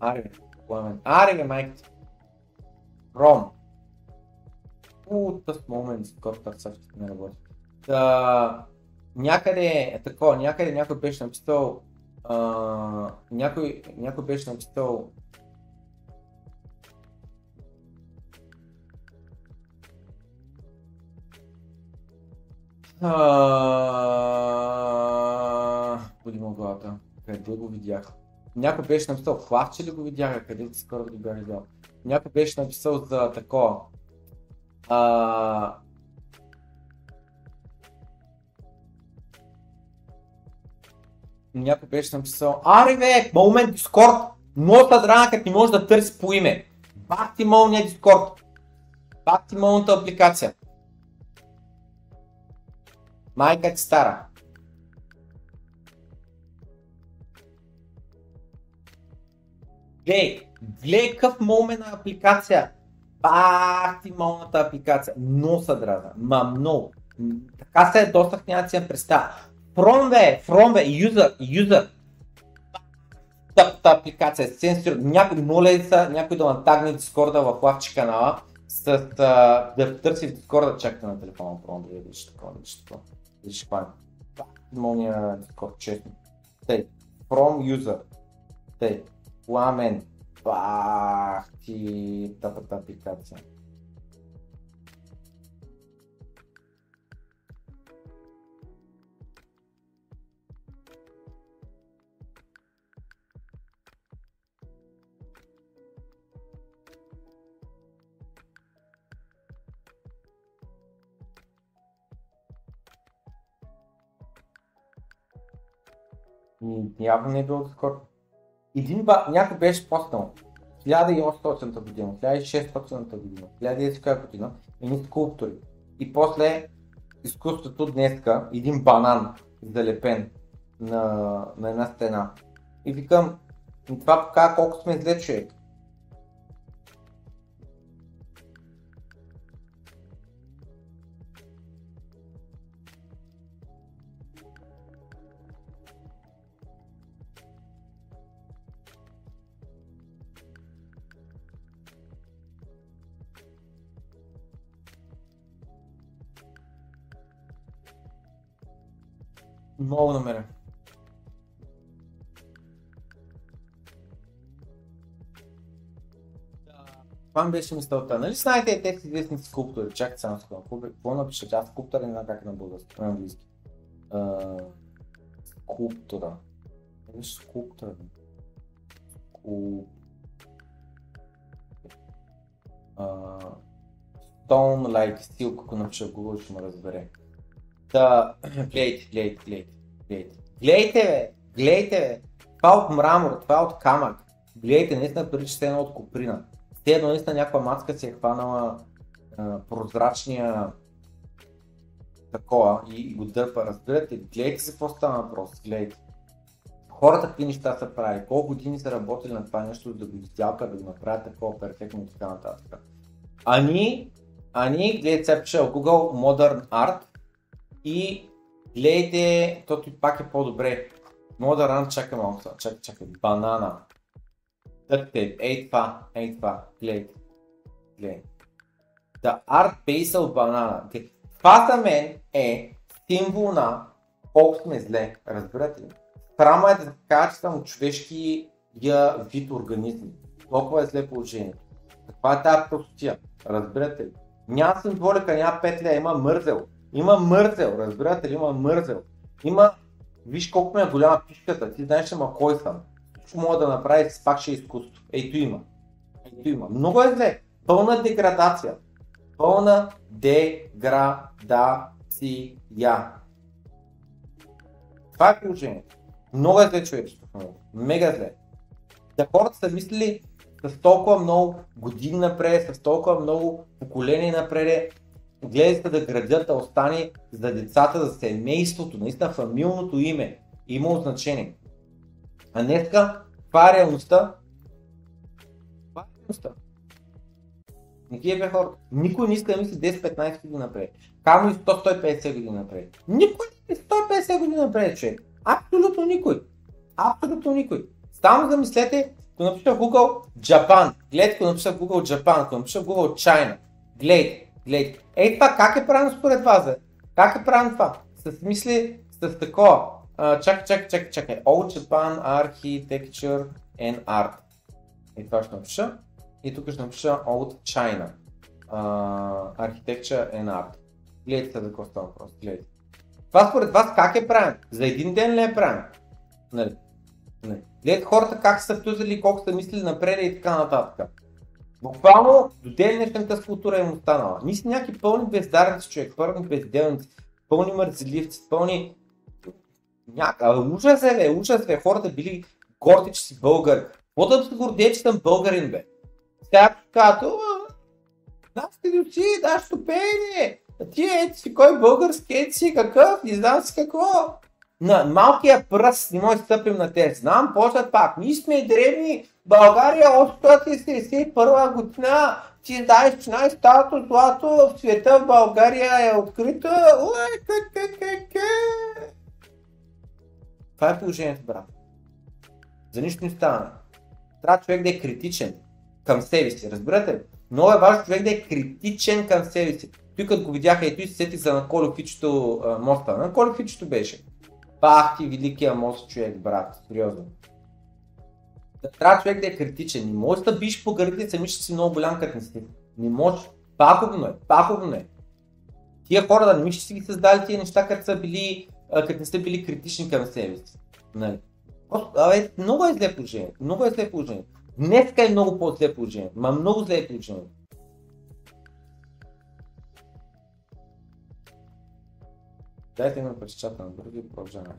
[SPEAKER 2] Аре, пламен. Аре, бе, майка ти. Ром. У, тъс момент, който търсах, не работи. Та, някъде, е такова, някъде някой беше написал, някой, някой беше написал Му главата. Къде го видях? Някой беше написал, хлавче ли го видях, къде скоро го бях видял? Някой беше написал за такова. А... някой беше написал, аре бе, момент Дискорд, много драна, като не може да търси по име. Бах ти молния Дискорд. Бах ти молната апликация. Майка ти стара. Глей, глей какъв момент на апликация. Бах ти молната апликация. Много са дразна. Ма много. Така се е достах, няма да си я представя. From бе, user, user. Тъпта апликация, сенсор. Някой, моля са, някой да натагне Дискорда в лавче канала, с, да търси в Дискорда, чакайте на телефона, From да видиш такова, видиш такова. Видиш каква е. Молния Дискорд, честно. Тъй, from user. Тъй, пламен. Бах ти тъпата апликация. М, Явно не е било скоро. Един ба... някой беше поснал 1800 година, 1600 година, 1000 година, едни скулптури. И после изкуството днеска, един банан залепен на, на една стена. И викам, «Ами това показва колко сме зле човек. Много намерен. Това беше мисълта. Нали знаете тези известни скулптори? Чакайте само секунда. Какво, напиша? Тя скулптора не знам как е на български, на английски. А, скулптора. Беше скулптора. Скул... А, Stone ако напиша Google, ще ме разбере. Та, гледайте, гледайте, гледайте, гледайте. Гледайте, бе! Гледайте, бе! Това е от мрамор, това е от камък. Гледайте, наистина прилича се едно от коприна. Те едно наистина някаква мацка си е хванала а, прозрачния такова и го дърпа, разбирате? Гледайте за какво става въпрос, гледайте. Хората какви неща са правили, колко години са работили на това нещо, да го издялка, да го направят такова перфектно и така нататък. А ние, а гледайте сега пише Google Modern Art и гледайте, тото и пак е по-добре. Modern Art, чакай малко, чакай, чакай, банана. Тъкте, ей това, ей това, гледайте, гледайте. The Art Base of Banana. Това мен е символ на колко сме зле, разбирате ли? Срама е да кажа, че съм човешки вид организми. Толкова е зле положението. Каква е тази простотия? Разбирате ли? Няма символика, няма петля, има мързел. Има мързел, разбирате ли? Има мързел. Има, виж колко ми е голяма пишката, ти знаеш, ама кой съм. Всичко мога да направи, пак ще е изкуство. Ето има. Ето има. Много е зле. Пълна деградация. Пълна деградация. Това е положението. Много е зле човечеството. Мега зле. Да хората са мислили с толкова много години напред, с толкова много поколения напред, гледат се да градят, да остане за децата, за семейството, наистина фамилното име има значение. А днеска, това е реалността. Това е реалността. Не ги е бе хората. Никой не иска да мисли 10-15 години напред. Камо и 100-150 години напред. Никой не иска 150 години напред, човек. Абсолютно никой. Абсолютно никой. Само замислете, ако напиша Google Japan, гледайте, ако напиша Google Japan, ако напиша Google China, гледайте, гледайте. Ей това как е правилно според вас? бе? Как е правилно това? С мисли, с такова. Чакай, чакай, чакай, чакай. Old Japan Architecture and Art. И това ще напиша. И тук ще напиша Old China uh, Architecture and Art. Гледайте за какво става въпрос. Гледайте. Това според вас как е правилно? За един ден ли е правилно? Нали? Нали? Гледайте хората как са втузили, колко са мислили напред и така нататък. Буквално до ден днешната скулптура им останала. Ние сме някакви пълни бездарници човек, пълни безделници, пълни мързеливци, пълни Няка... Ужас е, бе, ужас е. Хората били горди, че си българ. Какво да се гордея, че съм българин, бе? Сега като нашите дочи, нашето пеене. А ти ети си, кой български, ети си какъв, не знам си какво. На малкия пръст не може да стъпим на те. Знам, почват пак. Ние сме древни. България 871 година. Ти знаеш, че най-старото злато в света в България е ке. Това е положението, брат. За нищо не става. Трябва човек да е критичен към себе си, разбирате ли? Много е важно човек да е критичен към себе си. Той като го видяха и той се сети за Наколо Фичето моста. Наколо Фичето беше. Пах ти великия мост човек, брат, сериозно. Трябва човек да е критичен. Не можеш да биш по гърдите, сами ще си много голям като не си. Не можеш. Паковно е, паковно е. Тия хора да не мислиш, че си ги създали тия неща, като са били, като не сте били критични към себе си. Нали? Просто, абе, много е зле положение. Много е зле положение. Днеска е много по-зле положение. Ма много зле е положение. Дайте ми през чата на други и продължаваме.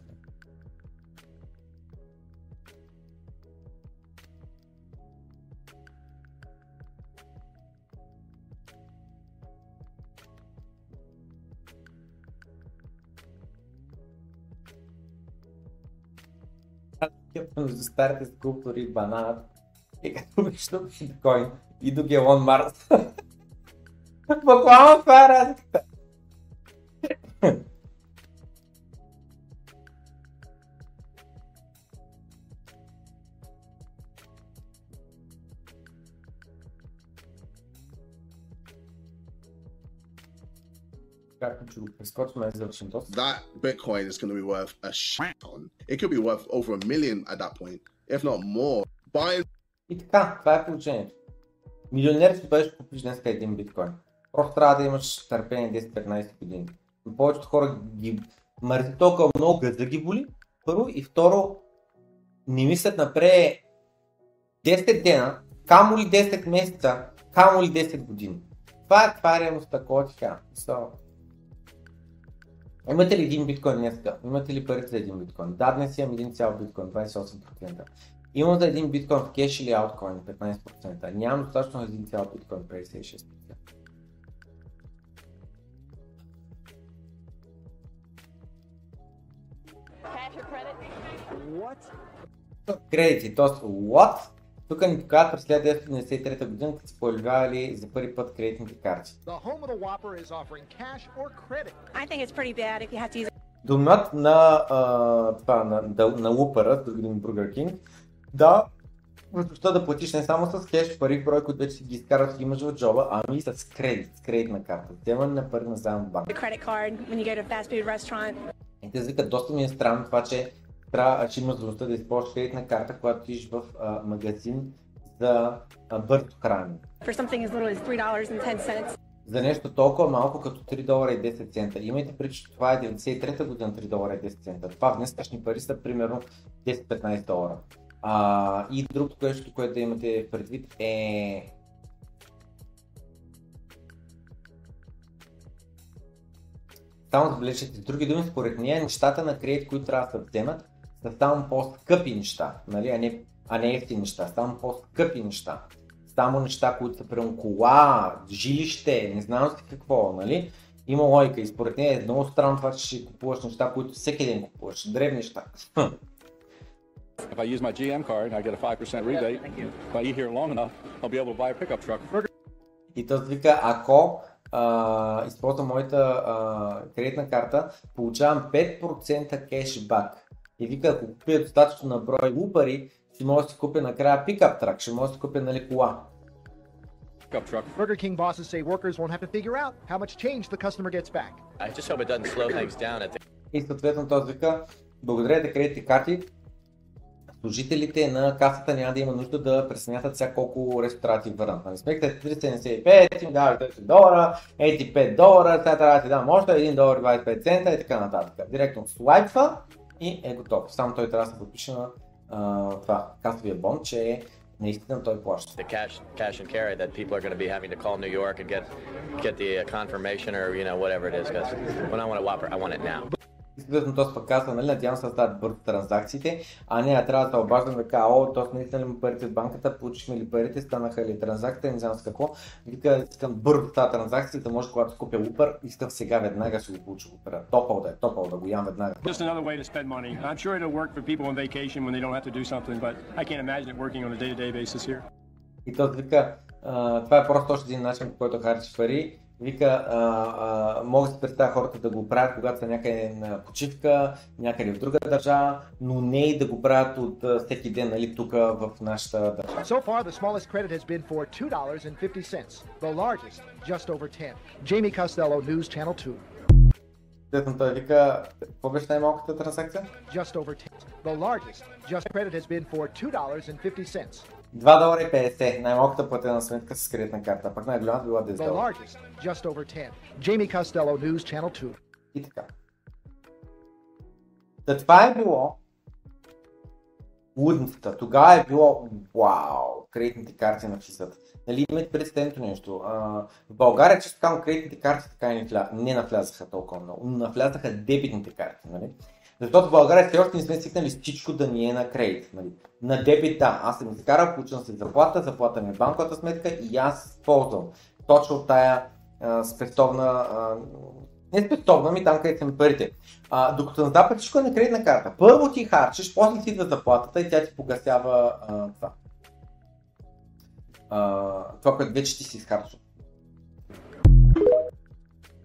[SPEAKER 2] Между старите скулптури и бананът и като виждам биткоин и до Гелон Марс. Буквално това е разликата. Както че го прескочим, е завършен доста.
[SPEAKER 7] That Bitcoin is going to be worth a shit ton. It could be worth over a million at that point, if not more. Buying
[SPEAKER 2] И така, това е положението. Милионер си бъдеш купиш днес един биткоин. Просто трябва да имаш търпение 10-15 години. Повечето хора ги мързи толкова много гъзда ги боли. Първо и второ, не мислят напред 10 дена, камо ли 10 месеца, камо ли 10 години. Това е, това е реалността, ти кажа. So, Имате ли един биткоин днес? Имате ли парите за един биткоин? Да, днес имам един цял биткоин, 28%. Имам за един биткоин в кеш или ауткоин, 15%. Нямам достатъчно за един цял биткоин, 56%. Кредити, т.е. what? Тук ни показват през 1993 година, като се появявали за първи път кредитните карти. Домът на, а, това, на, да, на лупера, други думи Burger King, да възможността да платиш не само с кеш пари в брой, които вече си ги изкарат и имаш в джоба, ами и с кредит, с кредитна карта. Вземане на пари на заем в банк.
[SPEAKER 6] a credit card when you go to a fast food restaurant.
[SPEAKER 2] И те викат, доста ми е странно това, че трябва, че имаш възможността да използваш кредитна карта, когато отидеш в а, магазин за а, бързо
[SPEAKER 6] $3.10.
[SPEAKER 2] За нещо толкова малко като 3 долара и 10 цента. Имайте предвид, че това е 93-та година 3 долара и 10 цента. Това в днескашни пари са примерно 10-15 долара. А, и другото нещо, което да имате предвид е Само забележете, с други думи, според нея нещата на кредит, които трябва да се вземат, са само по-скъпи неща, нали? а, не, а не ефтини неща, само по-скъпи неща. Само неща, които са прямо кола, жилище, не знам си какво, нали? Има логика и според нея е много странно това, че ще купуваш неща, които всеки ден купуваш, древни неща.
[SPEAKER 8] If I use my GM card, I get a 5% rebate. If I eat here long enough, I'll be able to buy a pickup truck.
[SPEAKER 2] И той вика, ако а, използвам моята а, кредитна карта, получавам 5% кешбак. И вика, ако купя достатъчно на брой упари, ще може да си купя накрая пикап трак, ще може да си купя нали, кола.
[SPEAKER 8] Pickup truck.
[SPEAKER 9] Burger King bosses say workers won't have to figure out how much change the customer gets back.
[SPEAKER 10] I just hope it doesn't slow things down at the
[SPEAKER 2] И съответно той вика, благодаря кредитни карти, служителите на касата няма да има нужда да пресмятат сега колко ресто трябва да ти върнат. Нали сметката е 375, ти ми даваш 10 долара, ети 5 долара, сега трябва да ти дам още 1 долар 25 цента и така нататък. Директно слайпва и е готов. Само той трябва да се подпише на а, това касовия бон, че наистина той плаща.
[SPEAKER 10] the cash cash and carry that people are going to be having to call New York and get get the uh, confirmation or you know whatever it is because when I want a Whopper I want it now.
[SPEAKER 2] Съответно този пък казва, нали, надявам се да стават бързо транзакциите, а не, а трябва да се обаждам да кажа, о, то наистина ли му парите в банката, получихме ли парите, станаха ли транзакциите, не знам с какво. Вика, искам бързо тази транзакция, да може когато купя Uber, искам сега веднага ще го получа Uber. Топъл да е, топъл да го ям веднага.
[SPEAKER 11] Just another way to spend money. I'm sure it'll work for people on vacation when they don't have to do something, but I can't imagine it working on a day-to-day basis here.
[SPEAKER 2] И той вика, това е просто още един начин, по който харчиш пари. Вика, а, а, мога да си представя хората да го правят, когато са някъде на почивка, някъде в друга държава, но не и да го правят от а, всеки ден, нали, тук в нашата държава.
[SPEAKER 9] So far, the smallest credit has been for $2.50. The largest, just over 10. Jamie Costello, News Channel 2.
[SPEAKER 2] Съответно той вика, какво беше най-малката транзакция?
[SPEAKER 9] Just over 10. The largest, just credit has been for $2.50.
[SPEAKER 2] 2 долара и 50, най-малката платена сметка с кредитна карта, пък най-голямата била 10
[SPEAKER 9] The
[SPEAKER 2] долара.
[SPEAKER 9] largest, just over 10. Jamie Costello, News Channel 2.
[SPEAKER 2] И така. Та това е било лудницата. Тогава е било вау, кредитните карти навлизат. Нали, имате предстоянето нещо. А, в България, често казвам, кредитните карти така и не, вля... не навлязаха толкова много. но Навлязаха дебитните карти. Нали? Защото в България все още не сме свикнали всичко да ни е на кредит. Нали? На дебит, да, аз съм изкарал, получвам се заплата, заплата ми е банковата сметка и аз ползвам точно от тая а, спестовна, а, не спестовна ми там, където са ми парите. А, докато на Запад всичко е на кредитна карта. Първо ти харчиш, после си идва заплатата и тя ти погасява а, това. А, това, което вече ти си изхарчил.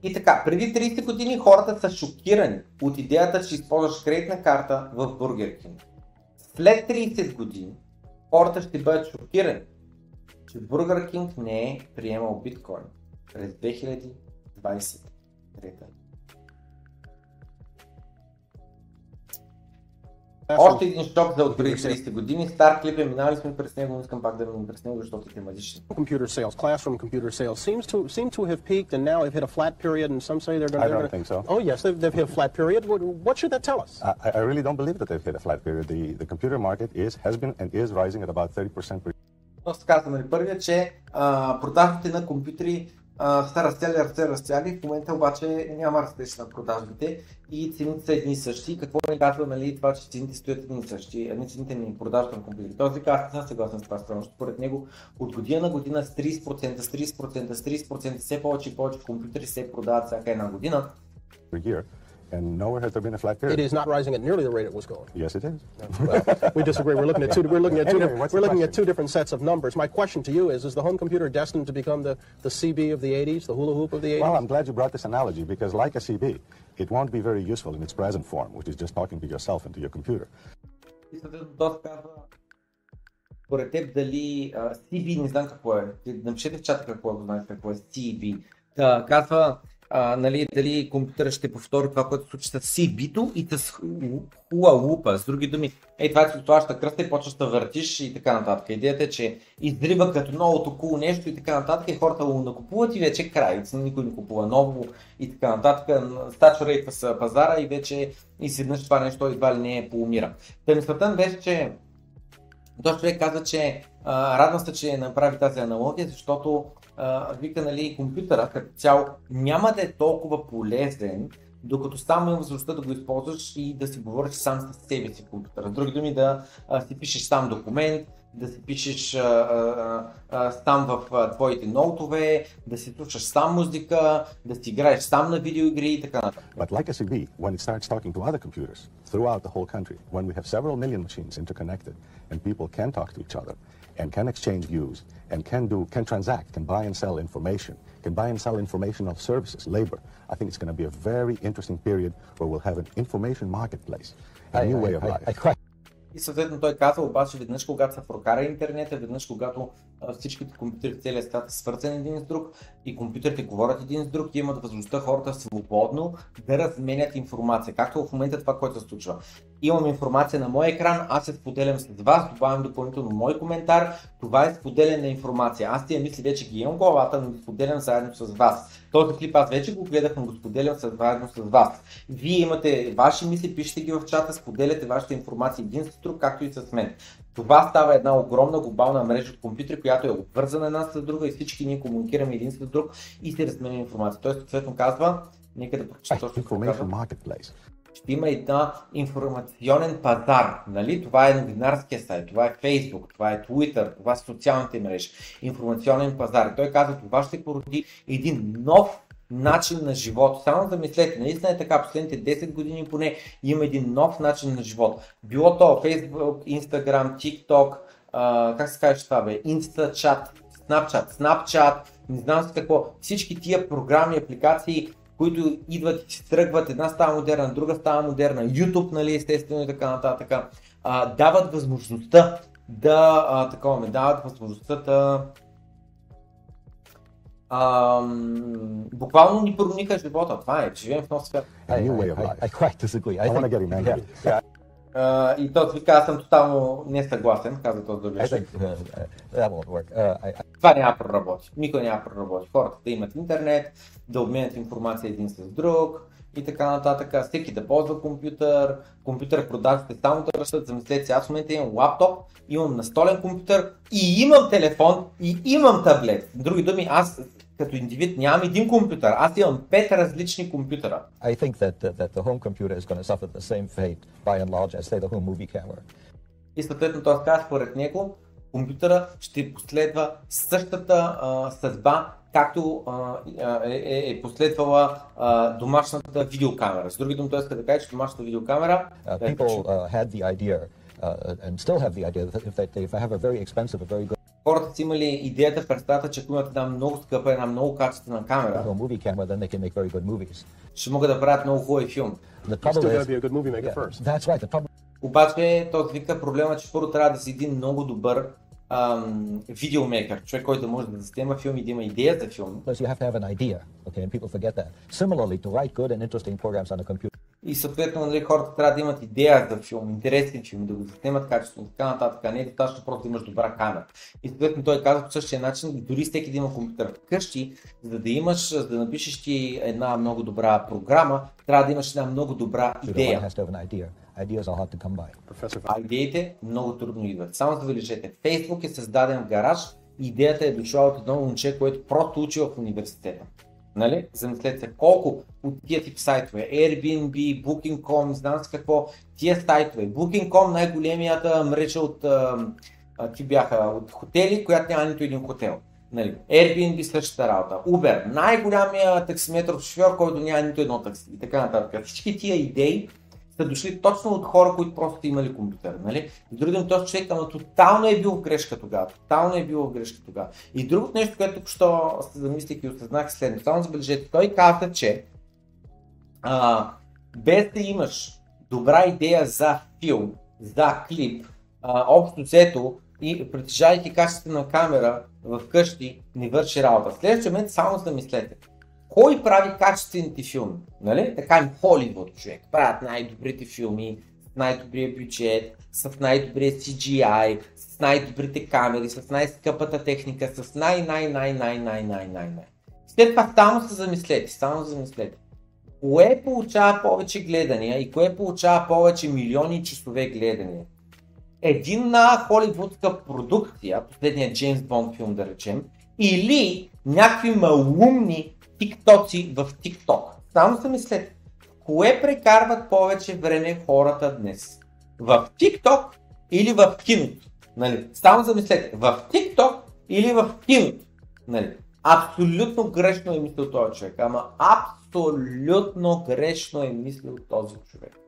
[SPEAKER 2] И така, преди 30 години хората са шокирани от идеята, че използваш кредитна карта в Burger King. След 30 години хората ще бъдат шокирани, че Burger King не е приемал биткоин през 2023. Още един шок за от преди 30 години. Стар клип е, минали сме през него, но искам пак да минем през него, защото е тематичен.
[SPEAKER 12] Computer sales, classroom computer sales, seems to seem to have peaked and now have hit a flat period, and some say they're going
[SPEAKER 13] I
[SPEAKER 12] to.
[SPEAKER 13] don't think so.
[SPEAKER 12] Oh yes, they've, they've hit a flat period. What, what should that tell us?
[SPEAKER 13] I, I really don't believe that they've hit a flat period. The, the computer market is, has been, and is rising at about 30% per
[SPEAKER 2] Просто казвам, нали, първият, че а, продажбите на компютри а, са растяли, растяли, растяли, в момента обаче няма растеж на продажбите и цените са едни и същи. Какво ни казва нали, това, че цените стоят едни и същи, едни цените ни продажбата на компютри. Този вика, аз не съм съгласен с това становище. Според него от година на година с 30%, с 30%, с 30%, все повече и повече компютри се продават всяка една година.
[SPEAKER 13] per year, and nowhere has there been a flat period.
[SPEAKER 12] It is not rising at nearly the rate it was going.
[SPEAKER 13] Yes, it is.
[SPEAKER 12] Well, we disagree. We're looking at two. We're looking at two.
[SPEAKER 13] Anyway,
[SPEAKER 12] diff-
[SPEAKER 13] what's
[SPEAKER 12] we're
[SPEAKER 13] the
[SPEAKER 12] looking at
[SPEAKER 13] question?
[SPEAKER 12] two different sets of numbers. My question to you is: Is the home computer destined to become the, the CB of the '80s, the hula hoop of the '80s?
[SPEAKER 13] Well, I'm glad you brought this analogy because, like a CB, it won't be very useful in its present form, which is just talking to yourself and to your computer.
[SPEAKER 2] И съответно Дос казва, според теб дали а, CB, не знам какво е, Ти напишете в чата какво е, го знаете какво е CB. Та, казва, а, нали, дали компютъра ще повтори това, което случи с CB-то и с хула лупа. С други думи, ей, това е сложата кръста и почваш да въртиш и така нататък. Идеята е, че изрива като новото кул нещо и така нататък и хората го накупуват и вече край. Никой не купува ново и така нататък. Стачурейтва се пазара и вече изведнъж това нещо едва ли не е поумира. Та мисълта ми беше, че този човек каза, че а, радвам се, че направи тази аналогия, защото а, вика, нали, компютъра като цяло няма да е толкова полезен, докато само има възможността да го използваш и да си говориш сам с себе си в компютъра. Други думи, да а, си пишеш сам документ, да си пишеш а, а, а, сам в а, твоите ноутове, да си слушаш сам музика, да си играеш сам на видеоигри и така нататък.
[SPEAKER 13] But like CB, when it starts talking to other computers throughout the whole country, when we have several million machines interconnected, and people can talk to each other, and can exchange views, and can do, can transact, can buy and sell information, can buy and sell information of services, labor, I think it's going to be a very interesting period where we'll have an information marketplace, a new way of life.
[SPEAKER 2] И съответно той казва обаче веднъж когато се прокара интернета, веднъж когато всичките компютри в целия свят са свързани един с друг и компютрите говорят един с друг и имат възможността хората свободно да разменят информация. Както в момента това, което се случва. Имам информация на моя екран, аз се споделям с вас, добавям допълнително мой коментар, това е споделяне на информация. Аз тия мисли вече ги имам в главата, но ги споделям заедно с вас. Този клип аз вече го гледах, но го споделям с заедно с вас. Вие имате ваши мисли, пишете ги в чата, споделяте вашата информация един с друг, както и с мен. Това става една огромна глобална мрежа от компютри, която е обвързана една с друга и всички ние комуникираме един с друг и се разменя информация. Той съответно казва, нека да прочета точно какво казва. Ще има една информационен пазар. Нали? Това е новинарския сайт, това е Facebook, това е Twitter, това са социалните мрежи. Информационен пазар. Той каза, това ще породи един нов начин на живот. Само замислете, наистина е така, последните 10 години поне има един нов начин на живот. Било то Facebook, Instagram, TikTok, а, как се казва това бе, InstaChat, Snapchat, Snapchat, не знам с какво. Всички тия програми, апликации, които идват и се тръгват, една става модерна, друга става модерна, YouTube, нали, естествено и така нататък, а, дават възможността да, а, такова ме, дават възможността да а, буквално ни промениха живота. Това е, живеем в нов свят.
[SPEAKER 13] I, I, I, I quite disagree. I want to get him angry. Yeah.
[SPEAKER 2] Uh, и той вика, аз съм тотално несъгласен, каза този
[SPEAKER 13] think uh, uh,
[SPEAKER 2] Това няма да проработи. Никой няма да проработи. Хората да имат интернет, да обменят информация един с друг и така нататък. Всеки да ползва компютър, компютър продажите само да растат. Замислете се, аз в момента имам лаптоп, имам настолен компютър и имам телефон и имам таблет. С други думи, аз като индивид нямам един компютър, аз имам пет различни компютъра.
[SPEAKER 13] I think that, that the home computer is going to suffer the same fate, by and large, as say the home movie camera.
[SPEAKER 2] И съответно той каза, според него, компютъра ще последва същата а, съдба, както а, а, е, е, е последвала а, домашната видеокамера. С други думи, той иска да каже, че домашната видеокамера
[SPEAKER 13] Uh,
[SPEAKER 2] е
[SPEAKER 13] people uh, had the idea, uh, and still have the idea, that if they, if they have a very expensive, a very good
[SPEAKER 2] хората са имали идеята, представата, че ако имат една много скъпа, една много качествена камера, ще могат да правят много хубави
[SPEAKER 13] trouble
[SPEAKER 2] Обаче той вика проблема, че първо трябва да си един много добър ам, видеомейкър, човек, който да може да заснема филми, да има идея за филм.
[SPEAKER 13] is you have to have an idea, okay, and people forget that. Similarly, to write good and interesting programs on a computer,
[SPEAKER 2] И съответно нали, хората трябва да имат идея за филм, интересен филм, да го заснемат качествено, така нататък. Не е достатъчно просто да имаш добра камера. И съответно той казва по същия начин, дори всеки да има компютър вкъщи, за да имаш, за да напишеш ти една много добра програма, трябва да имаш една много добра идея. А идеите много трудно идват. Само забележете, Фейсбук е създаден в гараж и идеята е дошла от едно момче, което просто учи в университета. Нали? Замислете колко от тия тип сайтове, Airbnb, Booking.com, знам с какво, тия сайтове. Booking.com най-големията мрежа от, а, ти бяха от хотели, която няма нито един хотел. Нали? Airbnb същата работа. Uber, най-голямия таксиметров шофьор, който няма нито едно такси и така нататък. Всички тия идеи са дошли точно от хора, които просто са имали компютър. Нали? И други думи, този човек ама тотално е бил в грешка тогава. Тотално е бил в грешка тогава. И другото нещо, което тук що се замислих и осъзнах следното. Само забележете, той каза, че а, без да имаш добра идея за филм, за клип, а, общо взето и притежавайки качествена камера в къщи, не върши работа. В следващия момент само замислете. Кой прави качествените филми? Нали? Така им Холивуд човек. Правят най-добрите филми, с най-добрия бюджет, с най-добрия CGI, с най-добрите камери, с най-скъпата техника, с най-най-най-най-най-най-най-най. След това само се замислете, само замислете. Кое получава повече гледания и кое получава повече милиони часове гледания? Един на холивудска продукция, последният Джеймс Бонд филм да речем, или някакви малумни тиктоци в тикток. Само се мислете, кое прекарват повече време хората днес? В тикток или в киното? Нали? Само замислете, в тикток или в киното? Нали? Абсолютно грешно е мислил този човек, ама абсолютно грешно е мислил този човек.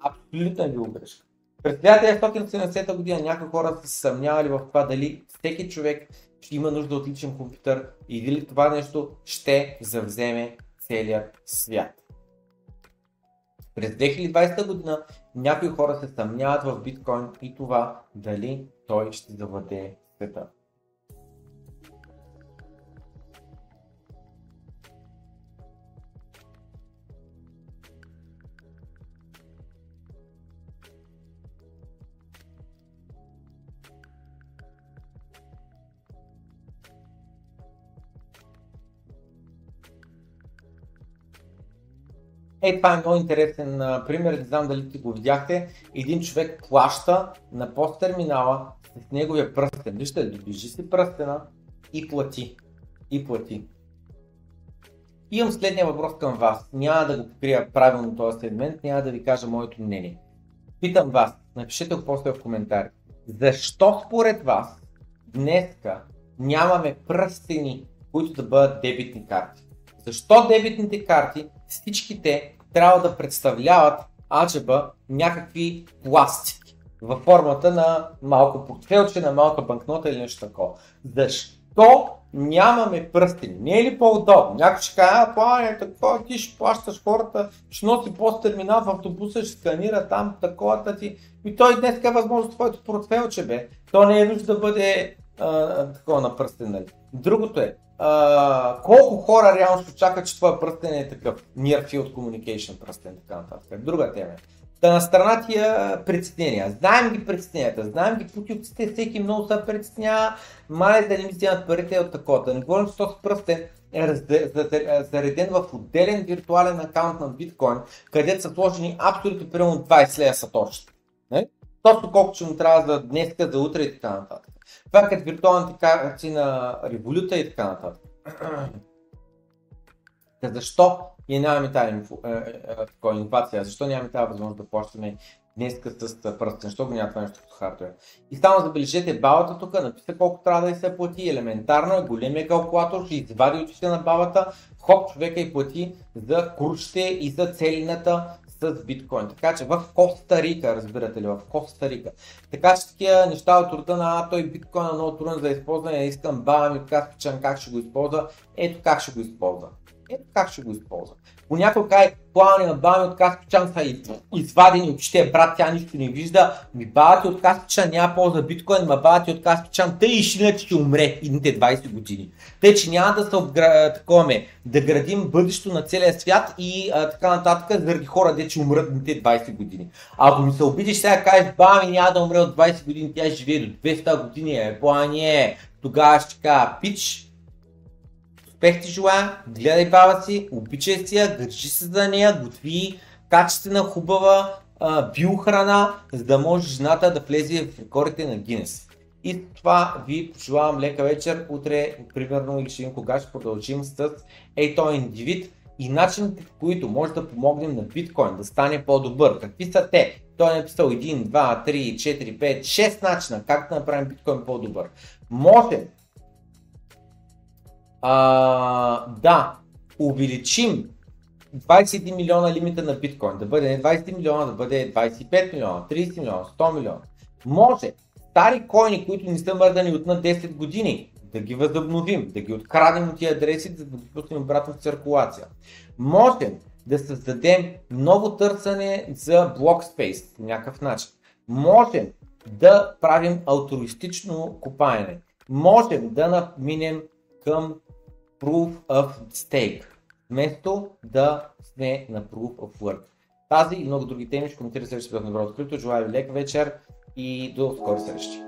[SPEAKER 2] Абсолютно е бил грешка. През 1970 година някои хора са съмнявали в това дали всеки човек ще има нужда от личен компютър и дали това нещо ще завземе целият свят. През 2020 година някои хора се съмняват в биткоин и това дали той ще завладее света. Е, това е много интересен пример, не знам дали ти го видяхте. Един човек плаща на посттерминала с неговия пръстен. Вижте, доближи си пръстена и плати. И плати. Имам следния въпрос към вас. Няма да го покрия правилно този сегмент, няма да ви кажа моето мнение. Питам вас, напишете го после в коментари. Защо според вас днеска нямаме пръстени, които да бъдат дебитни карти? Защо дебитните карти, всичките трябва да представляват аджеба някакви пластики във формата на малко портфелче, на малка банкнота или нещо такова. Защо нямаме пръстени? Не е ли по-удобно? Някой ще каже, а, това е такова, ти ще плащаш хората, ще носи пост терминал в автобуса, ще сканира там такова ти. И той днес е възможност твоето портфелче бе. То не е нужда да бъде а, такова на пръстен. Нали? Другото е, колко хора реално ще очакват, че твоя пръстен е такъв Near Field Communication пръстен, така нататък. Друга тема. Та на страна тия притеснения. Знаем ги притесненията, знаем ги путилците, всеки много се притеснява, мале да не ми вземат парите от такова. Да не говорим, че този пръстен е зареден в отделен виртуален акаунт на биткоин, където са сложени абсолютно примерно 20 лея са точно. Точно колко ще му трябва за днес, за утре и така нататък. Това е виртуалните карти на революта и така нататък. Та защо ние нямаме тази инфо, е, е, е? Защо нямаме тази възможност да плащаме днес с пръстен? Защо го няма това нещо като хардвер? И само забележете бабата тук, написа колко трябва да се плати, елементарно големия калкулатор ще извади очите на бабата, хоп, човека и плати за курчите и за целината с биткоин. Така че в Коста Рика, разбирате ли, в Коста Рика. Така че такива неща от рода на а, той биткоин е много труден за използване, искам баба ми казва, как ще го използва, ето как ще го използва. Ето как ще го използва. Понякога кай плани на баба ми от Каспичан са извадени очите, брат, тя нищо не вижда. Ми баба ти от Каспичан няма полза биткоин, ма баба ти от Каспичан, тъй и ще ще умре идните 20 години. Тъй, че няма да се обгра... да градим бъдещето на целия свят и а, така нататък, заради хора, де че умрат идните 20 години. Ако ми се обидиш сега, кажеш, баба ми няма да умре от 20 години, тя живее до 200 години, е, плане, тогава ще кажа, пич, Успех ти желая, гледай баба си, обичай си я, държи се за нея, готви качествена, хубава биохрана, за да може жената да влезе в рекордите на Гинес. И това ви пожелавам лека вечер. Утре, примерно, или ще кога ще продължим с ей този индивид и начините, по които може да помогнем на биткоин да стане по-добър. Какви са те? Той е написал 1, 2, 3, 4, 5, 6 начина как да направим биткоин по-добър. Може а, да увеличим 21 милиона лимита на биткоин, да бъде не 20 милиона, да бъде 25 милиона, 30 милиона, 100 милиона. Може стари койни, които не са мърдани от на 10 години, да ги възобновим, да ги открадем от тия адреси, да ги пуснем обратно в циркулация. Можем да създадем ново търсене за блок спейс по някакъв начин. Можем да правим алтруистично копаене. Можем да наминем към Proof of Stake, вместо да сме на Proof of Work. Тази и много други теми ще коментира следващия на Бро Открито. Желая ви лек вечер и до скоро срещи!